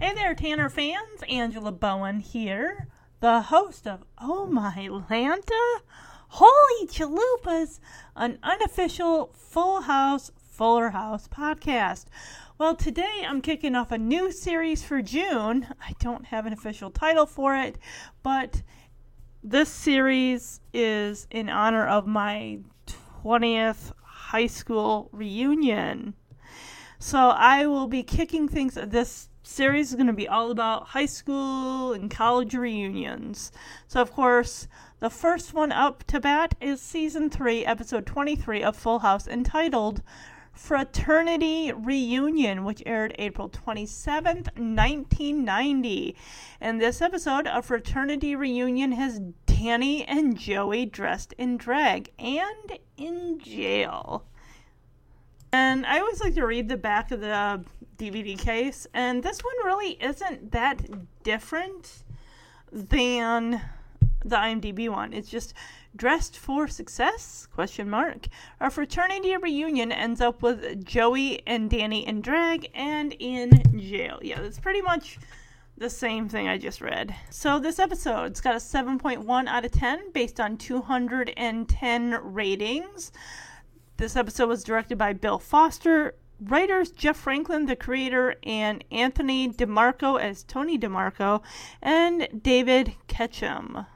Hey there, Tanner fans. Angela Bowen here, the host of Oh My Lanta. Holy Chalupas, an unofficial Full House, Fuller House podcast. Well, today I'm kicking off a new series for June. I don't have an official title for it, but this series is in honor of my 20th high school reunion. So I will be kicking things. This series is going to be all about high school and college reunions. So, of course, the first one up to bat is season 3, episode 23 of Full House, entitled Fraternity Reunion, which aired April 27th, 1990. In this episode of Fraternity Reunion has Danny and Joey dressed in drag and in jail. And I always like to read the back of the DVD case, and this one really isn't that different than the IMDb one. It's just dressed for success? Question mark. Our fraternity reunion ends up with Joey and Danny in drag and in jail. Yeah, that's pretty much the same thing I just read. So this episode's got a 7.1 out of 10 based on 210 ratings. This episode was directed by Bill Foster. Writers Jeff Franklin, the creator, and Anthony DeMarco as Tony DeMarco, and David Ketchum.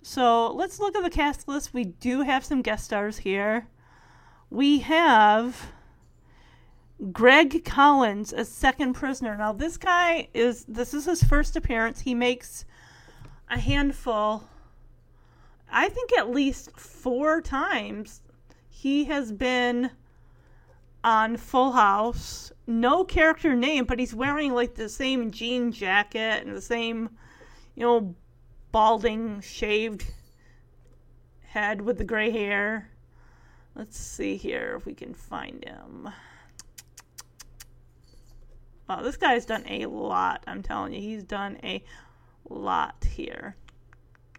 So let's look at the cast list. We do have some guest stars here. We have Greg Collins as second prisoner. Now this guy is this is his first appearance. He makes a handful I think at least four times he has been on Full House. No character name, but he's wearing like the same jean jacket and the same, you know, balding, shaved head with the gray hair. Let's see here if we can find him. Oh, this guy's done a lot. I'm telling you, he's done a lot here.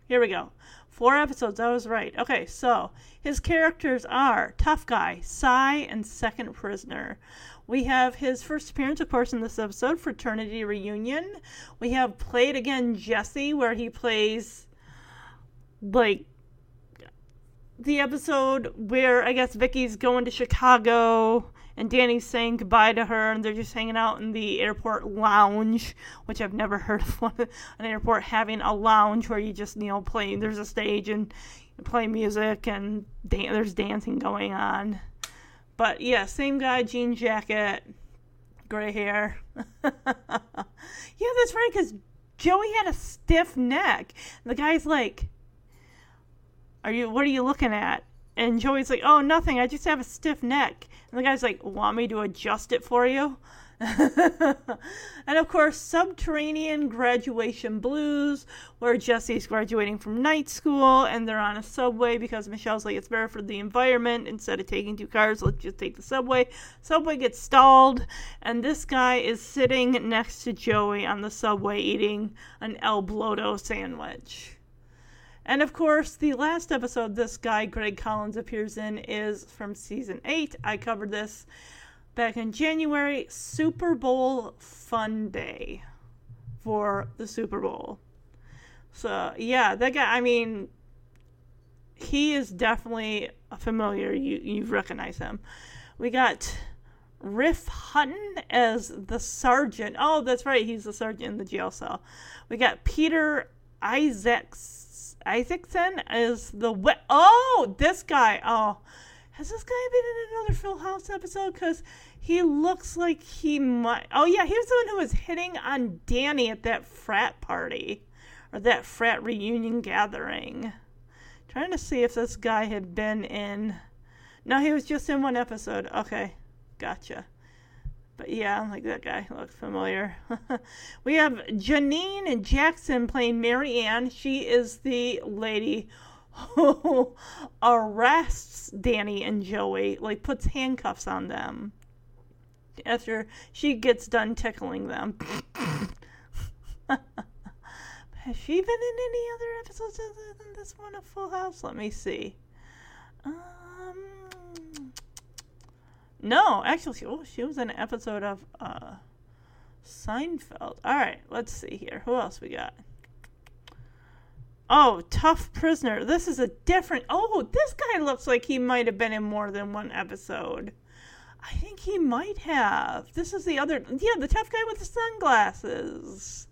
Here we go. Four episodes. I was right. Okay, so his characters are Tough Guy, Psy, and Second Prisoner. We have his first appearance, of course, in this episode, Fraternity Reunion. We have Play It Again Jesse, where he plays, like, the episode where I guess Vicky's going to Chicago and Danny's saying goodbye to her, and they're just hanging out in the airport lounge, which I've never heard of one, an airport having a lounge where you just you know play. There's a stage and play music and dan- there's dancing going on. But yeah, same guy, jean jacket, gray hair. yeah, that's right, because Joey had a stiff neck. The guy's like, "Are you? What are you looking at?" And Joey's like, "Oh, nothing. I just have a stiff neck." And the guy's like, "Want me to adjust it for you?" and of course, Subterranean Graduation Blues, where Jesse's graduating from night school and they're on a subway because Michelle's like, it's better for the environment. Instead of taking two cars, let's just take the subway. Subway gets stalled, and this guy is sitting next to Joey on the subway eating an El Blodo sandwich. And of course, the last episode this guy, Greg Collins, appears in is from season 8. I covered this back in January. Super Bowl Fun Day for the Super Bowl. So, yeah, that guy, I mean, he is definitely a familiar. You, you recognize him. We got Rif Hutton as the sergeant. Oh, that's right. He's the sergeant in the jail cell. We got Peter Isaacs. Isaacson is the we- oh this guy oh. Has this guy been in another Full House episode? Because he looks like he might oh yeah he was the one who was hitting on Danny at that frat party or that frat reunion gathering. Trying to see if this guy had been in no he was just in one episode. Okay gotcha But yeah, I'm like that guy looks familiar. we have Janine and Jackson playing Marianne. She is the lady who arrests Danny and Joey, like puts handcuffs on them after she gets done tickling them. Has she been in any other episodes other than this one of Full House? Let me see. Um, no, actually, she, oh, she was in an episode of uh, Seinfeld. All right, let's see here. Who else we got? Oh, Tough Prisoner. This is a different. Oh, this guy looks like he might have been in more than one episode. I think he might have. This is the other. Yeah, the tough guy with the sunglasses.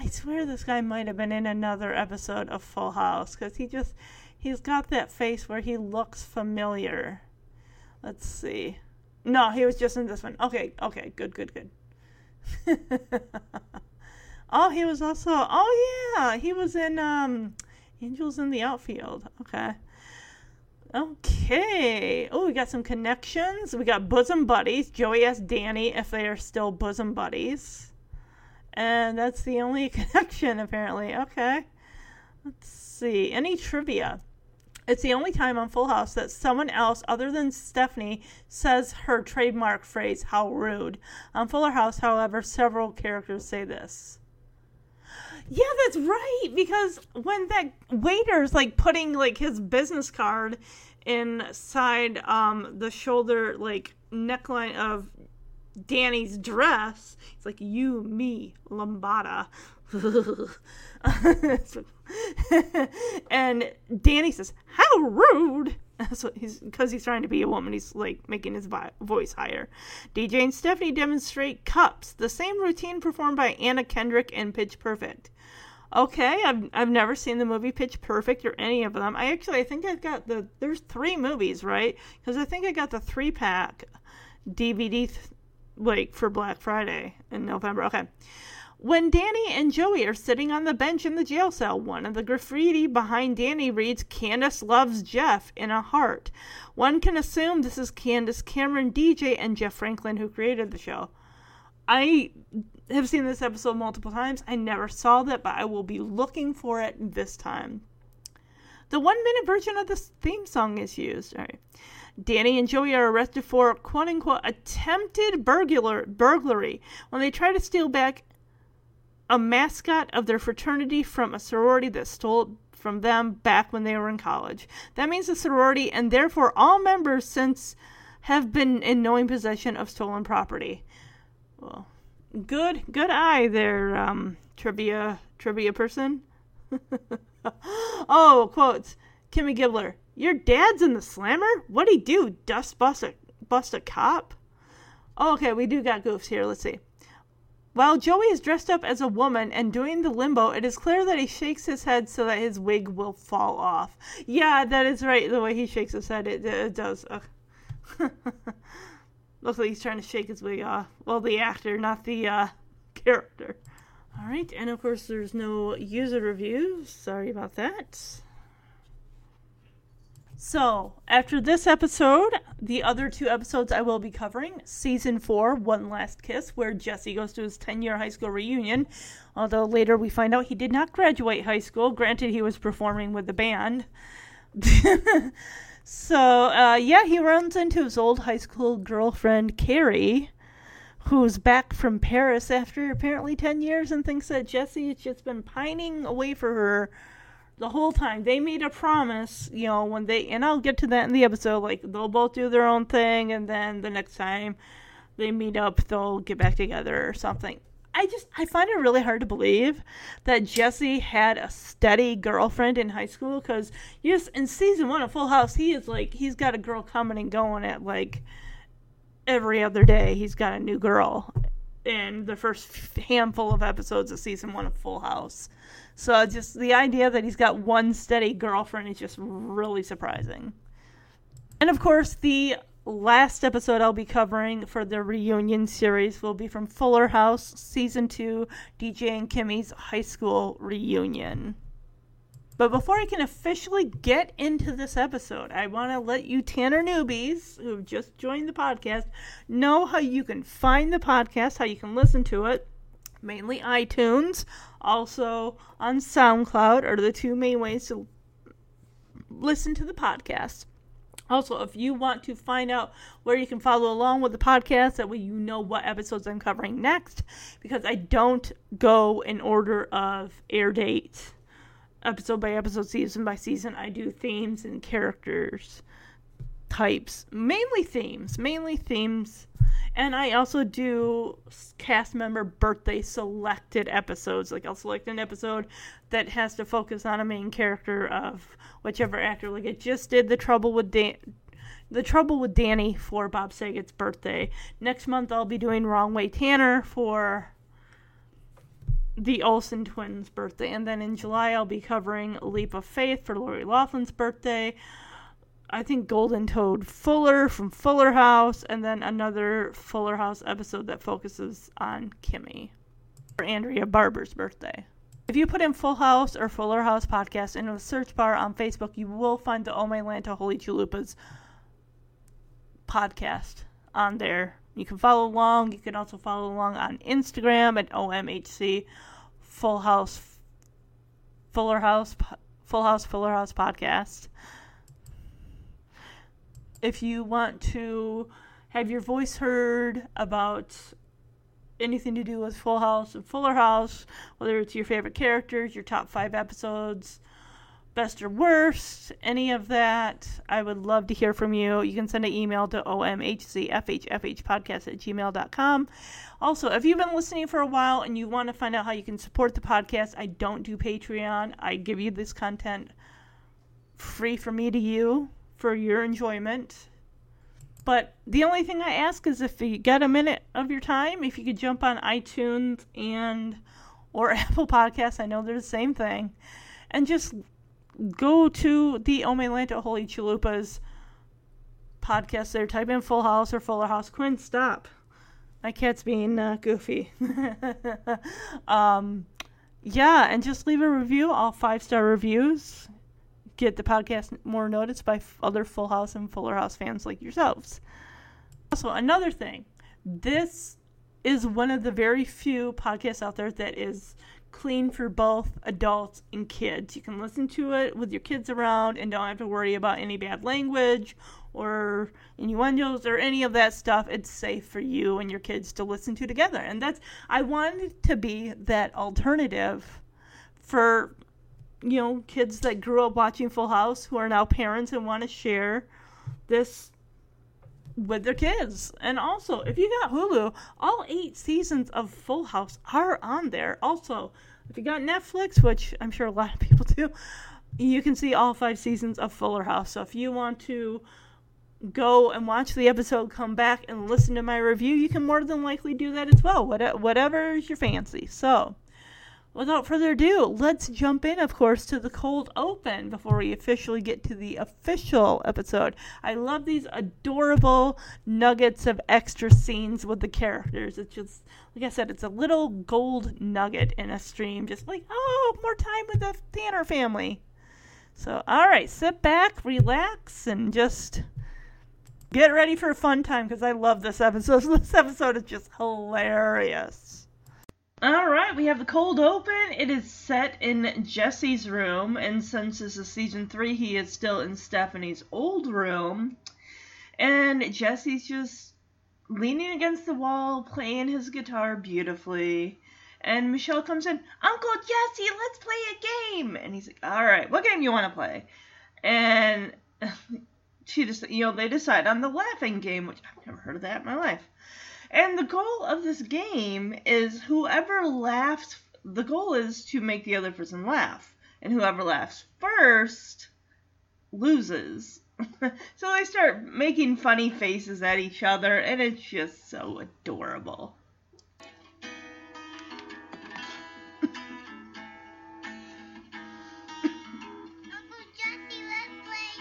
I swear this guy might have been in another episode of Full House because he just. He's got that face where he looks familiar. Let's see. No, he was just in this one. Okay, okay, good, good, good. oh, he was also. Oh yeah, he was in um, Angels in the Outfield. Okay. Okay. Oh, we got some connections. We got bosom buddies. Joey asked Danny if they are still bosom buddies. And that's the only connection, apparently. Okay. Let's see. Any trivia? It's the only time on Full House that someone else other than Stephanie says her trademark phrase, how rude. On Fuller House, however, several characters say this. Yeah, that's right. Because when that waiter's like putting like his business card inside um the shoulder like neckline of Danny's dress, it's like, "You, me, lambada." and Danny says, "How rude!" That's what he's because he's trying to be a woman. He's like making his vi- voice higher. DJ and Stephanie demonstrate cups, the same routine performed by Anna Kendrick in Pitch Perfect. Okay, I've I've never seen the movie Pitch Perfect or any of them. I actually I think I've got the there's three movies right because I think I got the three pack DVD th- like for Black Friday in November. Okay. When Danny and Joey are sitting on the bench in the jail cell, one of the graffiti behind Danny reads, Candace loves Jeff in a heart. One can assume this is Candace Cameron, DJ, and Jeff Franklin who created the show. I have seen this episode multiple times. I never saw that, but I will be looking for it this time. The one minute version of this theme song is used. All right. Danny and Joey are arrested for quote unquote attempted burglar burglary when they try to steal back a mascot of their fraternity from a sorority that stole from them back when they were in college. That means the sorority and therefore all members since have been in knowing possession of stolen property. Well, good good eye there, um, trivia trivia person. oh, quotes. Kimmy Gibbler, your dad's in the slammer? What'd he do? Dust bust a bust a cop? Oh, okay, we do got goofs here. Let's see. While Joey is dressed up as a woman and doing the limbo, it is clear that he shakes his head so that his wig will fall off. Yeah, that is right. The way he shakes his head, it, it does. Looks like he's trying to shake his wig off. Well, the actor, not the uh, character. All right, and of course, there's no user reviews. Sorry about that. So, after this episode, the other two episodes I will be covering season four, One Last Kiss, where Jesse goes to his 10 year high school reunion. Although later we find out he did not graduate high school. Granted, he was performing with the band. so, uh, yeah, he runs into his old high school girlfriend, Carrie, who's back from Paris after apparently 10 years and thinks that Jesse has just been pining away for her the whole time. They made a promise you know when they and i'll get to that in the episode like they'll both do their own thing and then the next time they meet up they'll get back together or something. I just i find it really hard to believe that jesse had a steady girlfriend in high school because yes in season one of full house he is like he's got a girl coming and going at like every other day. He's got a new girl in the first handful of episodes of season one of full house so just the idea that he's got one steady girlfriend is just really surprising. And of course, the last episode I'll be covering for the reunion series will be from Fuller House, season two, DJ and Kimmy's high school reunion. But before I can officially get into this episode, I want to let you Tanner newbies who've just joined the podcast know how you can find the podcast, how you can listen to it. Mainly iTunes, also on SoundCloud are the two main ways to listen to the podcast. Also, if you want to find out where you can follow along with the podcast, that way you know what episodes I'm covering next, because I don't go in order of air date, episode by episode, season by season. I do themes and characters types, mainly themes, mainly themes. And I also do cast member birthday selected episodes. Like I'll select an episode that has to focus on a main character of whichever actor. Like it just did the trouble with Dan- the trouble with Danny for Bob Saget's birthday. Next month I'll be doing Wrong Way Tanner for the Olsen twins' birthday, and then in July I'll be covering Leap of Faith for Lori Loughlin's birthday. I think Golden Toad Fuller from Fuller House, and then another Fuller House episode that focuses on Kimmy for Andrea Barber's birthday. If you put in Full House or Fuller House podcast into the search bar on Facebook, you will find the Oh My Lanta Holy Chalupas podcast on there. You can follow along. You can also follow along on Instagram at OMHC Full House Fuller House Full House Fuller House podcast if you want to have your voice heard about anything to do with Full House and Fuller House, whether it's your favorite characters, your top five episodes, best or worst, any of that, I would love to hear from you. You can send an email to omhcfhfhpodcast at gmail.com. Also, if you've been listening for a while and you want to find out how you can support the podcast, I don't do Patreon. I give you this content free from me to you for your enjoyment. But the only thing I ask is if you get a minute of your time, if you could jump on iTunes and or Apple Podcasts, I know they're the same thing, and just go to the Omelanta Holy Chalupas podcast there. Type in Full House or Fuller House. Quinn, stop. My cat's being uh, goofy. um, yeah, and just leave a review, all five star reviews get the podcast more noticed by f- other Full House and Fuller House fans like yourselves. Also, another thing, this is one of the very few podcasts out there that is clean for both adults and kids. You can listen to it with your kids around and don't have to worry about any bad language or innuendos or any of that stuff. It's safe for you and your kids to listen to together. And that's I wanted to be that alternative for you know, kids that grew up watching Full House who are now parents and want to share this with their kids. And also, if you got Hulu, all eight seasons of Full House are on there. Also, if you got Netflix, which I'm sure a lot of people do, you can see all five seasons of Fuller House. So if you want to go and watch the episode, come back and listen to my review, you can more than likely do that as well. Whatever is your fancy. So without further ado, let's jump in, of course, to the cold open before we officially get to the official episode. I love these adorable nuggets of extra scenes with the characters. It's just, like I said, it's a little gold nugget in a stream, just like, oh, more time with the Tanner family. So, all right, sit back, relax, and just get ready for a fun time because I love this episode. This episode is just hilarious. All right, we have the cold open. It is set in Jesse's room, and since this is season three, he is still in Stephanie's old room. And Jesse's just leaning against the wall, playing his guitar beautifully. And Michelle comes in, Uncle Jesse, let's play a game. And he's like, All right, what game do you want to play? And she just, you know, they decide on the laughing game, which I've never heard of that in my life. And the goal of this game is whoever laughs, the goal is to make the other person laugh. And whoever laughs first loses. so they start making funny faces at each other, and it's just so adorable. A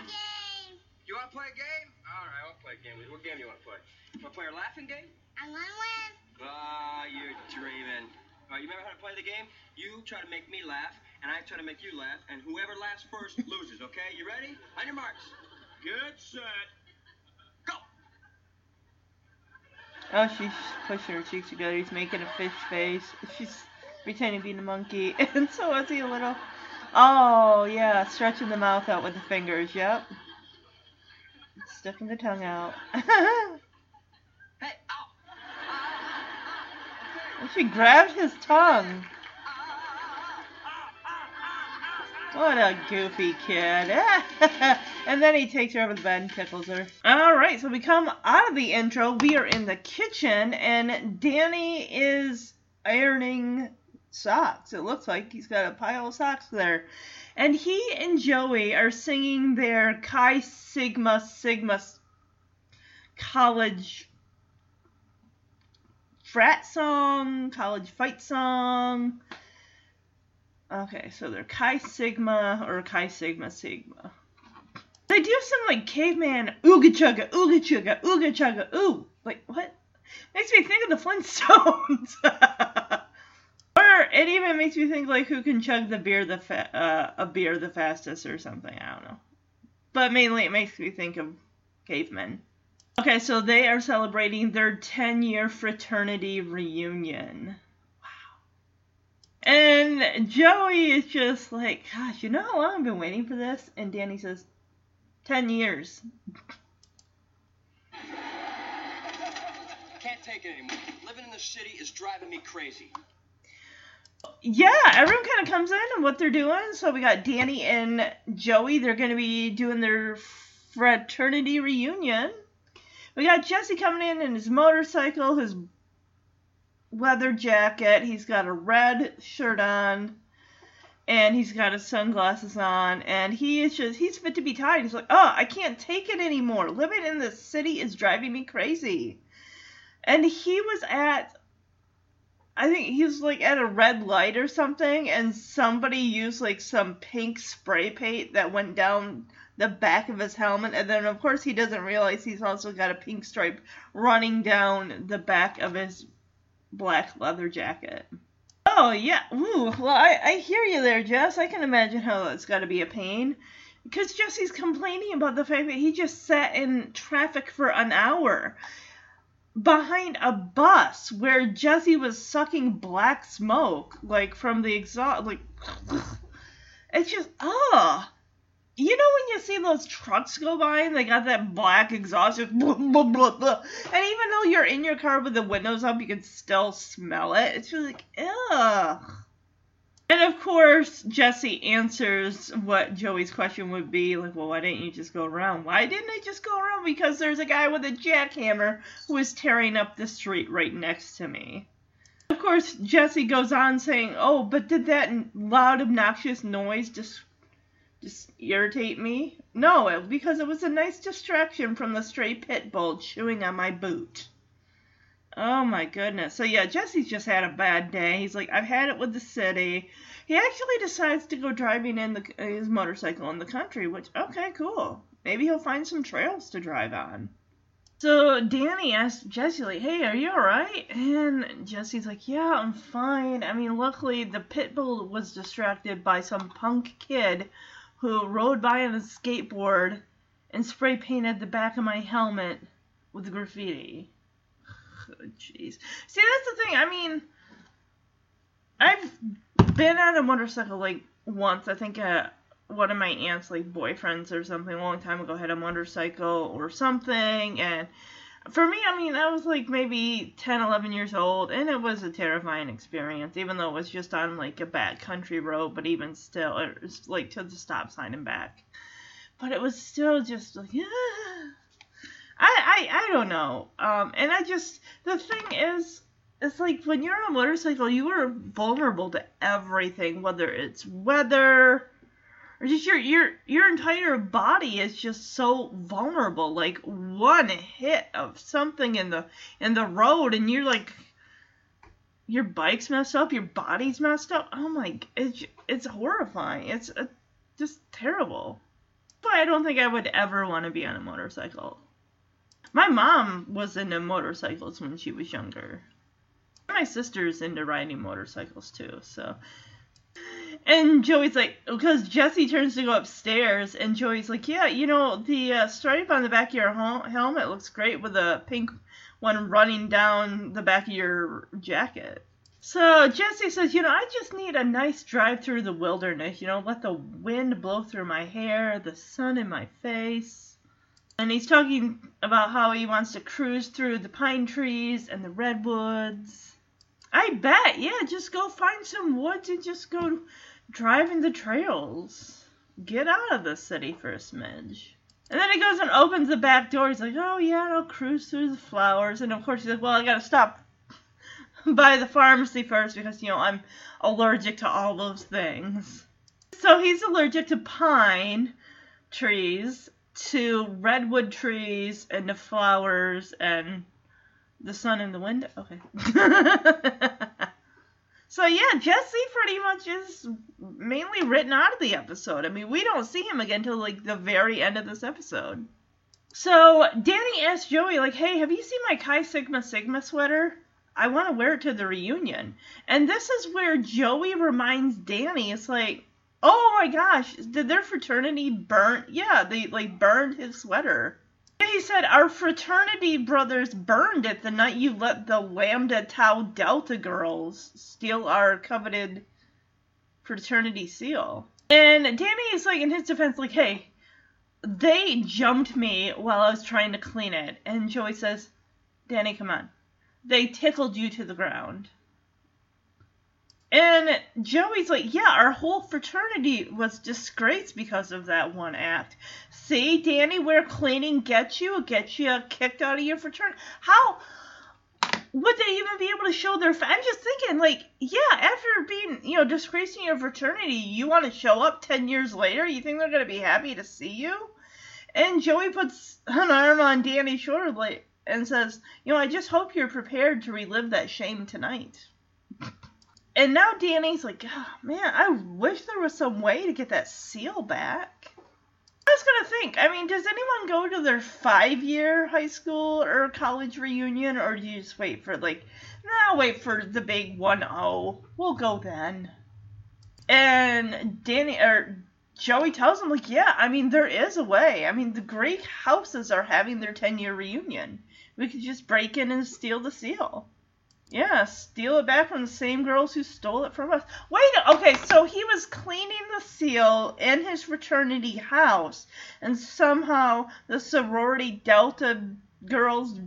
game. You want to play a game? All right, I'll play a game. What game do you want to play? Want to play our laughing game? I'm gonna win. Ah, you're dreaming. All All right, you remember how to play the game? You try to make me laugh, and I try to make you laugh, and whoever laughs first loses, okay? You ready? On your marks. Good, set, go! Oh, she's pushing her cheeks together. He's making a fish face. She's pretending to be the monkey. And so is he a little. Oh, yeah, stretching the mouth out with the fingers. Yep. Sticking the tongue out. Hey, ow! She grabbed his tongue. What a goofy kid. and then he takes her over the bed and tickles her. Alright, so we come out of the intro. We are in the kitchen, and Danny is ironing socks. It looks like he's got a pile of socks there. And he and Joey are singing their Chi Sigma Sigma college frat song, college fight song. Okay, so they're Chi Sigma or Chi Sigma Sigma. They do some like caveman ooga chugga, ooga chugga, ooga chugga, ooh. Like what? Makes me think of the Flintstones. or it even makes me think like who can chug the beer the fa- uh, a beer the fastest or something. I don't know. But mainly it makes me think of cavemen. Okay, so they are celebrating their 10 year fraternity reunion. Wow. And Joey is just like, gosh, you know how long I've been waiting for this? And Danny says, 10 years. Can't take it anymore. Living in the city is driving me crazy. Yeah, everyone kind of comes in and what they're doing. So we got Danny and Joey. They're going to be doing their fraternity reunion. We got Jesse coming in in his motorcycle, his leather jacket. He's got a red shirt on, and he's got his sunglasses on, and he is just he's fit to be tied. He's like, oh, I can't take it anymore. Living in this city is driving me crazy. And he was at I think he was like at a red light or something, and somebody used like some pink spray paint that went down the back of his helmet, and then of course he doesn't realize he's also got a pink stripe running down the back of his black leather jacket. Oh yeah, ooh, well I, I hear you there, Jess. I can imagine how that's got to be a pain. Because Jesse's complaining about the fact that he just sat in traffic for an hour behind a bus where Jesse was sucking black smoke, like from the exhaust. Like, it's just, oh. You know when you see those trucks go by and they got that black exhaust, just blah, blah, blah, blah. and even though you're in your car with the windows up, you can still smell it. It's just like, ugh. And of course, Jesse answers what Joey's question would be like, well, why didn't you just go around? Why didn't I just go around? Because there's a guy with a jackhammer who is tearing up the street right next to me. Of course, Jesse goes on saying, oh, but did that loud, obnoxious noise just just irritate me? No, because it was a nice distraction from the stray pit bull chewing on my boot. Oh my goodness. So yeah, Jesse's just had a bad day. He's like, I've had it with the city. He actually decides to go driving in the, his motorcycle in the country, which okay, cool. Maybe he'll find some trails to drive on. So Danny asked Jesse, like, hey, are you alright? And Jesse's like, yeah, I'm fine. I mean, luckily the pit bull was distracted by some punk kid who rode by on a skateboard and spray painted the back of my helmet with graffiti. Jeez. See, that's the thing. I mean, I've been on a motorcycle like once. I think uh, one of my aunt's like boyfriends or something a long time ago had a motorcycle or something, and for me, I mean, I was like maybe 10, 11 years old, and it was a terrifying experience, even though it was just on like a back country road, but even still, it was like to the stop sign and back. But it was still just like, I, I, I don't know. Um, and I just, the thing is, it's like when you're on a motorcycle, you are vulnerable to everything, whether it's weather, or just your your your entire body is just so vulnerable like one hit of something in the in the road and you're like your bike's messed up your body's messed up. Oh my it's it's horrifying. It's uh, just terrible. But i don't think i would ever want to be on a motorcycle. My mom was into motorcycles when she was younger. My sister's into riding motorcycles too, so. And Joey's like, because Jesse turns to go upstairs, and Joey's like, yeah, you know, the uh, stripe on the back of your hel- helmet looks great with a pink one running down the back of your jacket. So Jesse says, you know, I just need a nice drive through the wilderness, you know, let the wind blow through my hair, the sun in my face. And he's talking about how he wants to cruise through the pine trees and the redwoods. I bet, yeah, just go find some woods and just go driving the trails. Get out of the city for a smidge. And then he goes and opens the back door. He's like, oh, yeah, I'll cruise through the flowers. And of course, he's like, well, I gotta stop by the pharmacy first because, you know, I'm allergic to all those things. So he's allergic to pine trees, to redwood trees, and to flowers, and the sun and the wind. Okay. so yeah, Jesse pretty much is mainly written out of the episode. I mean, we don't see him again till like the very end of this episode. So Danny asks Joey, like, hey, have you seen my Chi Sigma Sigma sweater? I want to wear it to the reunion. And this is where Joey reminds Danny, it's like, oh my gosh, did their fraternity burn? Yeah, they like burned his sweater. He said, Our fraternity brothers burned it the night you let the Lambda Tau Delta girls steal our coveted fraternity seal. And Danny is like, in his defense, like, hey, they jumped me while I was trying to clean it. And Joey says, Danny, come on. They tickled you to the ground. And Joey's like, yeah, our whole fraternity was disgraced because of that one act. See, Danny, where cleaning gets you, gets you kicked out of your fraternity. How would they even be able to show their? Fa- I'm just thinking, like, yeah, after being, you know, disgracing your fraternity, you want to show up ten years later. You think they're gonna be happy to see you? And Joey puts an arm on Danny's shoulder, like, and says, you know, I just hope you're prepared to relive that shame tonight. And now Danny's like, oh, man, I wish there was some way to get that seal back. I was gonna think, I mean, does anyone go to their five year high school or college reunion, or do you just wait for, like, no, wait for the big 1 0? We'll go then. And Danny, or Joey tells him, like, yeah, I mean, there is a way. I mean, the Greek houses are having their 10 year reunion. We could just break in and steal the seal. Yeah, steal it back from the same girls who stole it from us. Wait, okay, so he was cleaning the seal in his fraternity house, and somehow the sorority Delta girls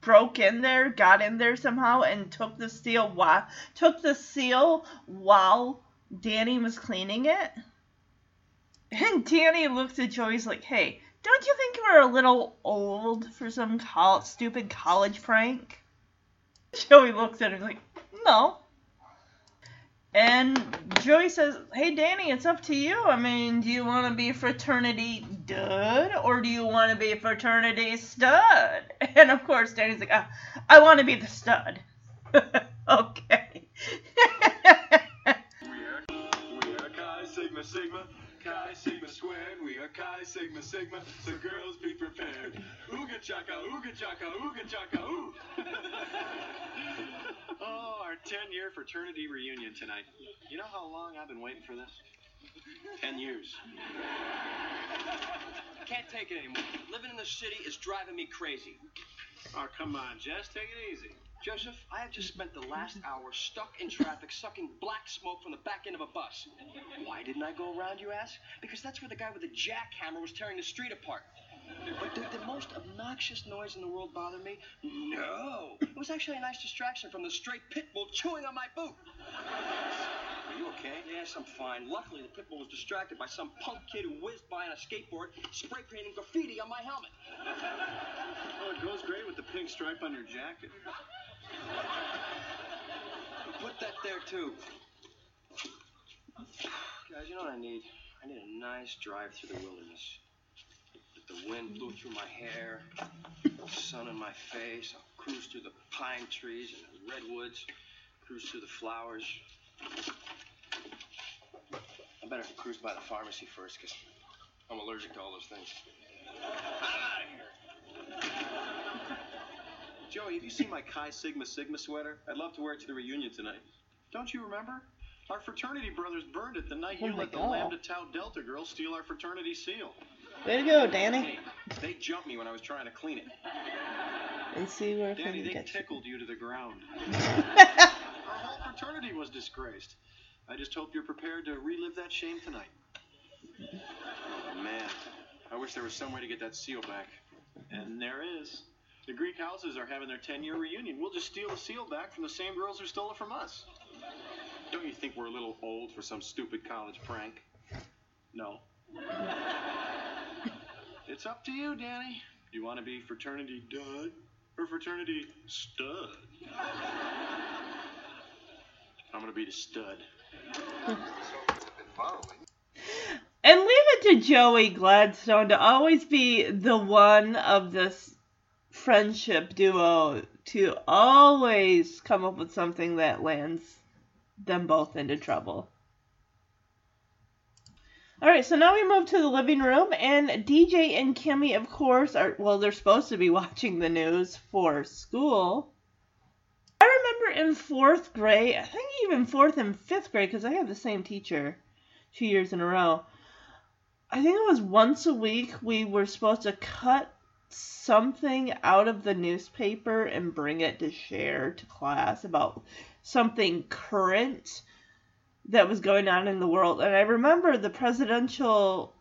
broke in there, got in there somehow, and took the seal while took the seal while Danny was cleaning it. And Danny looks at Joey's like, "Hey, don't you think you are a little old for some col- stupid college prank?" Joey looks at him like, no. And Joey says, hey, Danny, it's up to you. I mean, do you want to be fraternity dud or do you want to be fraternity stud? And of course, Danny's like, ah, I want to be the stud. okay. Sigma Sigma, Chi Sigma squared. We are Chi Sigma Sigma, so girls be prepared. Ooga chaka, ooga chaka, ooga chaka, ooh. Oh, our 10 year fraternity reunion tonight. You know how long I've been waiting for this? 10 years. Can't take it anymore. Living in the city is driving me crazy. Oh, come on, Jess, take it easy. Joseph, I have just spent the last hour stuck in traffic sucking black smoke from the back end of a bus. Why didn't I go around, you ask? Because that's where the guy with the jackhammer was tearing the street apart. But did the most obnoxious noise in the world bother me? No. It was actually a nice distraction from the stray pit bull chewing on my boot. Are you okay? Yes, I'm fine. Luckily, the pit bull was distracted by some punk kid who whizzed by on a skateboard, spray painting graffiti on my helmet. Oh, it goes great with the pink stripe on your jacket. Put that there too. Guys, you know what I need? I need a nice drive through the wilderness. Let the wind blew through my hair, the sun in my face. I'll cruise through the pine trees and the redwoods, cruise through the flowers. I better cruise by the pharmacy first, because I'm allergic to all those things. Joey, have you seen my Chi Sigma Sigma sweater? I'd love to wear it to the reunion tonight. Don't you remember? Our fraternity brothers burned it the night Oh you let the Lambda Tau Delta girls steal our fraternity seal. Way to go, Danny. Hey, they jumped me when I was trying to clean it. And see where Danny, they get you. tickled you to the ground. Our whole fraternity was disgraced. I just hope you're prepared to relive that shame tonight. Oh, man. I wish there was some way to get that seal back. And there is. The Greek houses are having their 10 year reunion. We'll just steal the seal back from the same girls who stole it from us. Don't you think we're a little old for some stupid college prank? No. it's up to you, Danny. Do you want to be fraternity dud or fraternity stud? I'm going to be the stud. And leave it to Joey Gladstone to always be the one of this friendship duo to always come up with something that lands them both into trouble. Alright, so now we move to the living room, and DJ and Kimmy, of course, are well, they're supposed to be watching the news for school. I remember in fourth grade, I think even fourth and fifth grade, because I have the same teacher two years in a row. I think it was once a week we were supposed to cut something out of the newspaper and bring it to share to class about something current that was going on in the world. And I remember the presidential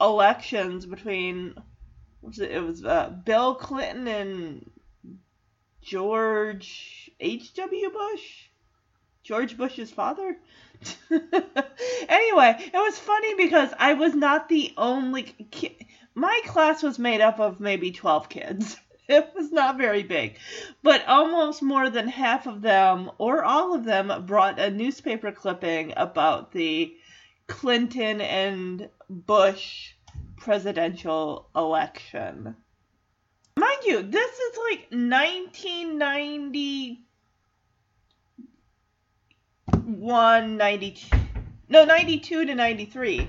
elections between it, was uh, Bill Clinton and George H.W. Bush? George Bush's father? anyway, it was funny because I was not the only ki- my class was made up of maybe 12 kids. It was not very big. But almost more than half of them or all of them brought a newspaper clipping about the Clinton and Bush presidential election. Mind you, this is like 1990 1 92 no 92 to 93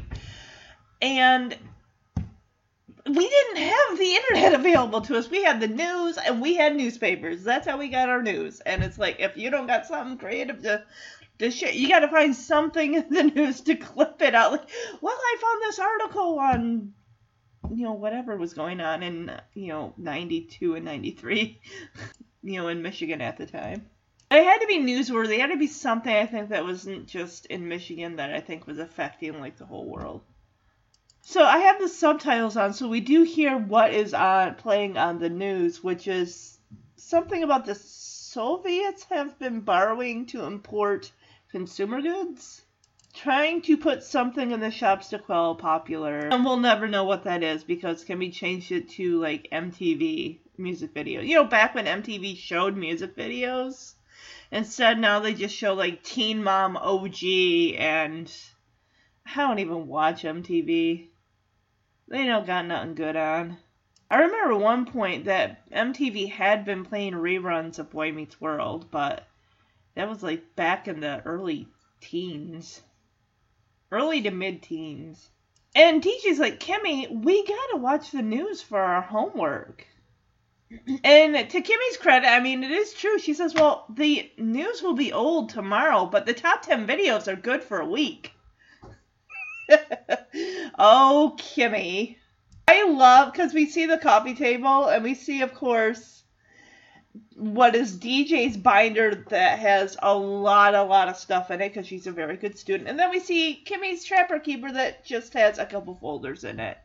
and we didn't have the internet available to us. We had the news and we had newspapers. That's how we got our news. And it's like if you don't got something creative to to share you got to find something in the news to clip it out. Like well i found this article on you know whatever was going on in you know 92 and 93 you know in michigan at the time. It had to be newsworthy. It had to be something I think that wasn't just in Michigan that I think was affecting like the whole world. So I have the subtitles on, so we do hear what is on playing on the news, which is something about the Soviets have been borrowing to import consumer goods, trying to put something in the shops to quell popular, and we'll never know what that is because can we change it to like MTV music video? You know, back when MTV showed music videos. Instead, now they just show like Teen Mom OG, and I don't even watch MTV. They don't got nothing good on. I remember one point that MTV had been playing reruns of Boy Meets World, but that was like back in the early teens. Early to mid teens. And DJ's like, Kimmy, we gotta watch the news for our homework. And to Kimmy's credit, I mean, it is true. She says, well, the news will be old tomorrow, but the top 10 videos are good for a week. oh, Kimmy. I love, because we see the coffee table, and we see, of course, what is DJ's binder that has a lot, a lot of stuff in it, because she's a very good student. And then we see Kimmy's Trapper Keeper that just has a couple folders in it.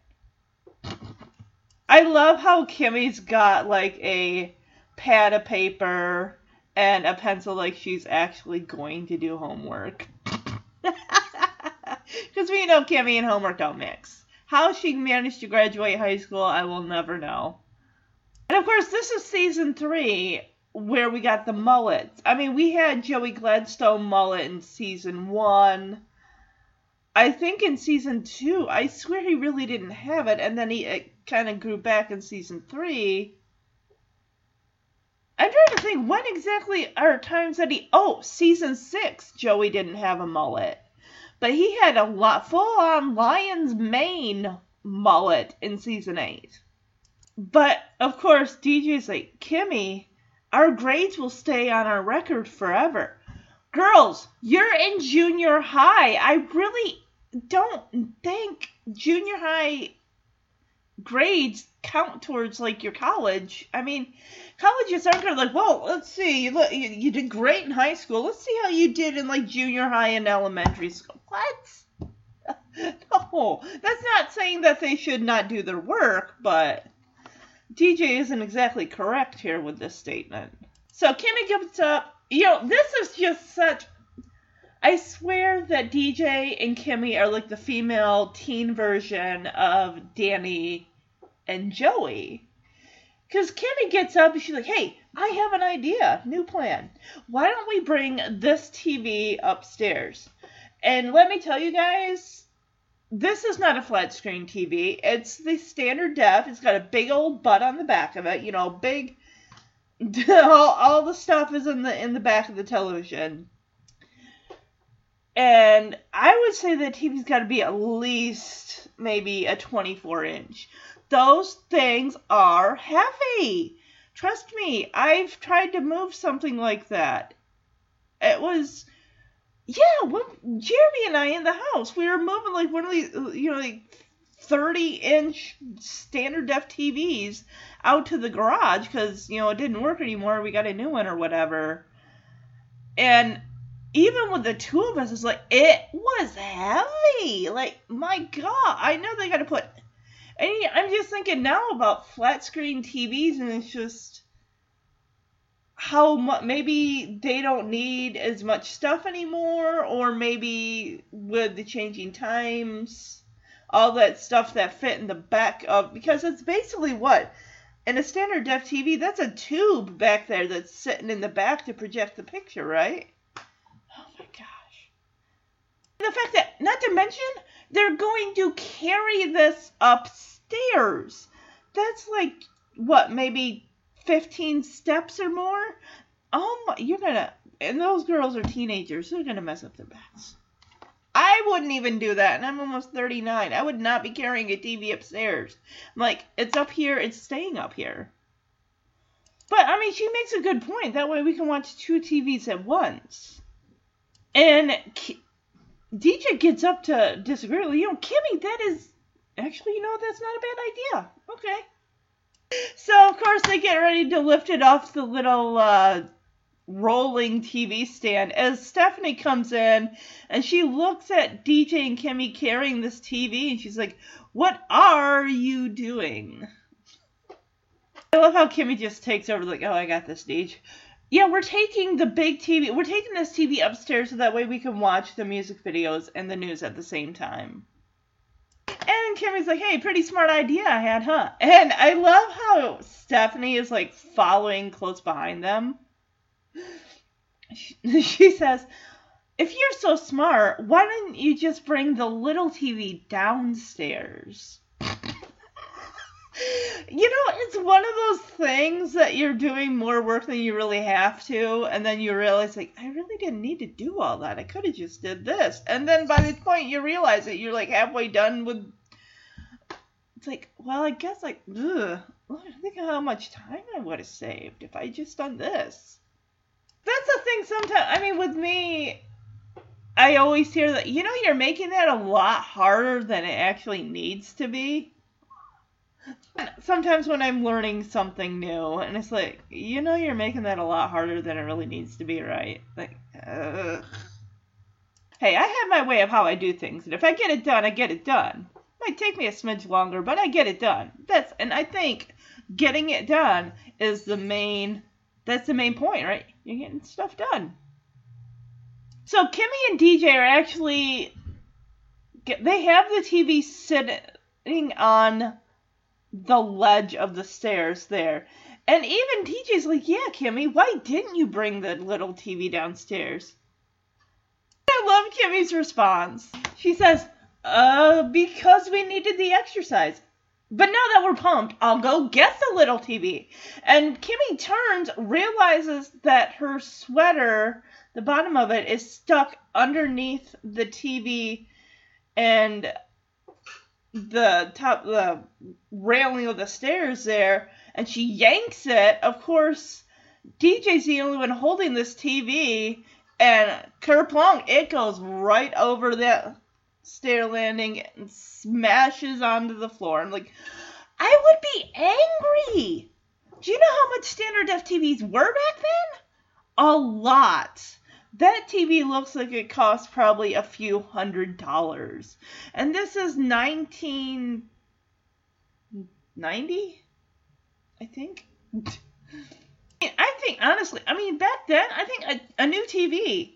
I love how Kimmy's got like a pad of paper and a pencil like she's actually going to do homework. Because we know Kimmy and homework don't mix. How she managed to graduate high school, I will never know. And of course, this is season three where we got the mullets. I mean, we had Joey Gladstone mullet in season one. I think in season two, I swear he really didn't have it, and then he kind of grew back in season three. I'm trying to think when exactly are times that he. Oh, season six, Joey didn't have a mullet, but he had a lot full on lion's mane mullet in season eight. But of course, DJ's like Kimmy. our grades will stay on our record forever. Girls, you're in junior high. I really don't think junior high grades count towards like your college. I mean, colleges aren't gonna like, well, let's see, you, look, you, you did great in high school. Let's see how you did in like junior high and elementary school. What? no, that's not saying that they should not do their work, but DJ isn't exactly correct here with this statement. So Kimmy gives up. You know, this is just such. I swear that DJ and Kimmy are like the female teen version of Danny and Joey. Because Kimmy gets up and she's like, hey, I have an idea, new plan. Why don't we bring this TV upstairs? And let me tell you guys, this is not a flat screen TV. It's the standard def. It's got a big old butt on the back of it. You know, big. all, all the stuff is in the in the back of the television. And I would say the TV's got to be at least maybe a 24 inch. Those things are heavy. Trust me, I've tried to move something like that. It was yeah, when Jeremy and I in the house, we were moving like one of these, you know, like 30 inch standard def TVs out to the garage because, you know, it didn't work anymore. We got a new one or whatever. And even with the two of us, it's like, it was heavy. Like, my God, I know they got to put. And I'm just thinking now about flat screen TVs, and it's just how maybe they don't need as much stuff anymore or maybe with the changing times all that stuff that fit in the back of because it's basically what in a standard def TV that's a tube back there that's sitting in the back to project the picture right the fact that not to mention they're going to carry this upstairs that's like what maybe 15 steps or more, oh my, you're gonna, and those girls are teenagers, they're gonna mess up their backs. I wouldn't even do that, and I'm almost 39. I would not be carrying a TV upstairs. I'm like, it's up here, it's staying up here. But, I mean, she makes a good point. That way we can watch two TVs at once. And DJ gets up to disagree. You know, Kimmy, that is, actually, you know, that's not a bad idea. Okay so of course they get ready to lift it off the little uh, rolling TV stand as Stephanie comes in and she looks at DJ and Kimmy carrying this TV and she's like, "What are you doing?" I love how Kimmy just takes over like, "Oh, I got this, DJ." Yeah, we're taking the big TV. We're taking this TV upstairs so that way we can watch the music videos and the news at the same time. And Kimmy's like, hey, pretty smart idea I had, huh? And I love how Stephanie is like following close behind them. She, she says, if you're so smart, why didn't you just bring the little TV downstairs? You know, it's one of those things that you're doing more work than you really have to, and then you realize, like, I really didn't need to do all that. I could have just did this. And then by the point you realize it, you're like halfway done with. It's like, well, I guess, like, ugh, think how much time I would have saved if I just done this. That's the thing sometimes. I mean, with me, I always hear that, you know, you're making that a lot harder than it actually needs to be sometimes when I'm learning something new, and it's like, you know, you're making that a lot harder than it really needs to be, right? Like, hey, I have my way of how I do things, and if I get it done, I get it done. It might take me a smidge longer, but I get it done. That's, and I think getting it done is the main. That's the main point, right? You're getting stuff done. So Kimmy and DJ are actually. They have the TV sitting on the ledge of the stairs there. And even DJ's like, yeah, Kimmy, why didn't you bring the little TV downstairs? I love Kimmy's response. She says, uh, because we needed the exercise. But now that we're pumped, I'll go get the little TV. And Kimmy turns, realizes that her sweater, the bottom of it, is stuck underneath the TV, and the top the railing of the stairs there and she yanks it of course DJ's the only one holding this TV, and kerplunk, it goes right over that stair landing and smashes onto the floor. I'm like, I would be angry. Do you know how much standard def TVs were back then? A lot. That TV looks like it cost probably a few hundred dollars. And this is 1990, I think. I think honestly, I mean back then, I think a, a new TV,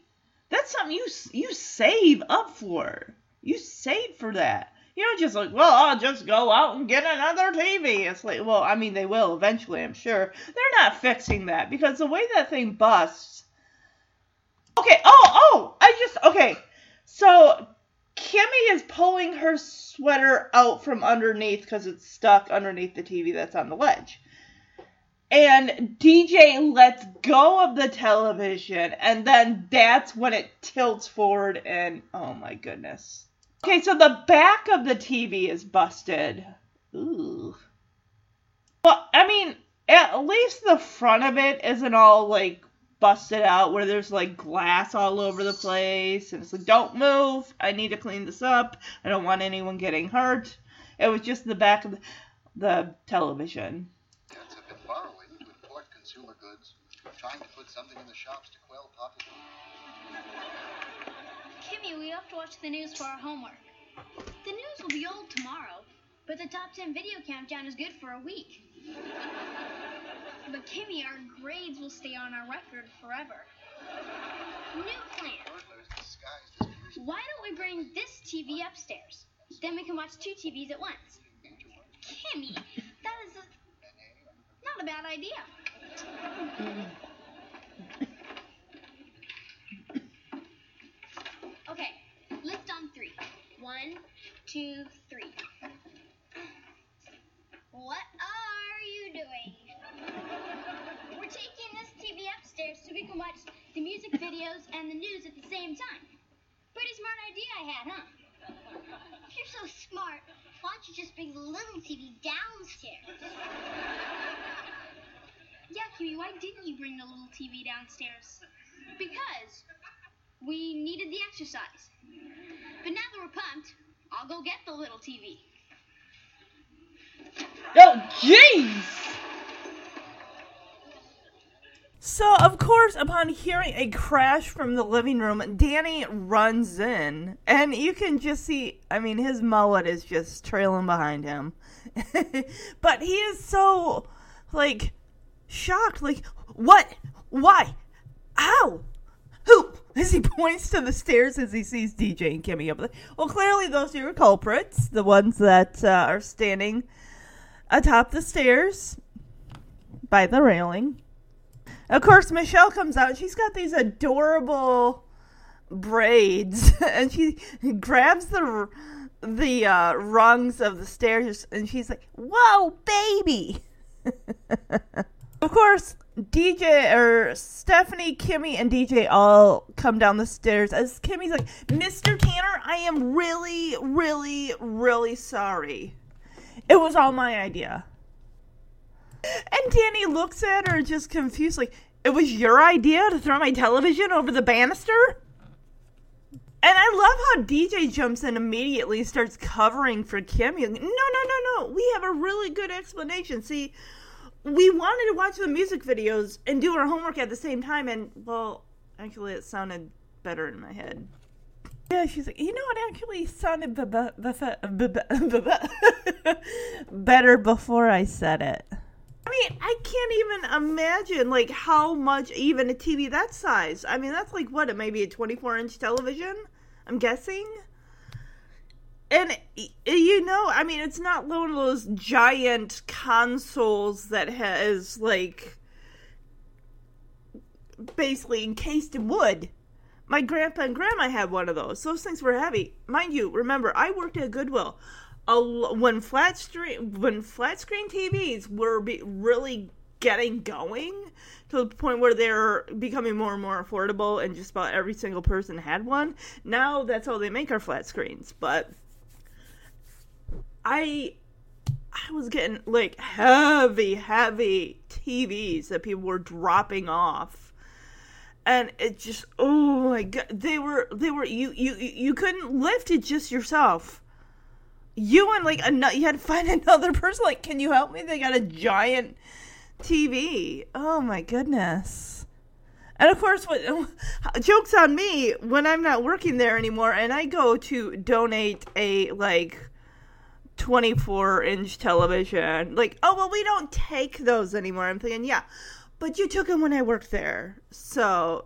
that's something you you save up for. You save for that. You don't just like, well, I'll just go out and get another TV. It's like, well, I mean, they will eventually, I'm sure. They're not fixing that because the way that thing busts. Okay, oh, oh, I just, okay. So Kimmy is pulling her sweater out from underneath because it's stuck underneath the TV that's on the ledge. And DJ lets go of the television, and then that's when it tilts forward, and oh my goodness. Okay, so the back of the TV is busted. Ooh. Well, I mean, at least the front of it isn't all like busted out where there's like glass all over the place and it's like don't move i need to clean this up i don't want anyone getting hurt it was just the back of the, the television Democrats have been borrowing to import consumer goods, trying to put something in the shops to quell popular. Kimmy, we have to watch the news for our homework. The news will be old tomorrow, but the top 10 video countdown is good for a week. But Kimmy, our grades will stay on our record forever. New plan. Why don't we bring this TV upstairs? Then we can watch two TVs at once. Kimmy, that is a, not a bad idea. Okay, lift on three. One, two, three. What are you doing? We're taking this TV upstairs so we can watch the music videos and the news at the same time. Pretty smart idea I had, huh? You're so smart, why don't you just bring the little TV downstairs? Yeah, Kimmy, why didn't you bring the little TV downstairs? Because we needed the exercise. But now that we're pumped, I'll go get the little TV. oh jeez so of course upon hearing a crash from the living room danny runs in and you can just see i mean his mullet is just trailing behind him. But he is so like shocked like what? Why? How? Who? As he points to the stairs as he sees dj and kimmy up there. Well clearly those are culprits the ones that uh, are standing atop the stairs by the railing of course michelle comes out. She's got these adorable braids and she grabs the the uh, rungs of the stairs and she's like whoa baby! Of course dj or stephanie kimmy and dj all come down the stairs. As kimmy's like mr tanner i am really really really sorry. It was all my idea and danny looks at her just confused like it was your idea to throw my television over the banister and I love how DJ jumps in immediately starts covering for Kimmy. No, no, no, no. We have a really good explanation. See, we wanted to watch the music videos and do our homework at the same time, and well, actually, it sounded better in my head. Yeah, she's like, you know, it actually sounded b- b- b- better before I said it. I mean, I can't even imagine like how much even a TV that size. I mean, that's like what it may be a 24 inch television. I'm guessing. And you know, I mean, it's not one of those giant consoles that has like basically encased in wood. My grandpa and grandma had one of those. Those things were heavy, mind you. Remember, I worked at Goodwill. A when flat screen when flat screen TVs were be- really getting going to the point where they're becoming more and more affordable, and just about every single person had one. Now that's all they make are flat screens. But I I was getting like heavy, heavy TVs that people were dropping off. And it just oh my god they were they were you you you couldn't lift it just yourself. You and like another you had to find another person like can you help me? They got a giant TV. Oh my goodness. And of course, what jokes on me when I'm not working there anymore, and I go to donate a like 24 inch television. Like, oh well, we don't take those anymore. I'm thinking, yeah, but you took them when I worked there, so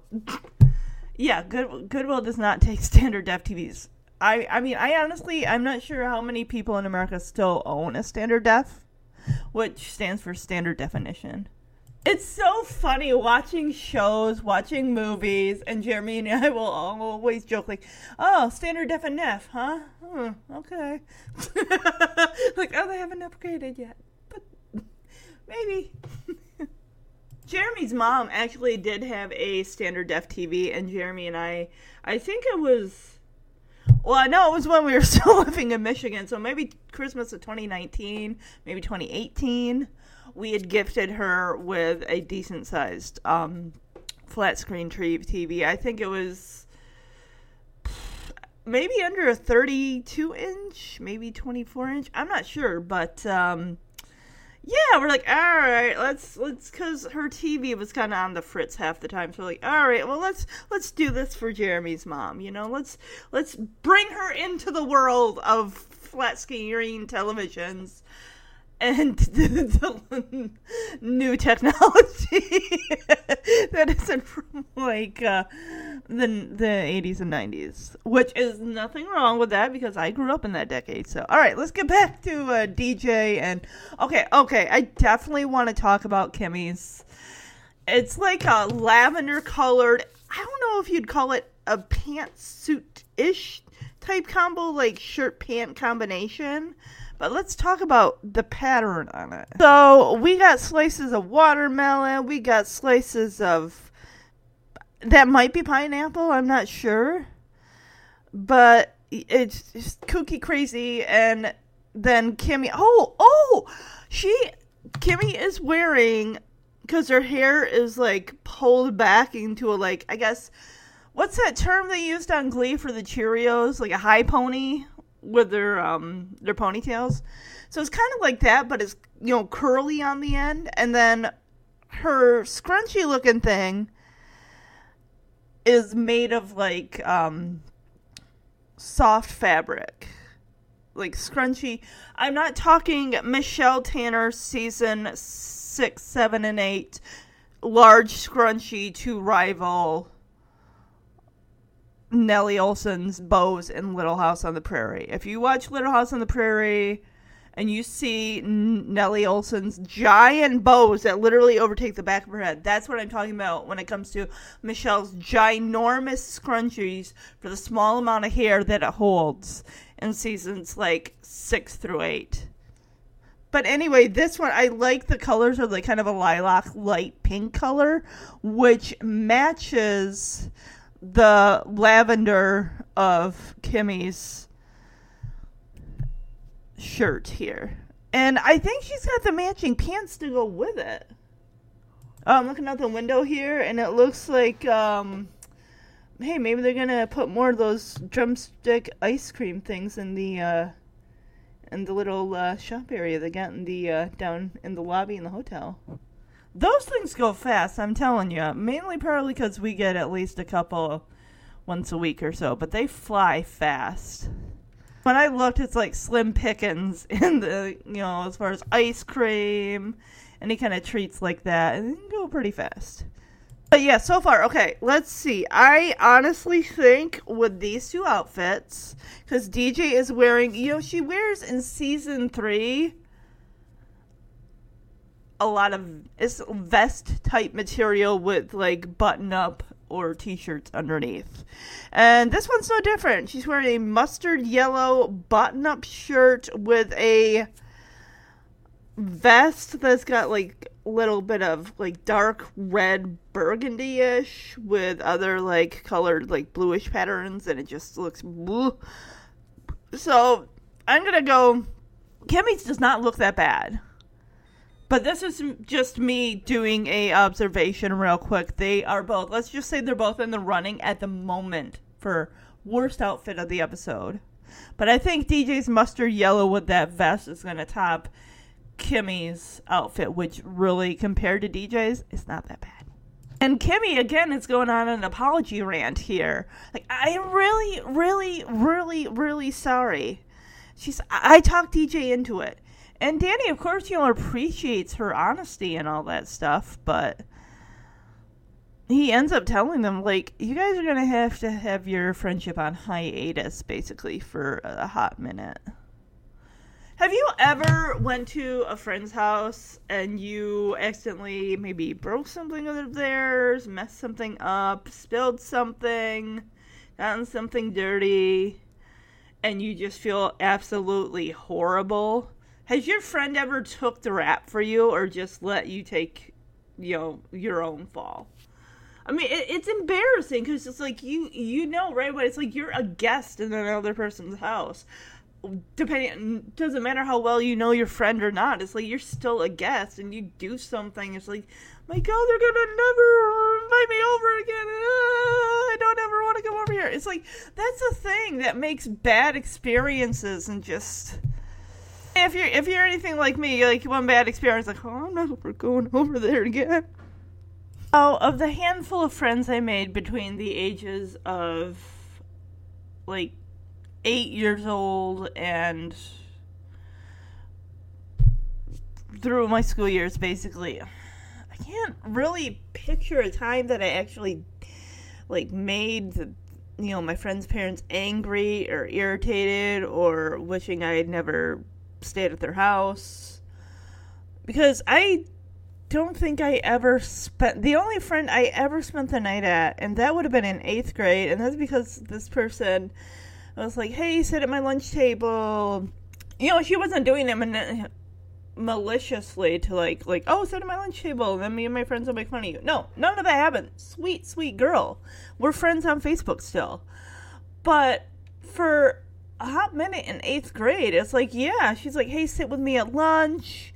yeah, Good Goodwill does not take standard def TVs. I I mean, I honestly, I'm not sure how many people in America still own a standard def, which stands for standard definition. It's so funny watching shows, watching movies, and Jeremy and I will always joke like, "Oh, standard def and def, huh? Hmm, okay." like, oh, they haven't upgraded yet, but maybe. Jeremy's mom actually did have a standard def TV, and Jeremy and I, I think it was, well, I know it was when we were still living in Michigan, so maybe Christmas of 2019, maybe 2018 we had gifted her with a decent sized um, flat screen TV. I think it was maybe under a 32 inch, maybe 24 inch. I'm not sure, but um, yeah, we're like, all right, let's let's because her TV was kind of on the fritz half the time. So we're like, all right, well let's let's do this for Jeremy's mom. You know, let's let's bring her into the world of flat screen televisions and the, the new technology that isn't from like uh, the the 80s and 90s, which is nothing wrong with that because I grew up in that decade. So, all right, let's get back to uh, DJ and okay, okay, I definitely want to talk about Kimmy's. It's like a lavender colored. I don't know if you'd call it a pantsuit ish type combo, like shirt pant combination but let's talk about the pattern on it. So we got slices of watermelon, we got slices of that might be pineapple, I'm not sure. But it's just kooky crazy and then Kimmy oh oh she Kimmy is wearing because her hair is like pulled back into a like I guess what's that term they used on Glee for the Cheerios? Like a high pony? With their um their ponytails. So it's kind of like that, but it's you know curly on the end, and then her scrunchy looking thing is made of like um soft fabric. Like scrunchy. I'm not talking Michelle Tanner season six, seven, and eight large scrunchy to rival Nellie Oleson's bows in Little House on the Prairie. If you watch Little House on the Prairie and you see Nellie Oleson's giant bows that literally overtake the back of her head, that's what I'm talking about when it comes to Michelle's ginormous scrunchies for the small amount of hair that it holds in seasons like six through eight. But anyway, this one I like the colors are like kind of a lilac light pink color, which matches the lavender of Kimmy's shirt here. And I think she's got the matching pants to go with it. I'm looking out the window here, and it looks like, um, hey, maybe they're gonna put more of those drumstick ice cream things in the, uh, in the little uh, shop area they got in the uh, down in the lobby in the hotel. Those things go fast, I'm telling you. Mainly probably because we get at least a couple once a week or so, but they fly fast. When I looked, it's like slim pickings in the, you know, as far as ice cream, any kind of treats like that, and they go pretty fast. But yeah, so far, okay, let's see. I honestly think with these two outfits, because DJ is wearing, you know, she wears in season three a lot of it's vest type material with like button up or t-shirts underneath. And this one's no different. She's wearing a mustard yellow button-up shirt with a vest that's got like little bit of like dark red burgundy-ish with other like colored like bluish patterns and it just looks blue. So, I'm going to go Kimmy's does not look that bad. But this is just me doing a observation real quick. They are both. Let's just say they're both in the running at the moment for worst outfit of the episode. But I think DJ's mustard yellow with that vest is going to top Kimmy's outfit, which really compared to DJ's is not that bad. And Kimmy again is going on an apology rant here. Like I'm really, really, really, really sorry. She's I talked DJ into it. And Danny, of course, you know, appreciates her honesty and all that stuff, but he ends up telling them, like, you guys are going to have to have your friendship on hiatus, basically, for a hot minute. Have you ever went to a friend's house and you accidentally maybe broke something of theirs, messed something up, spilled something, gotten something dirty, and you just feel absolutely horrible? Has your friend ever took the rap for you or just let you take, you know, your own fall? I mean, it, it's embarrassing because it's like you you know right but it's like you're a guest in another person's house. Depending, doesn't matter how well you know your friend or not. It's like you're still a guest, and you do something. It's like, my God, they're gonna never invite me over again. Ah, I don't ever want to come over here. It's like that's a thing that makes bad experiences and just if you're if you're anything like me, like one bad experience, like oh, I'm not ever going over there again. Oh, of the handful of friends I made between the ages of like eight years old and through my school years, basically, I can't really picture a time that I actually like made the you know my friends' parents angry or irritated or wishing I had never stayed at their house because I don't think I ever spent the only friend I ever spent the night at, and that would have been in eighth grade, and that's because this person was like, "Hey, sit at my lunch table." You know, she wasn't doing it man- maliciously to like, like, "Oh, sit at my lunch table," and then me and my friends will make fun of you. No, none of that happened. Sweet, sweet girl. We're friends on Facebook still, but for a hot minute in eighth grade, it's like, yeah, she's like, "Hey, sit with me at lunch."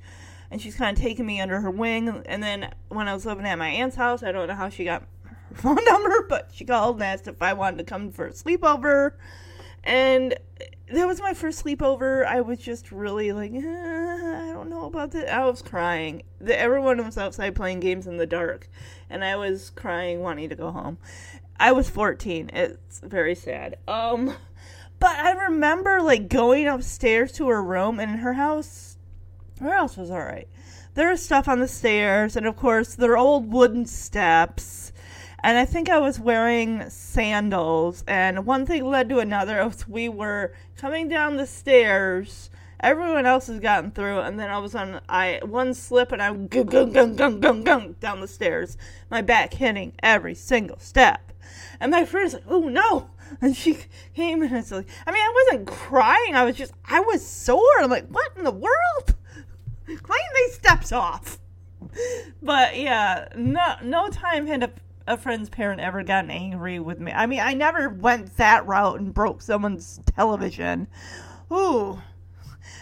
and she's kind of taking me under her wing. And then when I was living at my aunt's house, I don't know how she got her phone number, but she called and asked if I wanted to come for a sleepover. And that was my first sleepover. I was just really like, eh, I don't know about that. I was crying. The, everyone was outside playing games in the dark, and I was crying, wanting to go home. I was 14. It's very sad. Um, but I remember like going upstairs to her room, and her house, her house was alright. There was stuff on the stairs, and of course, there are old wooden steps. And I think I was wearing sandals, and one thing led to another. We were coming down the stairs, everyone else has gotten through, and then all of a sudden, I one slip, and I gung gung gung gung gung gung down the stairs, my back hitting every single step. And my friend's like, "Oh no!" And she came, in and it's like, I mean, I wasn't crying. I was just, I was sore. I'm like, what in the world? clean these steps off. But yeah, no no time had a, a friend's parent ever gotten angry with me. I mean, I never went that route and broke someone's television. Ooh.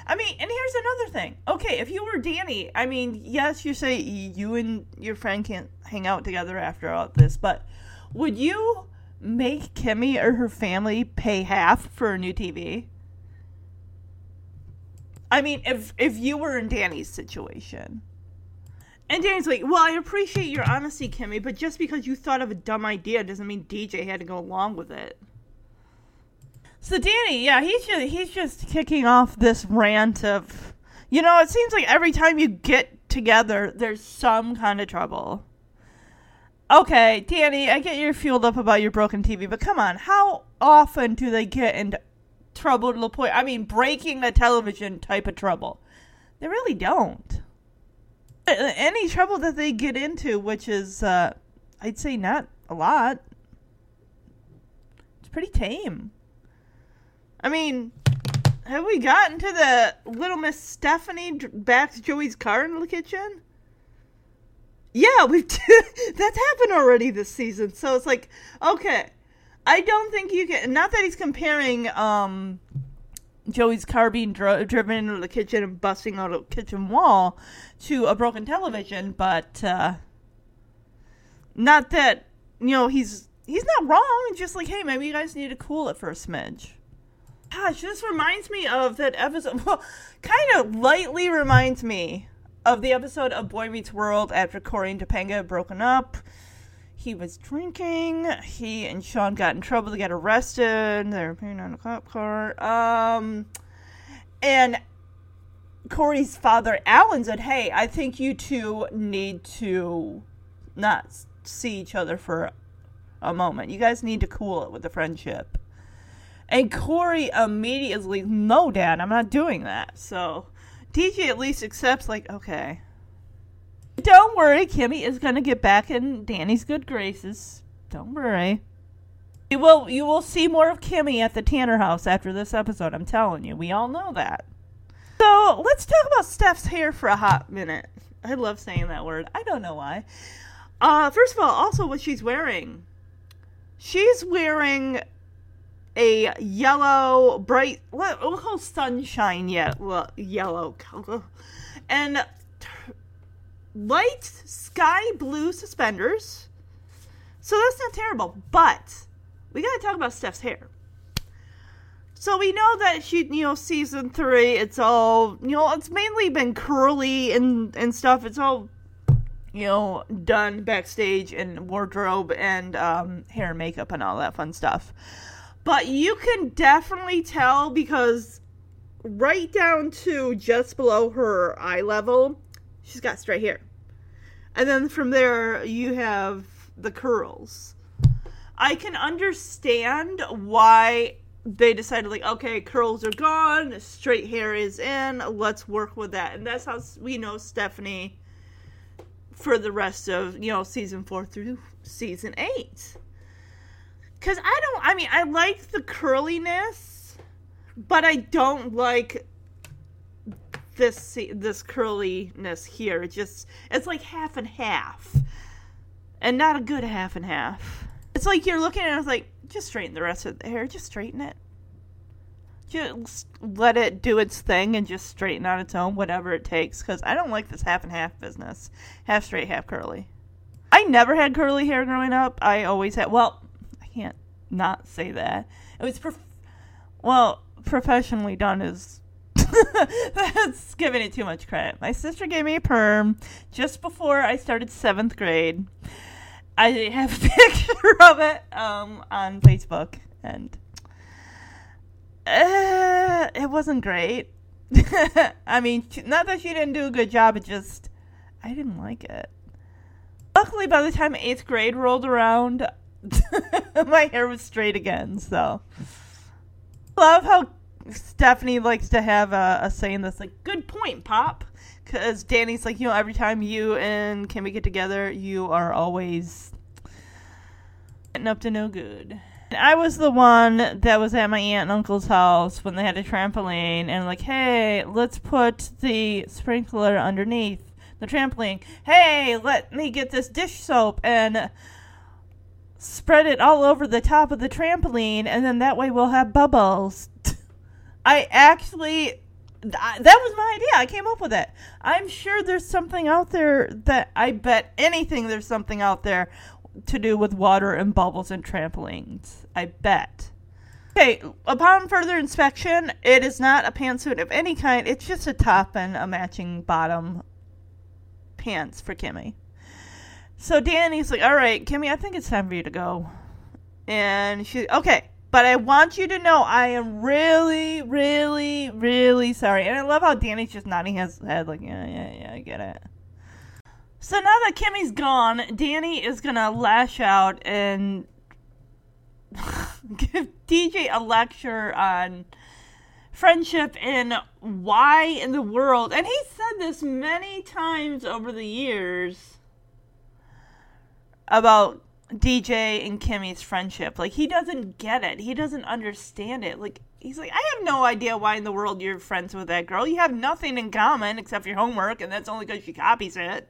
I mean, and here's another thing. Okay, if you were Danny, I mean, yes, you say you and your friend can't hang out together after all this, but would you make Kimmy or her family pay half for a new TV? I mean, if if you were in Danny's situation. And Danny's like, well, I appreciate your honesty, Kimmy, but just because you thought of a dumb idea doesn't mean DJ had to go along with it. So Danny, yeah, he's just he's just kicking off this rant of, you know, it seems like every time you get together, there's some kind of trouble. Okay, Danny, I get you're fueled up about your broken TV, but come on, how often do they get into trouble to the point. I mean, breaking a television type of trouble. They really don't. Any trouble that they get into, which is, uh, I'd say not a lot, it's pretty tame. I mean, have we gotten to the little Miss Stephanie backs Joey's car in the kitchen? Yeah, we've that's happened already this season. So it's like, okay, I don't think you can. Not that he's comparing um, Joey's car being dro- driven into the kitchen and busting out a kitchen wall to a broken television, but uh, not that you know he's he's not wrong. Just like, hey, maybe you guys need to cool it for a smidge. Gosh, this reminds me of that episode. Well, kind of lightly reminds me of the episode of Boy Meets World after Cory and Topanga had broken up. He was drinking. He and Shawn got in trouble. They got arrested. They were appearing on a cop car. Um, and Cory's father, Alan, said, "Hey, I think you two need to not see each other for a moment. You guys need to cool it with the friendship." And Cory immediately, no, Dad, I'm not doing that. So DJ at least accepts, like, okay. Don't worry, Kimmy is gonna get back in Danny's good graces. Don't worry. You will you will see more of Kimmy at the Tanner house after this episode, I'm telling you. We all know that. So let's talk about Steph's hair for a hot minute. I love saying that word. I don't know why. Uh first of all, also what she's wearing. She's wearing a yellow, bright, what we'll call sunshine yet, well, yellow, color, and light sky blue suspenders. So that's not terrible, but we gotta talk about Steph's hair. So we know that she, you know, season three, it's all, you know, it's mainly been curly and and stuff. It's all, you know, done backstage and wardrobe and um, hair and makeup and all that fun stuff. But you can definitely tell because right down to just below her eye level, she's got straight hair. And then from there, you have the curls. I can understand why they decided, like, okay, curls are gone, straight hair is in, let's work with that. And that's how we know Stephanie for the rest of, you know, season four through season eight. Because I don't, I mean, I like the curliness, but I don't like this this curliness here. It just it's like half and half, and not a good half and half. It's like you're looking at it, like just straighten the rest of the hair, just straighten it. Just let it do its thing and just straighten on its own, whatever it takes. Because I don't like this half and half business, half straight, half curly. I never had curly hair growing up. I always had. Well, can't not say that. It was prof- well professionally done is that's giving it too much credit. My sister gave me a perm just before I started seventh grade. I have a picture of it um, on Facebook, and uh, it wasn't great. I mean, not that she didn't do a good job, it just I didn't like it. Luckily, by the time eighth grade rolled around, my hair was straight again. So, love how Stephanie likes to have a, a saying that's like, "Good point, Pop," because Danny's like, you know, every time you and Kimmy get together, you are always getting up to no good. I was the one that was at my aunt and uncle's house when they had a trampoline, and like, hey, let's put the sprinkler underneath the trampoline. Hey, let me get this dish soap and spread it all over the top of the trampoline, and then that way we'll have bubbles. I actually, that was my idea. I came up with it. I'm sure there's something out there that I bet anything there's something out there to do with water and bubbles and trampolines. I bet. Okay, upon further inspection, it is not a pantsuit of any kind. It's just a top and a matching bottom pants for Kimmy. So Danny's like, "All right, Kimmy, I think it's time for you to go." And she, okay, but I want you to know I am really, really, really sorry. And I love how Danny's just nodding his head, like, "Yeah, yeah, yeah, I get it." So now that Kimmy's gone, Danny is gonna lash out and give DJ a lecture on friendship and why in the world. And he said this many times over the years about DJ and Kimmy's friendship. Like he doesn't get it. He doesn't understand it. Like he's like, I have no idea why in the world you're friends with that girl. You have nothing in common except your homework, and that's only because she copies it.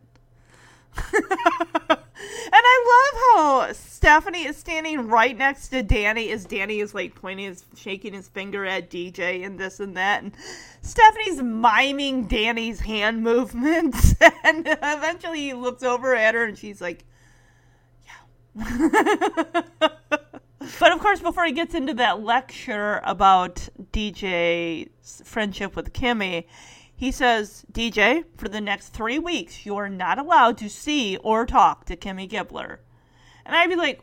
And I love how Stephanie is standing right next to Danny as Danny is like pointing his shaking his finger at DJ and this and that and Stephanie's miming Danny's hand movements and eventually he looks over at her and she's like. but of course before he gets into that lecture about DJ's friendship with Kimmy, he says, DJ, for the next three weeks, you are not allowed to see or talk to Kimmy Gibbler. And I'd be like,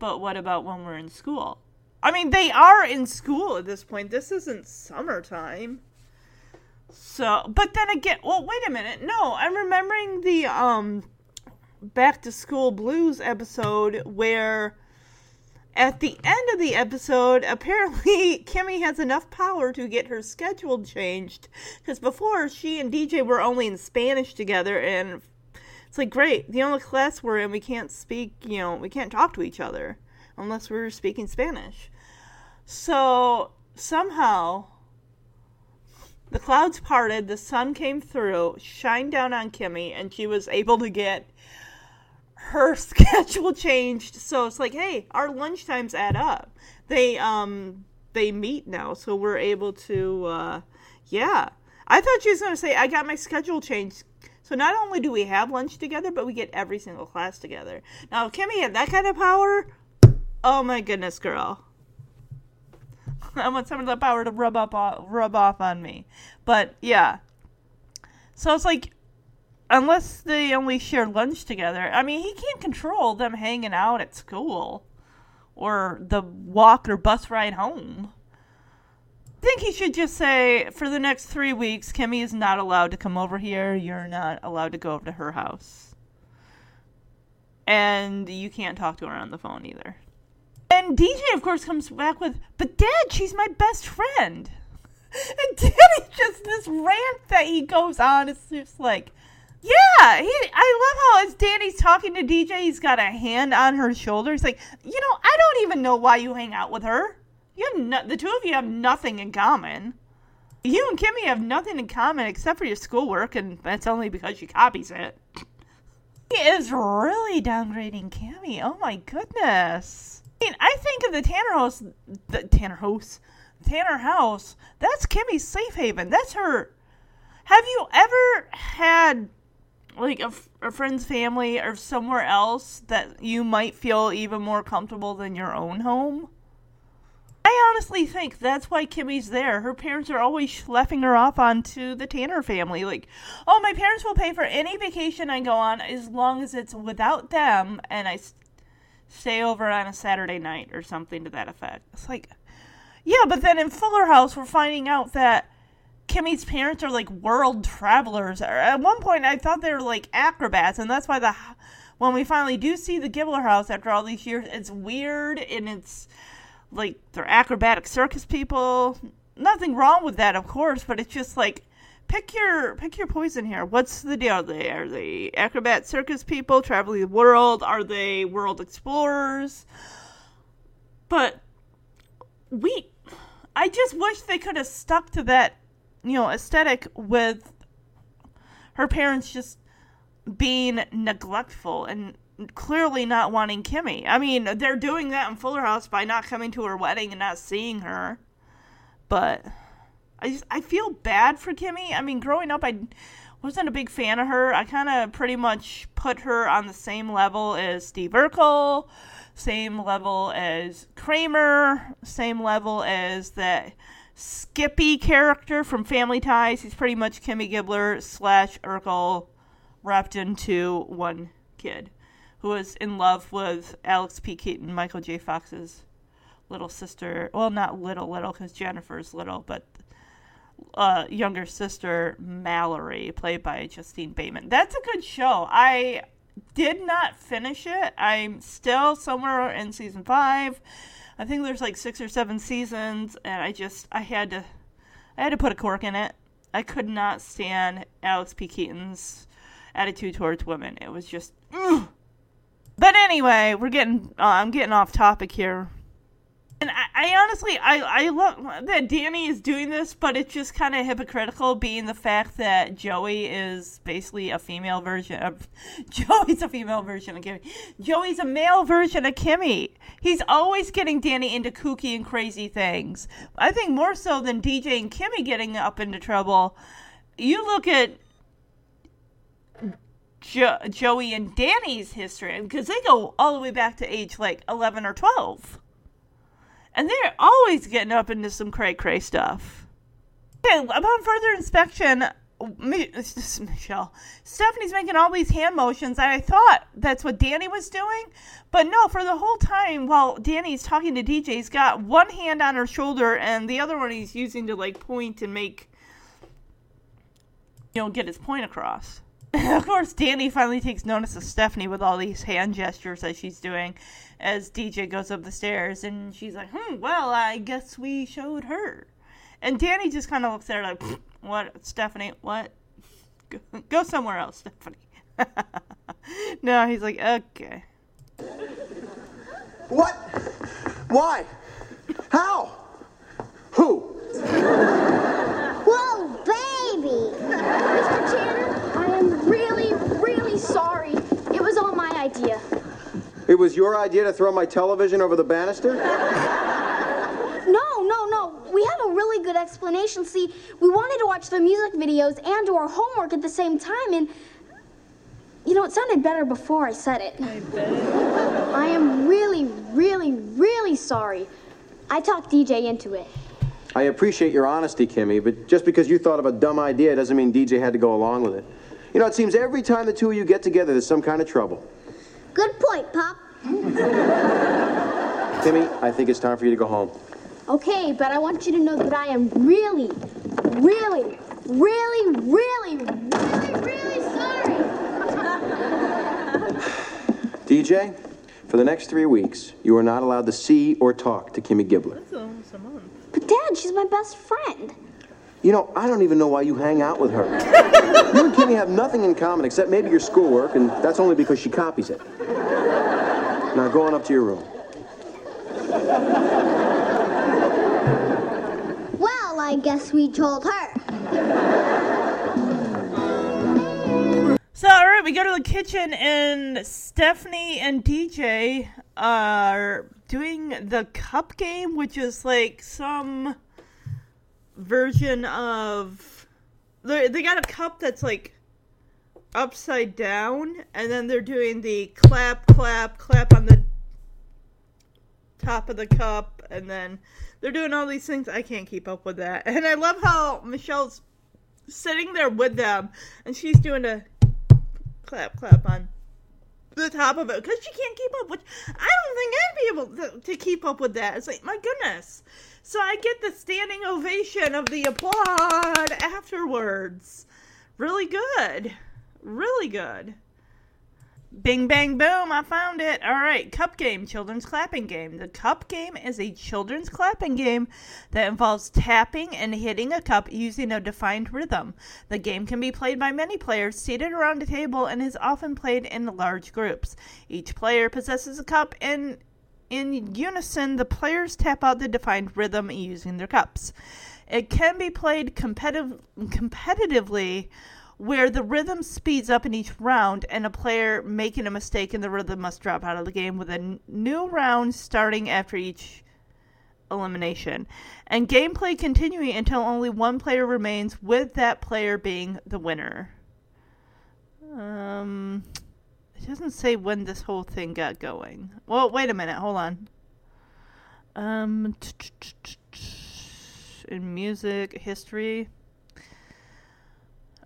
but what about when we're in school? I mean, they are in school at this point. This isn't summertime. So, but then again, well, wait a minute. No, I'm remembering the um back to school blues episode where at the end of the episode, apparently Kimmy has enough power to get her schedule changed. Because before, she and DJ were only in Spanish together, and it's like, great, the only class we're in, we can't speak, you know, we can't talk to each other unless we're speaking Spanish. So somehow, the clouds parted, the sun came through, shined down on Kimmy, and she was able to get her schedule changed so it's like hey our lunch times add up. They um they meet now so we're able to uh yeah. I thought she was going to say i got my schedule changed. So not only do we have lunch together but we get every single class together. Now if kimmy had that kind of power? Oh my goodness girl. I want some of the power to rub up rub off on me. But yeah. So it's like unless they only share lunch together. I mean, he can't control them hanging out at school or the walk or bus ride home. I think he should just say for the next three weeks, Kimmy is not allowed to come over here. You're not allowed to go over to her house. And you can't talk to her on the phone either. And DJ, of course, comes back with, But Dad, she's my best friend. And Danny just this rant that he goes on. It's just like, yeah, he, I love how as Danny's talking to DJ, he's got a hand on her shoulder. He's like, you know, I don't even know why you hang out with her. You have no, the two of you have nothing in common. You and Kimmy have nothing in common except for your schoolwork, and that's only because she copies it. He is really downgrading Kimmy. Oh my goodness. I mean, I think of the Tanner house, the Tanner house, Tanner house. That's Kimmy's safe haven. That's her. Have you ever had like a, a friend's family or somewhere else that you might feel even more comfortable than your own home. I honestly think that's why Kimmy's there. Her parents are always schlepping her off onto the Tanner family. Like, oh, my parents will pay for any vacation I go on as long as it's without them and I stay over on a Saturday night or something to that effect. It's like, yeah, but then in Fuller House, we're finding out that Kimmy's parents are like world travelers. At one point, I thought they were like acrobats, and that's why the when we finally do see the Gibbler house after all these years, it's weird and it's like they're acrobatic circus people. Nothing wrong with that, of course, but it's just like pick your pick your poison here. What's the deal? Are they are they acrobat circus people traveling the world? Are they world explorers? But we, I just wish they could have stuck to that you know, aesthetic with her parents just being neglectful and clearly not wanting Kimmy. I mean, they're doing that in Fuller House by not coming to her wedding and not seeing her. But I just I feel bad for Kimmy. I mean, growing up I wasn't a big fan of her. I kind of pretty much put her on the same level as Steve Urkel, same level as Kramer, same level as that Skippy character from Family Ties. He's pretty much Kimmy Gibbler slash Urkel wrapped into one kid who was in love with Alex P. Keaton, Michael J. Fox's little sister. Well, not little, little, because Jennifer's little, but uh, younger sister, Mallory, played by Justine Bateman. That's a good show. I did not finish it. I'm still somewhere in season five. I think there's like six or seven seasons, and I just I had to I had to put a cork in it. I could not stand Alex P. Keaton's attitude towards women. It was just. Ugh. But anyway, we're getting uh, I'm getting off topic here. And I, I honestly, I, I love that Danny is doing this, but it's just kind of hypocritical, being the fact that Joey is basically a female version of Joey's a female version of Kimmy. Joey's a male version of Kimmy. He's always getting Danny into kooky and crazy things. I think more so than DJ and Kimmy getting up into trouble. You look at jo- Joey and Danny's history because they go all the way back to age like 11 or 12. And they're always getting up into some cray cray stuff. Okay, upon further inspection, Michelle, Stephanie's making all these hand motions, and I thought that's what Danny was doing. But no, for the whole time while Danny's talking to DJ, he's got one hand on her shoulder, and the other one he's using to like point and make, you know, get his point across. of course, Danny finally takes notice of Stephanie with all these hand gestures that she's doing as DJ goes up the stairs, and she's like, "Hmm, well, I guess we showed her." And Danny just kind of looks at her like, "What, Stephanie? What? Go, go somewhere else, Stephanie." no, he's like, "Okay." What? Why? How? Who? Whoa, baby! Mr. Tanner, I am really, really sorry. It was all my idea. It was your idea to throw my television over the banister? No, no, no. We had a really good explanation. See, we wanted to watch the music videos and do our homework at the same time, and you know, it sounded better before I said it. I am really, really, really sorry. I talked DJ into it. I appreciate your honesty, Kimmy, but just because you thought of a dumb idea doesn't mean DJ had to go along with it. You know, it seems every time the two of you get together, there's some kind of trouble. Good point, Pop. Kimmy, I think it's time for you to go home. Okay, but I want you to know that I am really, really, really, really, really, really sorry. DJ, for the next three weeks, you are not allowed to see or talk to Kimmy Gibbler. That's almost a month. But Dad, she's my best friend. You know, I don't even know why you hang out with her. you and Kimmy have nothing in common except maybe your schoolwork, and that's only because she copies it. Now go on up to your room. Well, I guess we told her. So, all right, we go to the kitchen, and Stephanie and DJ are doing the cup game, which is like some version of. They got a cup that's like upside down, and then they're doing the clap, clap, clap on the top of the cup, and then they're doing all these things. I can't keep up with that. And I love how Michelle's sitting there with them, and she's doing a clap, clap on the top of it because she can't keep up. Which I don't think I'd be able to, to keep up with that. It's like my goodness. So I get the standing ovation of the applaud afterwards. Really good, really good. Bing bang boom, I found it. All right, cup game, children's clapping game. The cup game is a children's clapping game that involves tapping and hitting a cup using a defined rhythm. The game can be played by many players seated around a table and is often played in large groups. Each player possesses a cup and in unison, the players tap out the defined rhythm using their cups. It can be played competitive, competitively where the rhythm speeds up in each round and a player making a mistake in the rhythm must drop out of the game with a n- new round starting after each elimination and gameplay continuing until only one player remains with that player being the winner um it doesn't say when this whole thing got going well wait a minute hold on um in music history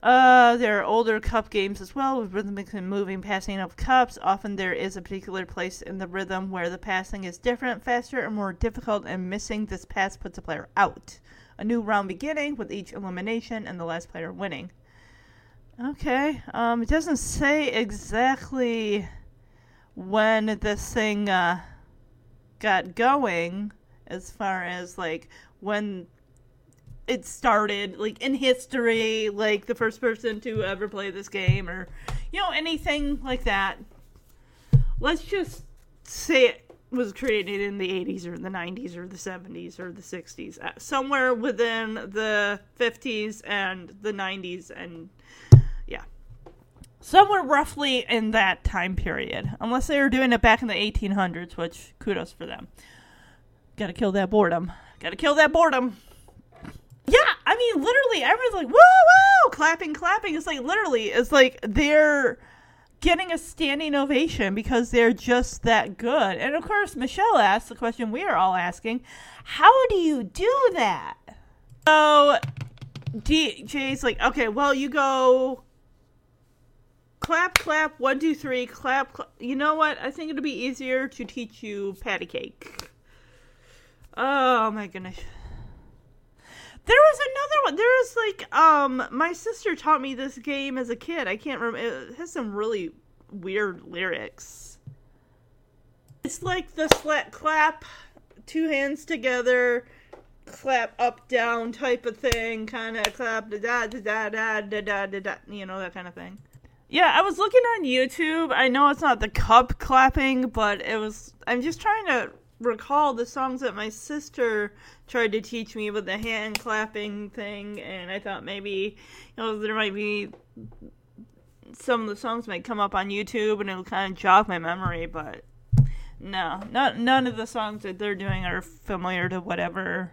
uh, there are older cup games as well with rhythmic and moving passing of cups. Often there is a particular place in the rhythm where the passing is different, faster, or more difficult, and missing this pass puts a player out. A new round beginning with each elimination and the last player winning. Okay, um, it doesn't say exactly when this thing uh, got going as far as like when it started like in history like the first person to ever play this game or you know anything like that. Let's just say it was created in the 80s or the 90s or the 70s or the 60s, uh, somewhere within the 50s and the 90s, and somewhere roughly in that time period. Unless they were doing it back in the 1800s, which kudos for them. Gotta kill that boredom. Gotta kill that boredom. Yeah, I mean, literally, everyone's like, woo, woo, clapping, clapping. It's like, literally, it's like they're getting a standing ovation because they're just that good. And of course, Michelle asked the question we are all asking how do you do that? So, DJ's like, okay, well, you go clap, clap, one, two, three, clap, clap. You know what? I think it'll be easier to teach you patty cake. Oh my goodness. There was another one. There was like, um, my sister taught me this game as a kid. I can't remember. It has some really weird lyrics. It's like the slap, clap, two hands together, clap up down type of thing, kind of clap da da da da da da da, you know that kind of thing. Yeah, I was looking on YouTube. I know it's not the cup clapping, but it was. I'm just trying to recall the songs that my sister tried to teach me with the hand clapping thing, and I thought maybe, you know, there might be some of the songs might come up on YouTube and it'll kind of jog my memory, but no, not none of the songs that they're doing are familiar to whatever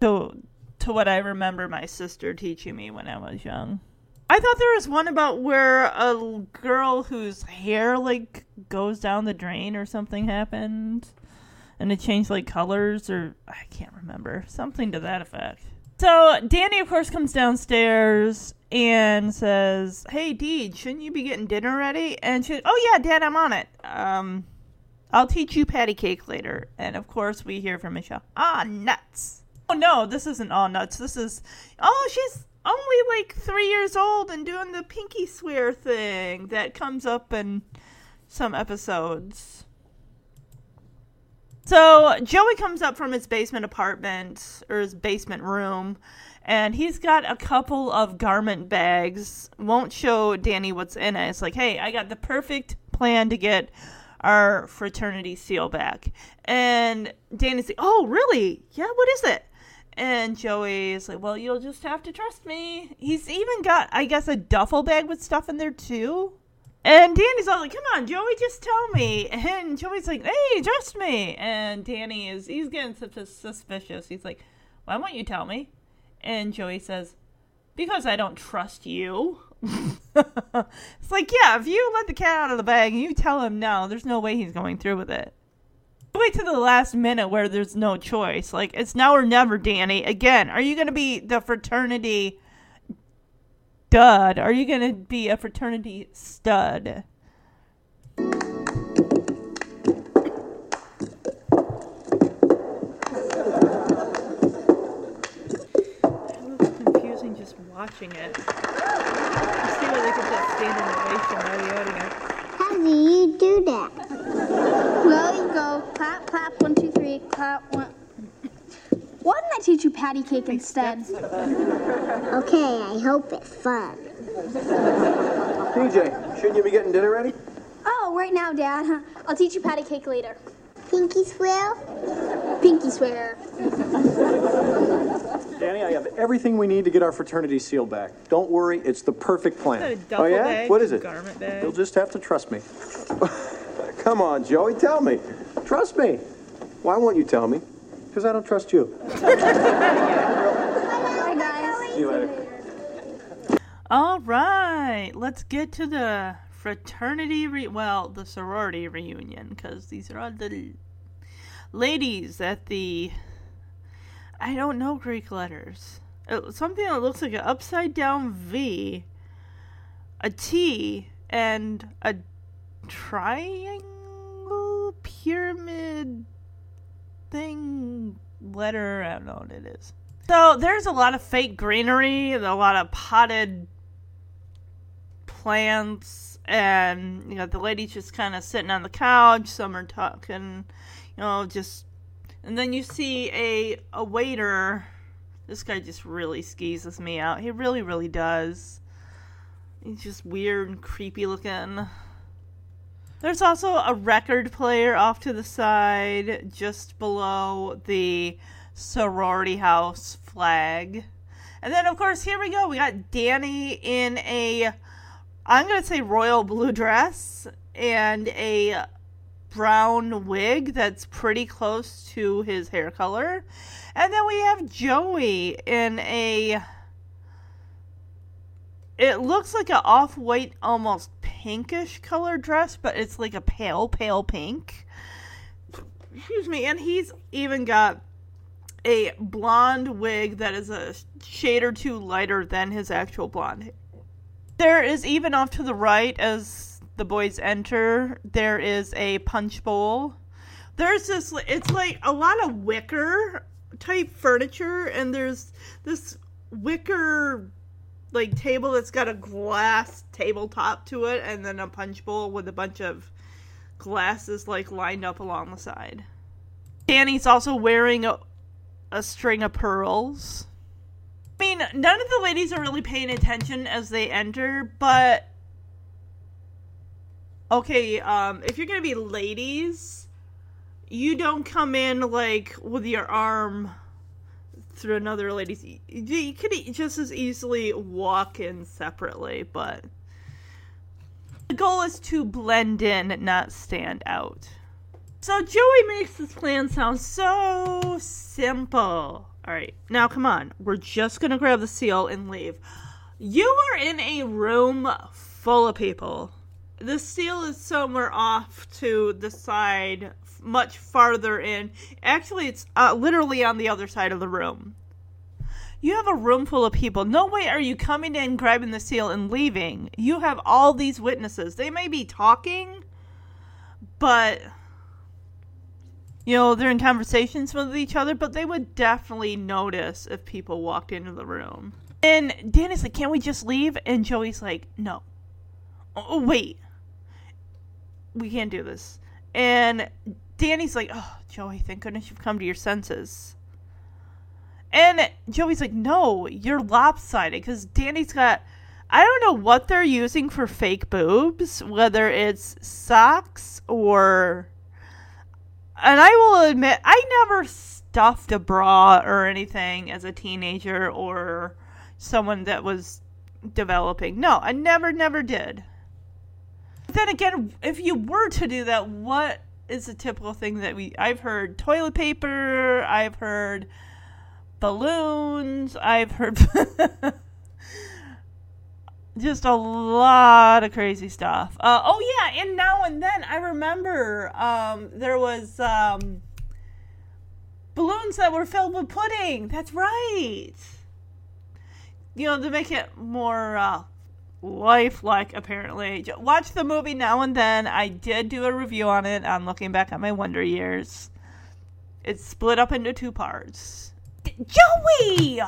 to to what I remember my sister teaching me when I was young. I thought there was one about where a girl whose hair like goes down the drain or something happened and it changed like colors or I can't remember. Something to that effect. So Danny of course comes downstairs and says, "Hey Deej, shouldn't you be getting dinner ready?" And she, "Oh yeah, Dad, I'm on it. Um, I'll teach you patty cake later." And of course, we hear from Michelle, "Ah, nuts." Oh no, this isn't all nuts. This is, oh, she's only like three years old and doing the pinky swear thing that comes up in some episodes. So Joey comes up from his basement apartment or his basement room, and he's got a couple of garment bags. Won't show Danny what's in it. It's like, hey, I got the perfect plan to get our fraternity seal back. And Danny's like, oh, really? Yeah, what is it? And Joey's like, well, you'll just have to trust me. He's even got, I guess, a duffel bag with stuff in there too. And Danny's all like, come on, Joey, just tell me. And Joey's like, hey, trust me. And Danny is, he's getting such a suspicious. He's like, why won't you tell me? And Joey says, because I don't trust you. it's like, yeah, if you let the cat out of the bag and you tell him no, there's no way he's going through with it. Wait to the last minute where there's no choice. Like, it's now or never, Danny. Again, are you going to be the fraternity dud? Are you going to be a fraternity stud? Just watching it. See they get that standing ovation by the audience. How do you do that? Well, you go clap, clap, one, two, three, clap, one. Why didn't I teach you patty cake instead? Okay, I hope it's fun. PJ, shouldn't you be getting dinner ready? Oh, right now, Dad. I'll teach you patty cake later. Pinky swear? Pinky swear. Danny, I have everything we need to get our fraternity seal back. Don't worry, it's the perfect plan. A Oh, yeah? bag? What is it? Garment bag. You'll just have to trust me. Come on, Joey, tell me. Trust me. Why won't you tell me? Because I don't trust you. Bye, guys. See you later. All right, let's get to the fraternity re- well, the sorority reunion because these are all the ladies at the I don't know Greek letters. Uh, something that looks like an upside down V, a T, and a triangle pyramid thing letter. I don't know what it is. So there's a lot of fake greenery and a lot of potted plants, and you know the ladies just kind of sitting on the couch. Some are talking, you know, just. And then you see a a waiter. This guy just really skeezes me out. He really, really does. He's just weird and creepy looking. There's also a record player off to the side, just below the sorority house flag. And then, of course, here we go. We got Danny in a, I'm going to say royal blue dress and a brown wig that's pretty close to his hair color. And then we have Joey in a, it looks like an off white, almost pinkish color dress, but it's like a pale, pale pink. Excuse me. And he's even got a blonde wig that is a shade or two lighter than his actual blonde. There is even off to the right as the boys enter, there is a punch bowl. There's this, it's like a lot of wicker type furniture, and there's this wicker like table that's got a glass tabletop to it, and then a punch bowl with a bunch of glasses like lined up along the side. Danny's also wearing a, a string of pearls. I mean, none of the ladies are really paying attention as they enter, but okay, um, if you're gonna be ladies, you don't come in like with your arm through another lady's. You could just as easily walk in separately, but the goal is to blend in, not stand out. So Joey makes this plan sound so simple. All right, now come on. We're just gonna grab the seal and leave. You are in a room full of people. The seal is somewhere off to the side, much farther in. Actually, it's uh, literally on the other side of the room. You have a room full of people. No way are you coming in, grabbing the seal, and leaving. You have all these witnesses. They may be talking, but you know, they're in conversations with each other, but they would definitely notice if people walked into the room. And Danny's like, Can't we just leave? And Joey's like, No. Oh, wait. We can't do this. And Danny's like, Oh, Joey, thank goodness you've come to your senses. And Joey's like, No, you're lopsided. Because Danny's got. I don't know what they're using for fake boobs, whether it's socks or and I will admit, I never stuffed a bra or anything as a teenager or someone that was developing. No, I never, never did. Then again, if you were to do that, what is a typical thing that we? I've heard toilet paper. I've heard balloons. I've heard just a lot of crazy stuff. Uh, oh yeah, and now and then I remember um, there was um, balloons that were filled with pudding. That's right. You know to make it more uh, lifelike. Apparently, watch the movie now and then. I did do a review on it. on looking back at my Wonder Years. It's split up into two parts. D- Joey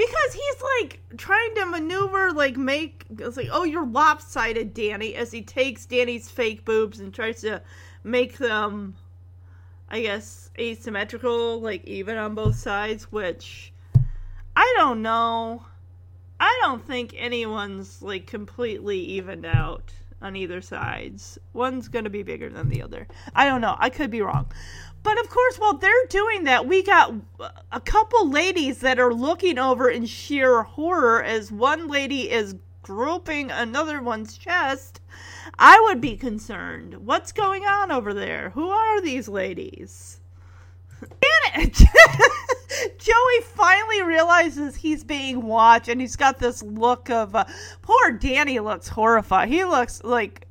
because he's like trying to maneuver like make it's like oh you're lopsided danny as he takes danny's fake boobs and tries to make them i guess asymmetrical like even on both sides which i don't know. I don't think anyone's like completely evened out on either sides. One's gonna be bigger than the other. I don't know. I could be wrong but of course, while they're doing that, we got a couple ladies that are looking over in sheer horror as one lady is groping another one's chest. I would be concerned. What's going on over there? Who are these ladies? Damn it! Joey finally realizes he's being watched and he's got this look of. Uh, poor Danny looks horrified. He looks like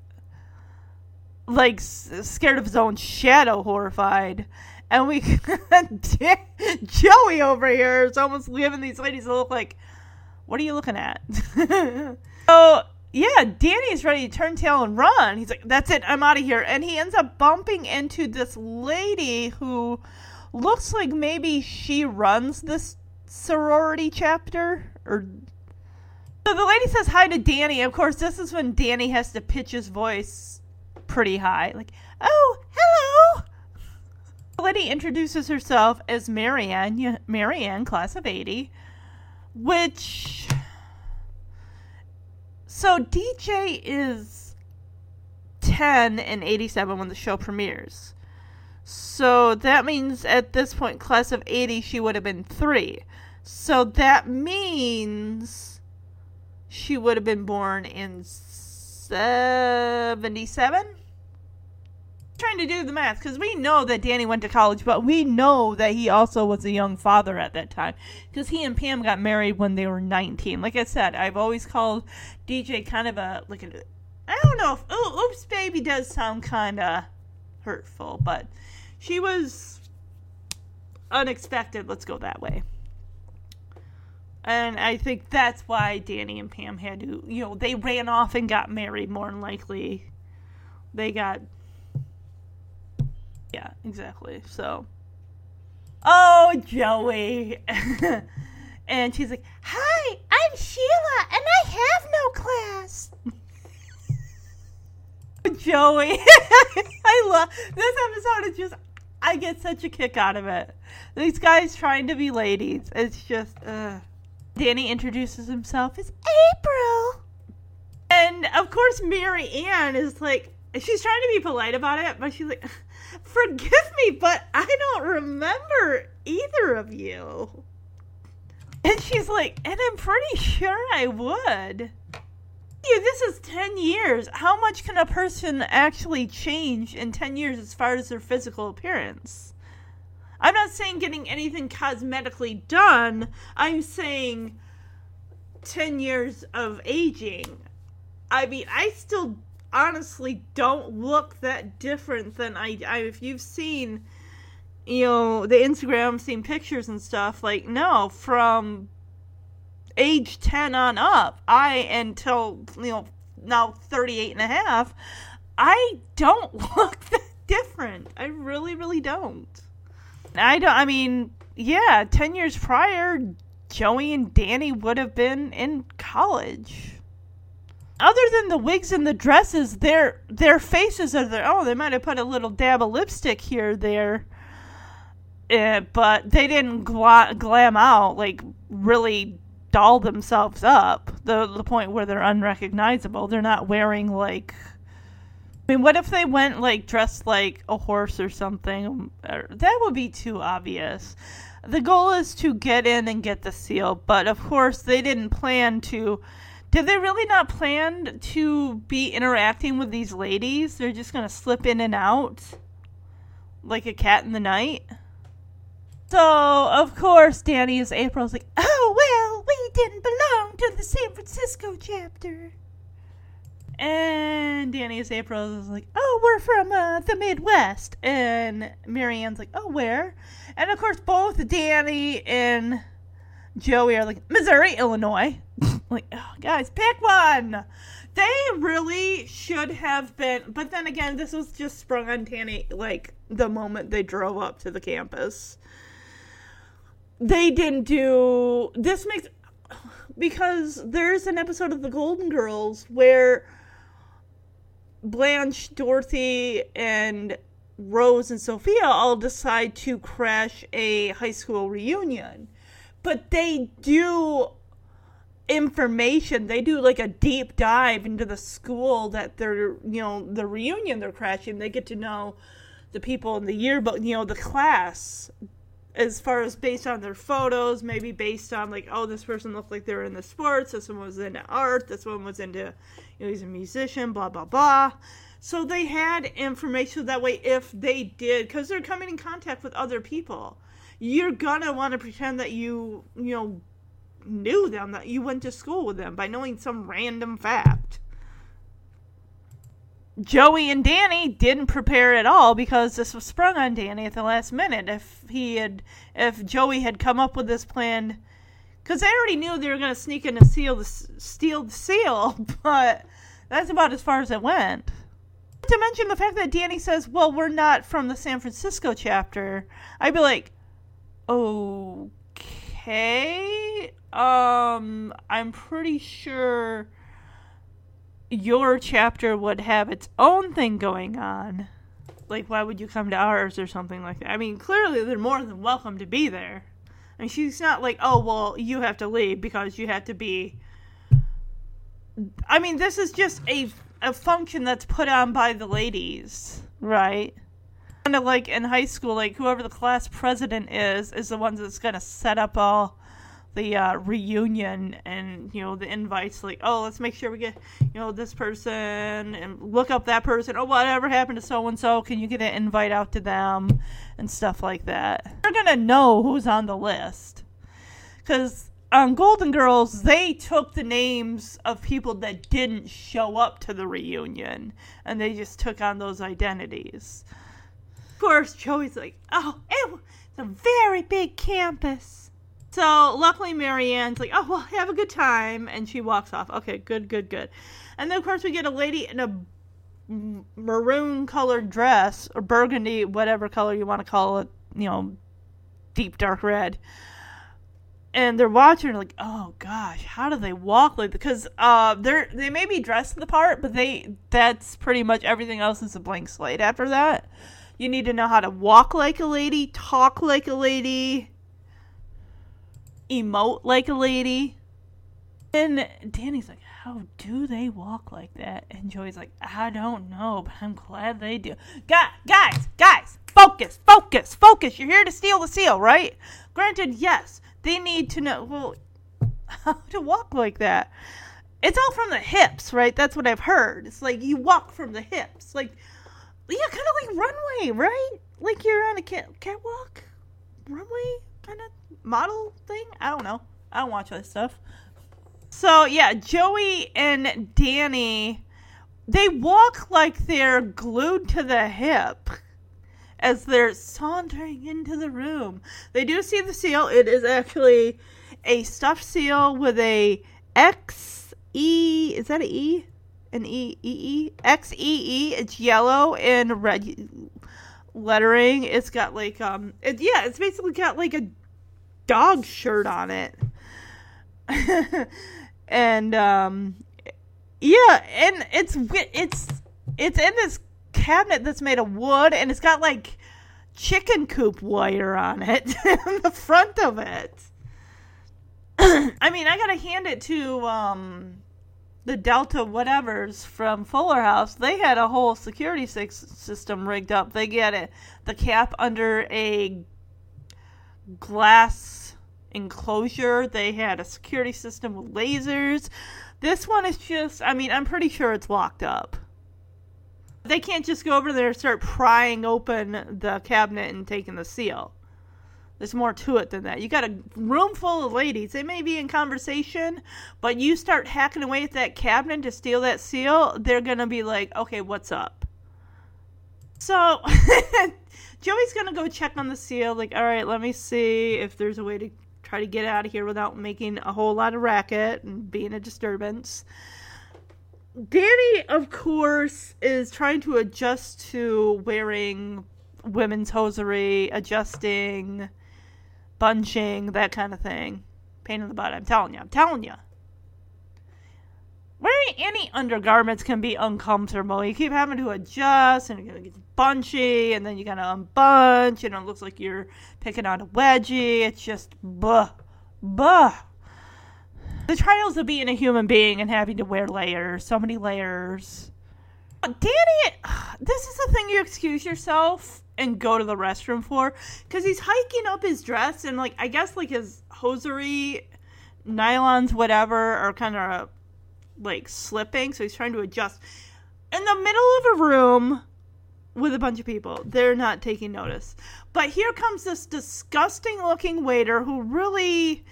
like scared of his own shadow, horrified. And we, Joey over here is almost giving these ladies a look like, "What are you looking at?" so yeah, Danny's ready to turn tail and run. He's like, "That's it, I'm out of here." And he ends up bumping into this lady who looks like maybe she runs this sorority chapter or so the lady says hi to Danny. Of course, this is when Danny has to pitch his voice pretty high. Like, oh, hello. Lady introduces herself as Marianne, Marianne, class of 80, which. So DJ is 10 and 87 when the show premieres. So that means at this point, class of 80, she would have been 3. So that means she would have been born in 77? Trying to do the math because we know that Danny went to college, but we know that he also was a young father at that time because he and Pam got married when they were 19. Like I said, I've always called DJ kind of a like a I don't know if oh, oops baby does sound kind of hurtful, but she was unexpected. Let's go that way. And I think that's why Danny and Pam had to, you know, they ran off and got married more than likely. They got. Yeah, exactly. So. Oh, Joey. and she's like, Hi, I'm Sheila, and I have no class. Joey. I love this episode is just I get such a kick out of it. These guys trying to be ladies. It's just uh Danny introduces himself as April. And of course Marianne is like she's trying to be polite about it, but she's like Forgive me, but I don't remember either of you. And she's like, and I'm pretty sure I would. Yeah, this is 10 years. How much can a person actually change in 10 years as far as their physical appearance? I'm not saying getting anything cosmetically done. I'm saying 10 years of aging. I mean, I still honestly don't look that different than I, I if you've seen you know the Instagram seen pictures and stuff like no from age 10 on up, I, until, you know, now 38 and a half, I don't look that different. I really, really don't. I don't, I mean, yeah, 10 years prior, Joey and Danny would have been in college. Other than the wigs and the dresses, their their faces are their own. They might have put a little dab of lipstick here there, uh, but they didn't gla- glam out like really doll themselves up the the point where they're unrecognizable. They're not wearing like I mean, what if they went like dressed like a horse or something? That would be too obvious. The goal is to get in and get the seal, but of course they didn't plan to did they really not plan to be interacting with these ladies? They're just going to slip in and out like a cat in the night? So, of course, Danny is April's like, oh, well, we didn't belong to the San Francisco chapter. And Danny is April is like, oh, we're from uh, the Midwest. And Marianne's like, oh, where? And of course, both Danny and Joey are like, Missouri, Illinois. like, oh, guys, pick one. They really should have been, but then again, this was just sprung on Danny like the moment they drove up to the campus they didn't do this makes because there's an episode of the Golden Girls where Blanche, Dorothy, and Rose and Sophia all decide to crash a high school reunion. But they do information. They do like a deep dive into the school that they're, you know, the reunion they're crashing. They get to know the people in the yearbook, you know, the class as far as based on their photos, maybe based on like, oh, this person looked like they were in the sports, this one was into art, this one was into, you know, he's a musician, blah blah blah. So they had information that way if they did, because they're coming in contact with other people, you're gonna want to pretend that you, you know, knew them, that you went to school with them by knowing some random fact. Joey and Danny didn't prepare at all because this was sprung on Danny at the last minute. If he had, if Joey had come up with this plan, because they already knew they were going to sneak in and steal the steal the seal, but that's about as far as it went. To mention the fact that Danny says, "Well, we're not from the San Francisco chapter," I'd be like, "Okay, um, I'm pretty sure." Your chapter would have its own thing going on. Like, why would you come to ours or something like that? I mean, clearly they're more than welcome to be there. Mean, she's not like, oh, well, you have to leave because you have to be. I mean, this is just a a function that's put on by the ladies, right? Kind of like in high school, like whoever the class president is, is the ones that's gonna set up all the uh, reunion and you know the invites. Like, oh, let's make sure we get you know this person and look up that person. Oh, whatever happened to so and so? Can you get an invite out to them and stuff like that? They're gonna know who's on the list because on Golden Girls, they took the names of people that didn't show up to the reunion and they just took on those identities. Of course, Joey's like, oh, it, it's a very big campus. So luckily, Marianne's like, oh, well, have a good time. And she walks off. Okay, good, good, good. And then, of course, we get a lady in a maroon colored dress or burgundy, whatever color you want to call it, you know, deep dark red and they're watching like oh gosh how do they walk like because uh they're they may be dressed the part but they that's pretty much everything else is a blank slate after that you need to know how to walk like a lady talk like a lady emote like a lady and danny's like how do they walk like that and joey's like i don't know but i'm glad they do guys guys guys focus focus focus you're here to steal the seal right granted yes they need to know well how to walk like that. It's all from the hips, right? That's what I've heard. It's like you walk from the hips, like yeah, kind of like runway, right? Like you're on a cat catwalk, runway kind of model thing. I don't know. I don't watch that stuff. So yeah, Joey and Danny, they walk like they're glued to the hip as they're sauntering into the room. They do see the seal. It is actually a stuffed seal with a X E. Is that an E? An E E E X E E. It's yellow and red lettering. It's got like um. It, yeah, it's basically got like a dog shirt on it. and um yeah and it's it's it's in this cabinet that's made of wood and it's got like chicken coop wire on it in the front of it. I mean, I gotta hand it to um, the Delta whatevers from Fuller House. They had a whole security system rigged up. They get it, the cap under a glass enclosure. They had a security system with lasers. This one is just, I mean, I'm pretty sure it's locked up. They can't just go over there and start prying open the cabinet and taking the seal. There's more to it than that. You got a room full of ladies. They may be in conversation, but you start hacking away at that cabinet to steal that seal, they're going to be like, okay, what's up? So, Joey's going to go check on the seal. Like, all right, let me see if there's a way to try to get out of here without making a whole lot of racket and being a disturbance. Danny, of course, is trying to adjust to wearing women's hosiery, adjusting, bunching, that kind of thing. Pain in the butt, I'm telling you. I'm telling you. Wearing any undergarments can be uncomfortable. You keep having to adjust, and it gets bunchy, and then you gotta unbunch, and it looks like you're picking on a wedgie. It's just, buh, buh the trials of being a human being and having to wear layers, so many layers. Danny, this is the thing you excuse yourself and go to the restroom for because he's hiking up his dress and like I guess like his hosiery, nylons, whatever, are kind of like slipping, so he's trying to adjust in the middle of a room with a bunch of people. They're not taking notice. But here comes this disgusting looking waiter who really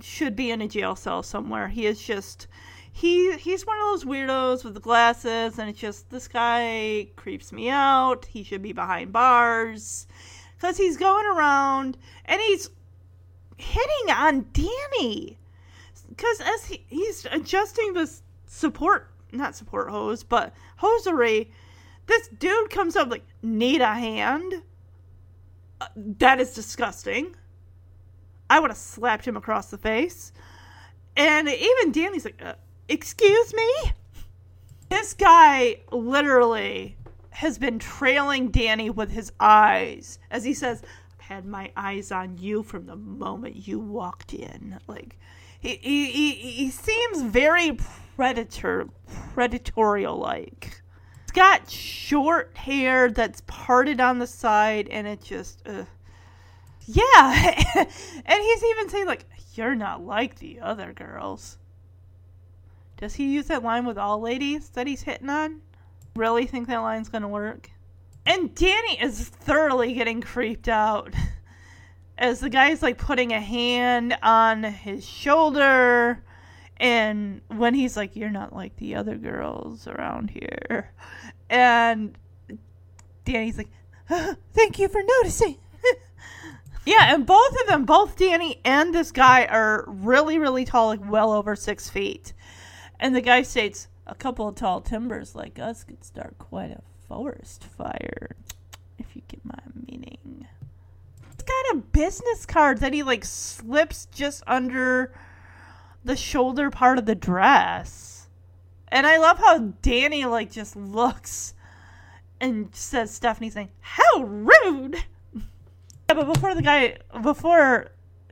should be in a jail cell somewhere. He is just he he's one of those weirdos with the glasses and it's just this guy creeps me out. He should be behind bars cuz he's going around and he's hitting on Danny. Cuz as he, he's adjusting this support not support hose, but hosiery, this dude comes up like, "Need a hand?" Uh, that is disgusting. I would have slapped him across the face. And even Danny's like, uh, Excuse me? This guy literally has been trailing Danny with his eyes as he says, I've had my eyes on you from the moment you walked in. Like, he he he, seems very predator predatorial like. He's got short hair that's parted on the side, and it just. Uh, yeah, and he's even saying like, "You're not like the other girls." Does he use that line with all ladies that he's hitting on? Really think that line's gonna work? And Danny is thoroughly getting creeped out as the guy's like putting a hand on his shoulder. And when he's like, You're not like the other girls around here. And Danny's like, Thank you for noticing. yeah, and both of them, both Danny and this guy, are really, really tall, like well over six feet. And the guy states, A couple of tall timbers like us could start quite a forest fire, if you get my meaning. Got a business card that he like slips just under the shoulder part of the dress. And I love how Danny like just looks and says Stephanie's saying, How rude Yeah, but before the guy before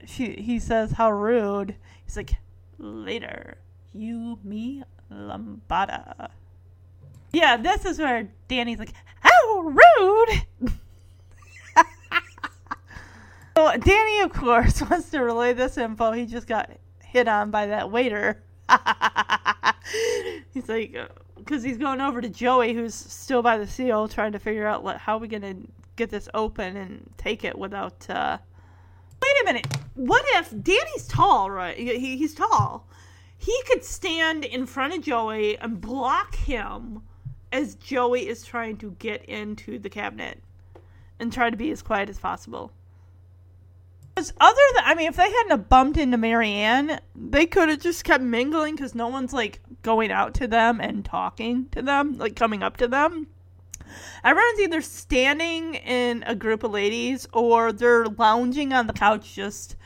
she he says how rude, he's like, Later, you me lambada. Yeah, this is where Danny's like, How rude! Danny, of course, wants to relay this info. He just got hit on by that waiter. he's like, because he's going over to Joey, who's still by the seal, trying to figure out like, how are we going to get this open and take it without. Uh... Wait a minute. What if Danny's tall, right? He, he's tall. He could stand in front of Joey and block him as Joey is trying to get into the cabinet and try to be as quiet as possible. Because other than, I mean, if they hadn't bumped into Marianne, they could have just kept mingling because no one's like going out to them and talking to them, like coming up to them. Everyone's either standing in a group of ladies or they're lounging on the couch just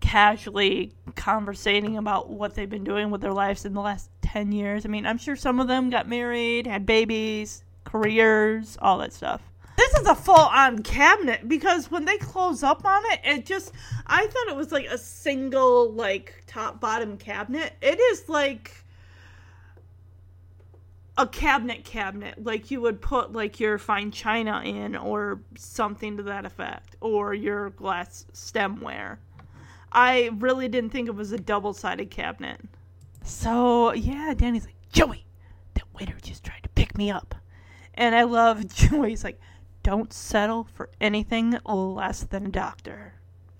casually conversating about what they've been doing with their lives in the last 10 years. I mean, I'm sure some of them got married, had babies, careers, all that stuff. This is a full on cabinet because when they close up on it, it just, I thought it was like a single, like, top bottom cabinet. It is like a cabinet cabinet like you would put like your fine china in or something to that effect or your glass stemware I really didn't think it was a double sided cabinet. So, yeah, Danny's like, Joey, that waiter just tried to pick me up. And I love Joey's like, don't settle for anything less than a doctor.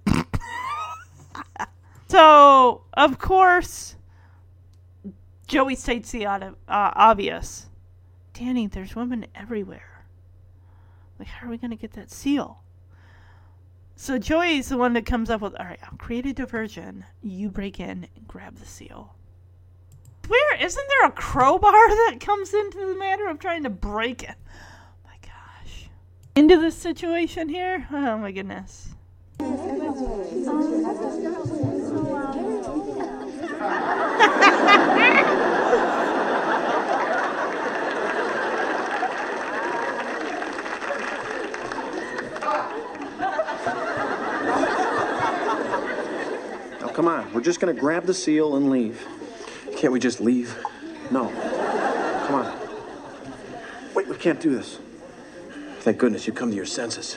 so, of course, Joey states the uh, obvious. Danny, there's women everywhere. Like, how are we going to get that seal? So Joey's the one that comes up with, all right, I'll create a diversion. You break in and grab the seal. Where isn't there a crowbar that comes into the matter of trying to break it? Oh. Into this situation here? Oh my goodness. Now, come on. We're just to grab the seal and leave. Can't we just leave? No. Come on. Wait, we can't do this. Thank goodness you come to your senses.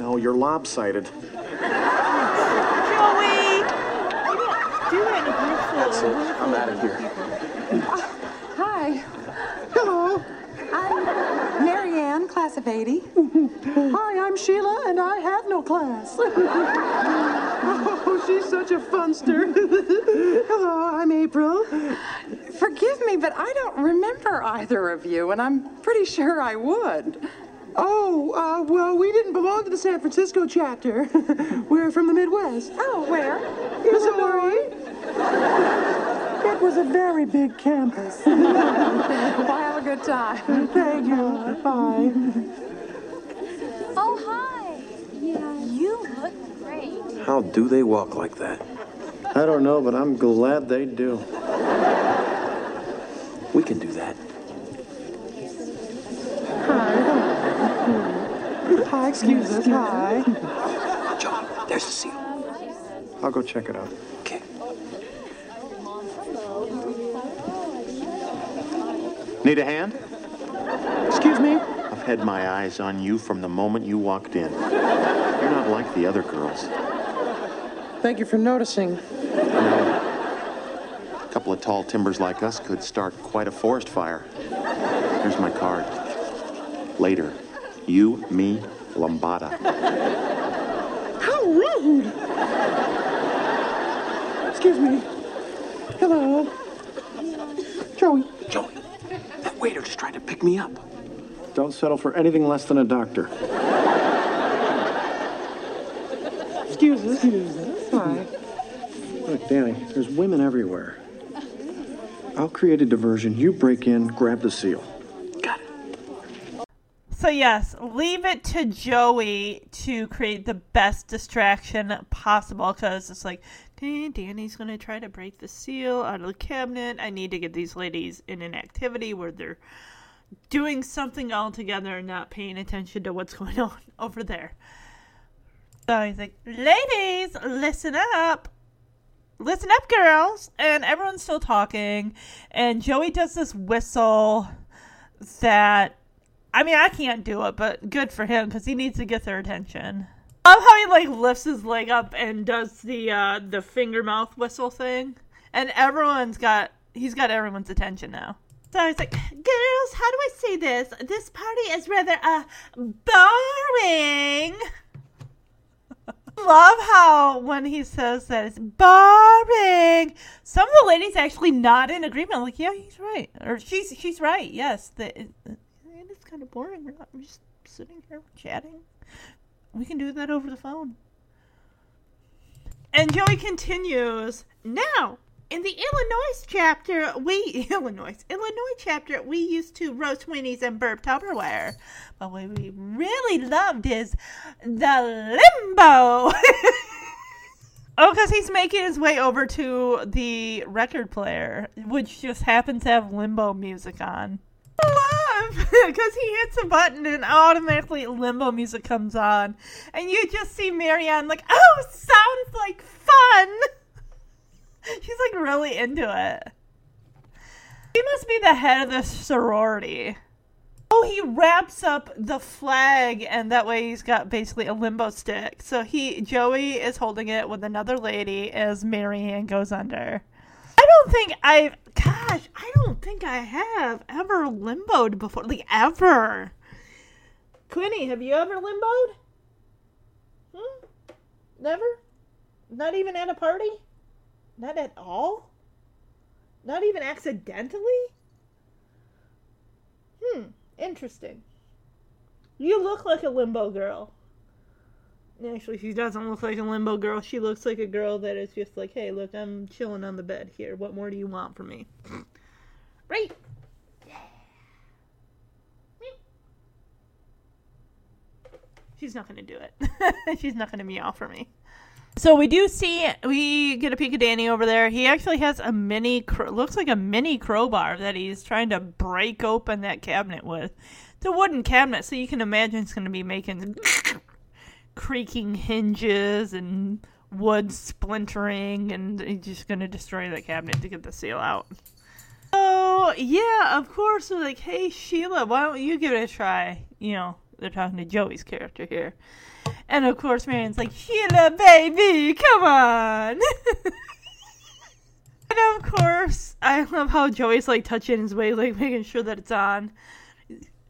No, you're lopsided. Joey! Do that in a group full That's it. I'm out of here. Ah, hi. Hello. I'm Marianne, class of 80. Hi, I'm Sheila, and I have no class. oh, she's such a funster. Hello, I'm April. Forgive me, but I don't remember either of you, and I'm pretty sure I would. Oh, uh, well, we didn't belong to the San Francisco chapter. We're from the Midwest. Oh, where? Missouri. It was a very big campus. well, have a good time. Thank you. Bye. Oh, hi. Yeah, you look great. How do they walk like that? I don't know, but I'm glad they do. We can do that. Hi, excuse us. Hi. John, there's the seal. I'll go check it out. Okay. Need a hand? Excuse me? I've had my eyes on you from the moment you walked in. You're not like the other girls. Thank you for noticing. A couple of tall timbers like us could start quite a forest fire. Here's my card. Later. You, me, Lambada. How rude! Excuse me. Hello. Joey. Joey, that waiter just tried to pick me up. Don't settle for anything less than a doctor. Excuse us. Excuse us. Hi. Look, Danny, there's women everywhere. I'll create a diversion. You break in, grab the seal. So yes, leave it to Joey to create the best distraction possible because it's like, okay, Danny's gonna try to break the seal out of the cabinet. I need to get these ladies in an activity where they're doing something all together and not paying attention to what's going on over there. So he's like, ladies, listen up. Listen up, girls. And everyone's still talking. And Joey does this whistle that I mean, I can't do it, but good for him because he needs to get their attention. I love how he like lifts his leg up and does the uh, the finger mouth whistle thing, and everyone's got he's got everyone's attention now. So he's like, "Girls, how do I say this? This party is rather uh boring." Love how when he says that it's boring. Some of the ladies actually nod in agreement, like, "Yeah, he's right," or "She's she's right." Yes, the, kind of boring. We're not we're just sitting here chatting. We can do that over the phone. And Joey continues. Now, in the Illinois chapter, we Illinois Illinois chapter, we used to roast weenies and burp Tupperware, but what we really loved is the limbo. oh, because he's making his way over to the record player, which just happens to have limbo music on. Love because he hits a button and automatically limbo music comes on, and you just see Marianne like, "Oh, sounds like fun." She's like really into it. He must be the head of the sorority. Oh, he wraps up the flag, and that way he's got basically a limbo stick. So he, Joey, is holding it with another lady as Marianne goes under. I don't think I've, gosh, I don't think I have ever limboed before, like ever. Quinny, have you ever limboed? Hmm? Never? Not even at a party? Not at all? Not even accidentally? Hmm, interesting. You look like a limbo girl. Actually, she doesn't look like a limbo girl. She looks like a girl that is just like, hey, look, I'm chilling on the bed here. What more do you want from me? right? She's not going to do it. She's not going to meow for me. So we do see we get a peek of Danny over there. He actually has a mini, looks like a mini crowbar that he's trying to break open that cabinet with. A wooden cabinet, so you can imagine it's going to be making creaking hinges and wood splintering, and he's just to destroy that cabinet to get the seal out. So yeah, of course, we're like, hey Sheila, why don't you give it a try? You know, they're talking to Joey's character here. And of course, Marianne's like, Sheila, baby, come on. and of course, I love how Joey's like touching his way, like making sure that it's on.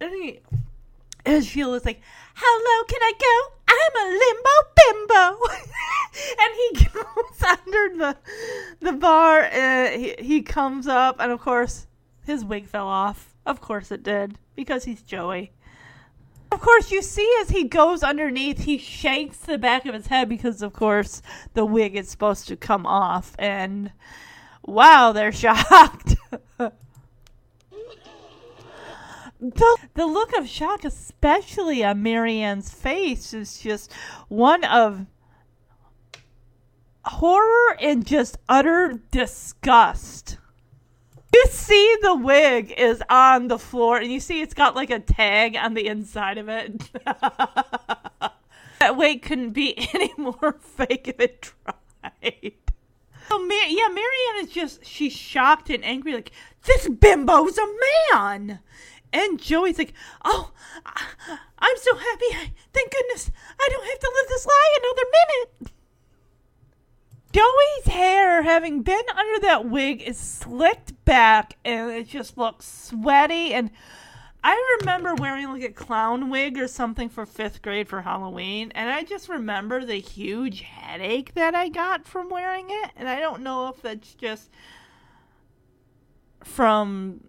And, he, and Sheila's like, hello, can I go? I'm a limbo bimbo. and he goes under the the bar. Uh, he, he comes up, and of course, his wig fell off. Of course it did, because he's Joey. Of course, you see as he goes underneath, he shakes the back of his head because, of course, the wig is supposed to come off. And wow, they're shocked. The, the look of shock, especially on Marianne's face, is just one of horror and just utter disgust. You see the wig is on the floor, and you see it's got like a tag on the inside of it. That wig couldn't be any more fake if it tried. So, Mar- yeah, Marianne is just, she's shocked and angry, like, this bimbo's a man! And Joey's like, oh, I'm so happy. Thank goodness I don't have to live this lie another minute. Joey's hair, having been under that wig, is slicked back and it just looks sweaty. And I remember wearing like a clown wig or something for fifth grade for Halloween. And I just remember the huge headache that I got from wearing it. And I don't know if that's just from.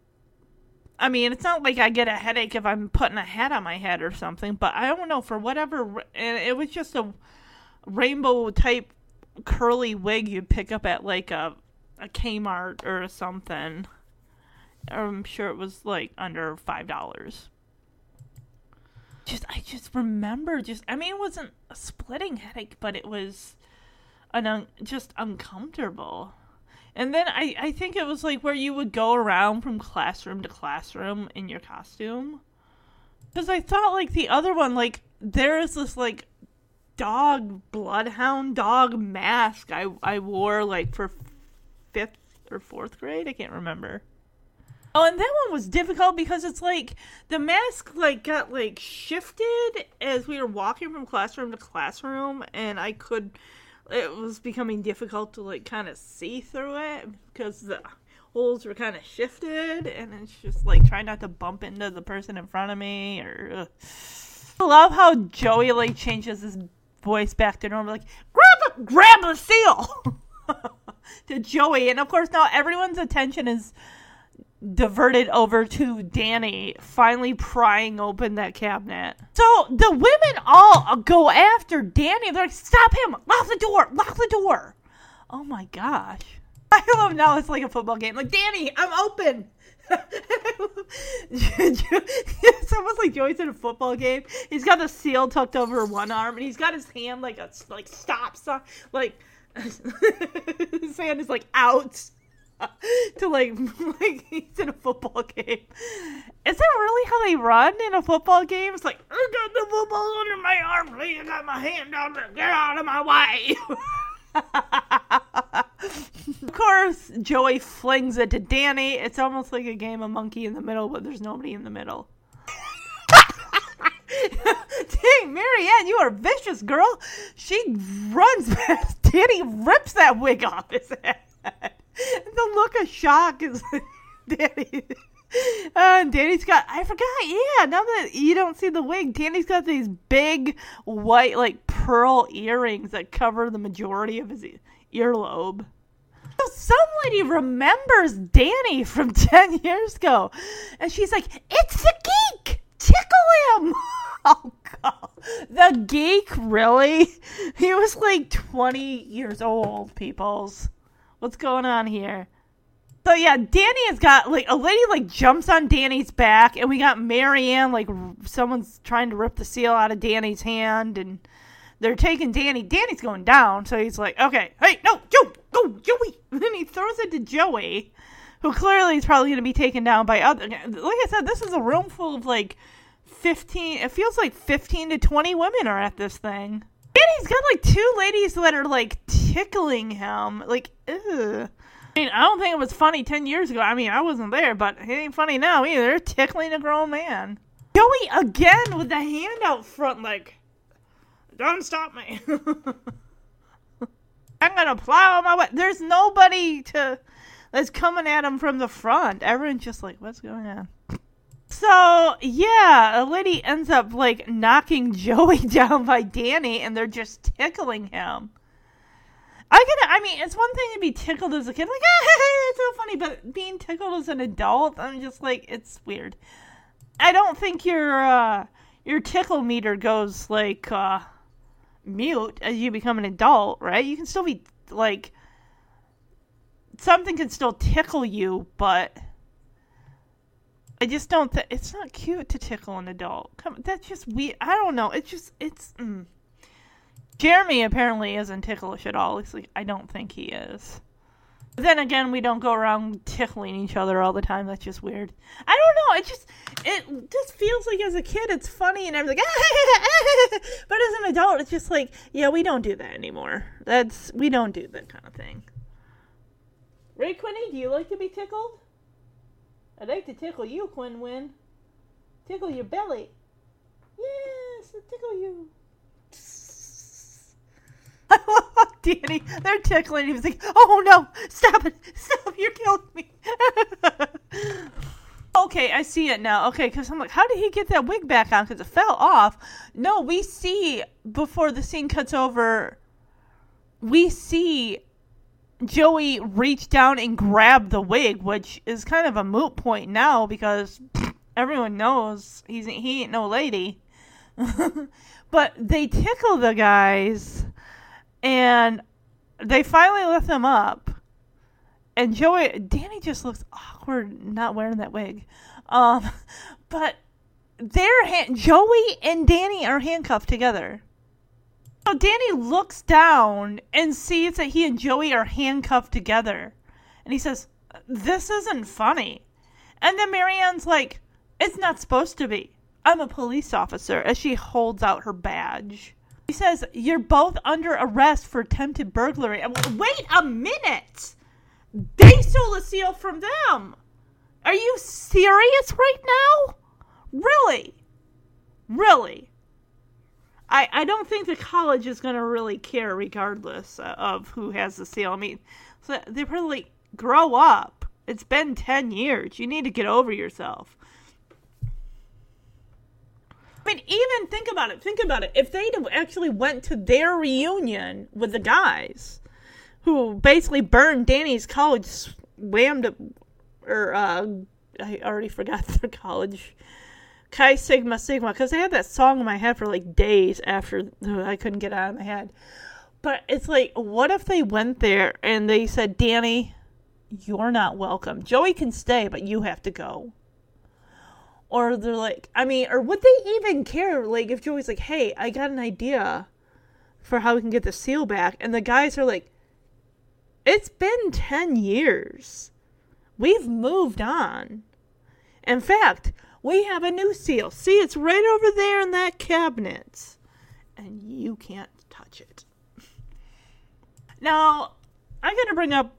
I mean, it's not like I get a headache if I'm putting a hat on my head or something, but I don't know for whatever. And it was just a rainbow type curly wig you'd pick up at like a a Kmart or something. I'm sure it was like under five dollars. Just I just remember just I mean it wasn't a splitting headache, but it was an un- just uncomfortable. And then I I think it was like where you would go around from classroom to classroom in your costume. Cuz I thought like the other one like there is this like dog bloodhound dog mask I I wore like for fifth or fourth grade. I can't remember. Oh, and that one was difficult because it's like the mask like got like shifted as we were walking from classroom to classroom, and I could. It was becoming difficult to like kind of see through it because the holes were kind of shifted, and it's just like trying not to bump into the person in front of me. Or ugh. I love how Joey like changes his voice back to normal, like grab a grab a seal to Joey, and of course now everyone's attention is diverted over to Danny finally prying open that cabinet. So the women all go after Danny. They're like, "Stop him! Lock the door! Lock the door!" Oh my gosh! I love now it's like a football game. Like Danny, I'm open. it's almost like Joey's in a football game. He's got the seal tucked over one arm, and he's got his hand like a like stop sign, like his hand is like out to like like he's in a football game. Is that really how they run in a football game? It's like I got the football under my arm, please. I got my hand out there. Get out of my way. of course, Joey flings it to Danny. It's almost like a game of monkey in the middle, but there's nobody in the middle. Dang, Marianne, you are a vicious, girl. She runs past Danny, rips that wig off his head. the look of shock is Danny. Uh, Danny's got, I forgot, yeah, now that you don't see the wig, Danny's got these big white, like, pearl earrings that cover the majority of his earlobe. So some lady remembers Danny from 10 years ago, and she's like, It's the geek! Tickle him! Oh, God. The geek, really? He was like 20 years old, peoples. What's going on here? So yeah, Danny has got like a lady like jumps on Danny's back, and we got Marianne like r- someone's trying to rip the seal out of Danny's hand, and they're taking Danny. Danny's going down, so he's like, "Okay, hey, no, Joe, go, Joey!" And then he throws it to Joey, who clearly is probably going to be taken down by other. Like I said, this is a room full of like fifteen. It feels like fifteen to twenty women are at this thing. Danny's got like two ladies that are like tickling him, like. I mean, I don't think it was funny 10 years ago. I mean, I wasn't there, but it ain't funny now either. Tickling a grown man. Joey again with the hand out front, like, don't stop me. I'm gonna plow my way. There's nobody to that's coming at him from the front. Everyone's just like, what's going on? So yeah, a lady ends up like knocking Joey down by Danny, and they're just tickling him. I can. I mean, it's one thing to be tickled as a kid, like ah, it's so funny, but being tickled as an adult, I'm just like it's weird. I don't think your uh, your tickle meter goes like uh, mute as you become an adult, right? You can still be like something can still tickle you, but I just don't. Th- it's not cute to tickle an adult. Come, that's just weird. I don't know. It's just it's. Mm. Jeremy apparently isn't ticklish at all. At least like, I don't think he is. Then again, we don't go around tickling each other all the time. That's just weird. I don't know. It just it just feels like as a kid it's funny and I'm like, but as an adult it's just like, yeah, we don't do that anymore. That's we don't do that kind of thing. Ray Quinny, do you like to be tickled? I'd like to tickle you, Quinn Win. Tickle your belly. Yes, I'll tickle you. Danny, they're tickling. He was like, "Oh no, stop it, stop! You're killing me." okay, I see it now. Okay, because I'm like, how did he get that wig back on? Because it fell off. No, we see before the scene cuts over. We see Joey reach down and grab the wig, which is kind of a moot point now because everyone knows he's he ain't no lady. but they tickle the guys and they finally lift them up. And Joey, Danny just looks awkward not wearing that wig. Um, but they're hand, Joey and Danny are handcuffed together. So Danny looks down and sees that he and Joey are handcuffed together, and he says, "This isn't funny." And then Marianne's like, "It's not supposed to be. I'm a police officer." As she holds out her badge. He says, You're both under arrest for attempted burglary. Wait a minute! They stole a seal from them! Are you serious right now? Really? Really? I, I don't think the college is going to really care regardless of who has the seal. I mean, so they probably grow up. It's been 10 years. You need to get over yourself. I mean, even think about it. Think about it. If they actually went to their reunion with the guys who basically burned Danny's college, whammed, or uh, I already forgot their college. Chi Sigma Sigma, because I had that song in my head for like days after I couldn't get it out of my head. But it's like, what if they went there and they said, Danny, you're not welcome. Joey can stay, but you have to go or they're like i mean or would they even care like if joey's like hey i got an idea for how we can get the seal back and the guys are like it's been 10 years we've moved on in fact we have a new seal see it's right over there in that cabinet and you can't touch it now i gotta bring up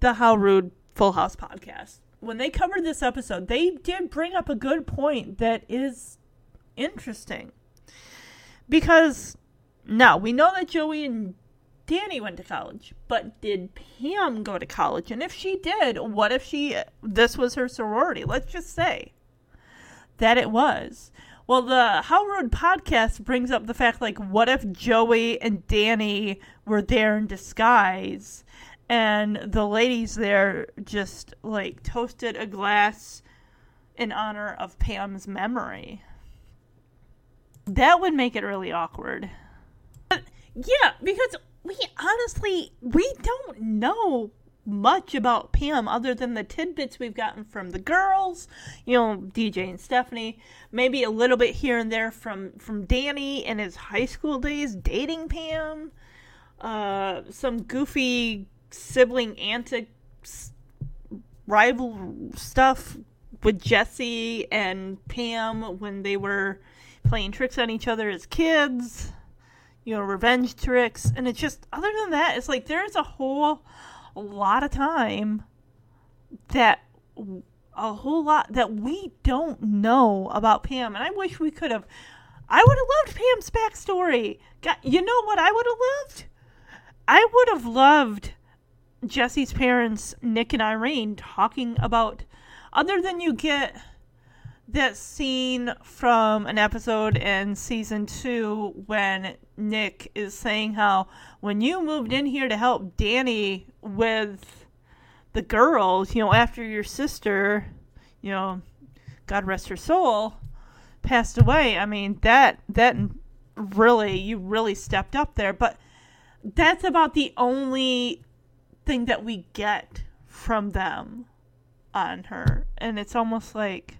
the how rude full house podcast when they covered this episode, they did bring up a good point that is interesting. Because now we know that Joey and Danny went to college, but did Pam go to college? And if she did, what if she this was her sorority? Let's just say that it was. Well, the How Rude podcast brings up the fact like what if Joey and Danny were there in disguise and the ladies there just like toasted a glass in honor of Pam's memory. That would make it really awkward. But yeah, because we honestly we don't know much about Pam other than the tidbits we've gotten from the girls, you know, DJ and Stephanie, maybe a little bit here and there from from Danny in his high school days dating Pam. Uh some goofy sibling antics, rival stuff with Jesse and Pam when they were playing tricks on each other as kids, you know, revenge tricks. And it's just, other than that, it's like there's a whole a lot of time that a whole lot that we don't know about Pam. And I wish we could have. I would have loved Pam's backstory. God, you know what I would have loved? I would have loved Jesse's parents, Nick and Irene, talking about, other than you get that scene from an episode in season two when Nick is saying how when you moved in here to help Danny with the girls, you know, after your sister, you know, God rest her soul, passed away. I mean, that that really you really stepped up there, but that's about the only thing that we get from them on her. And it's almost like,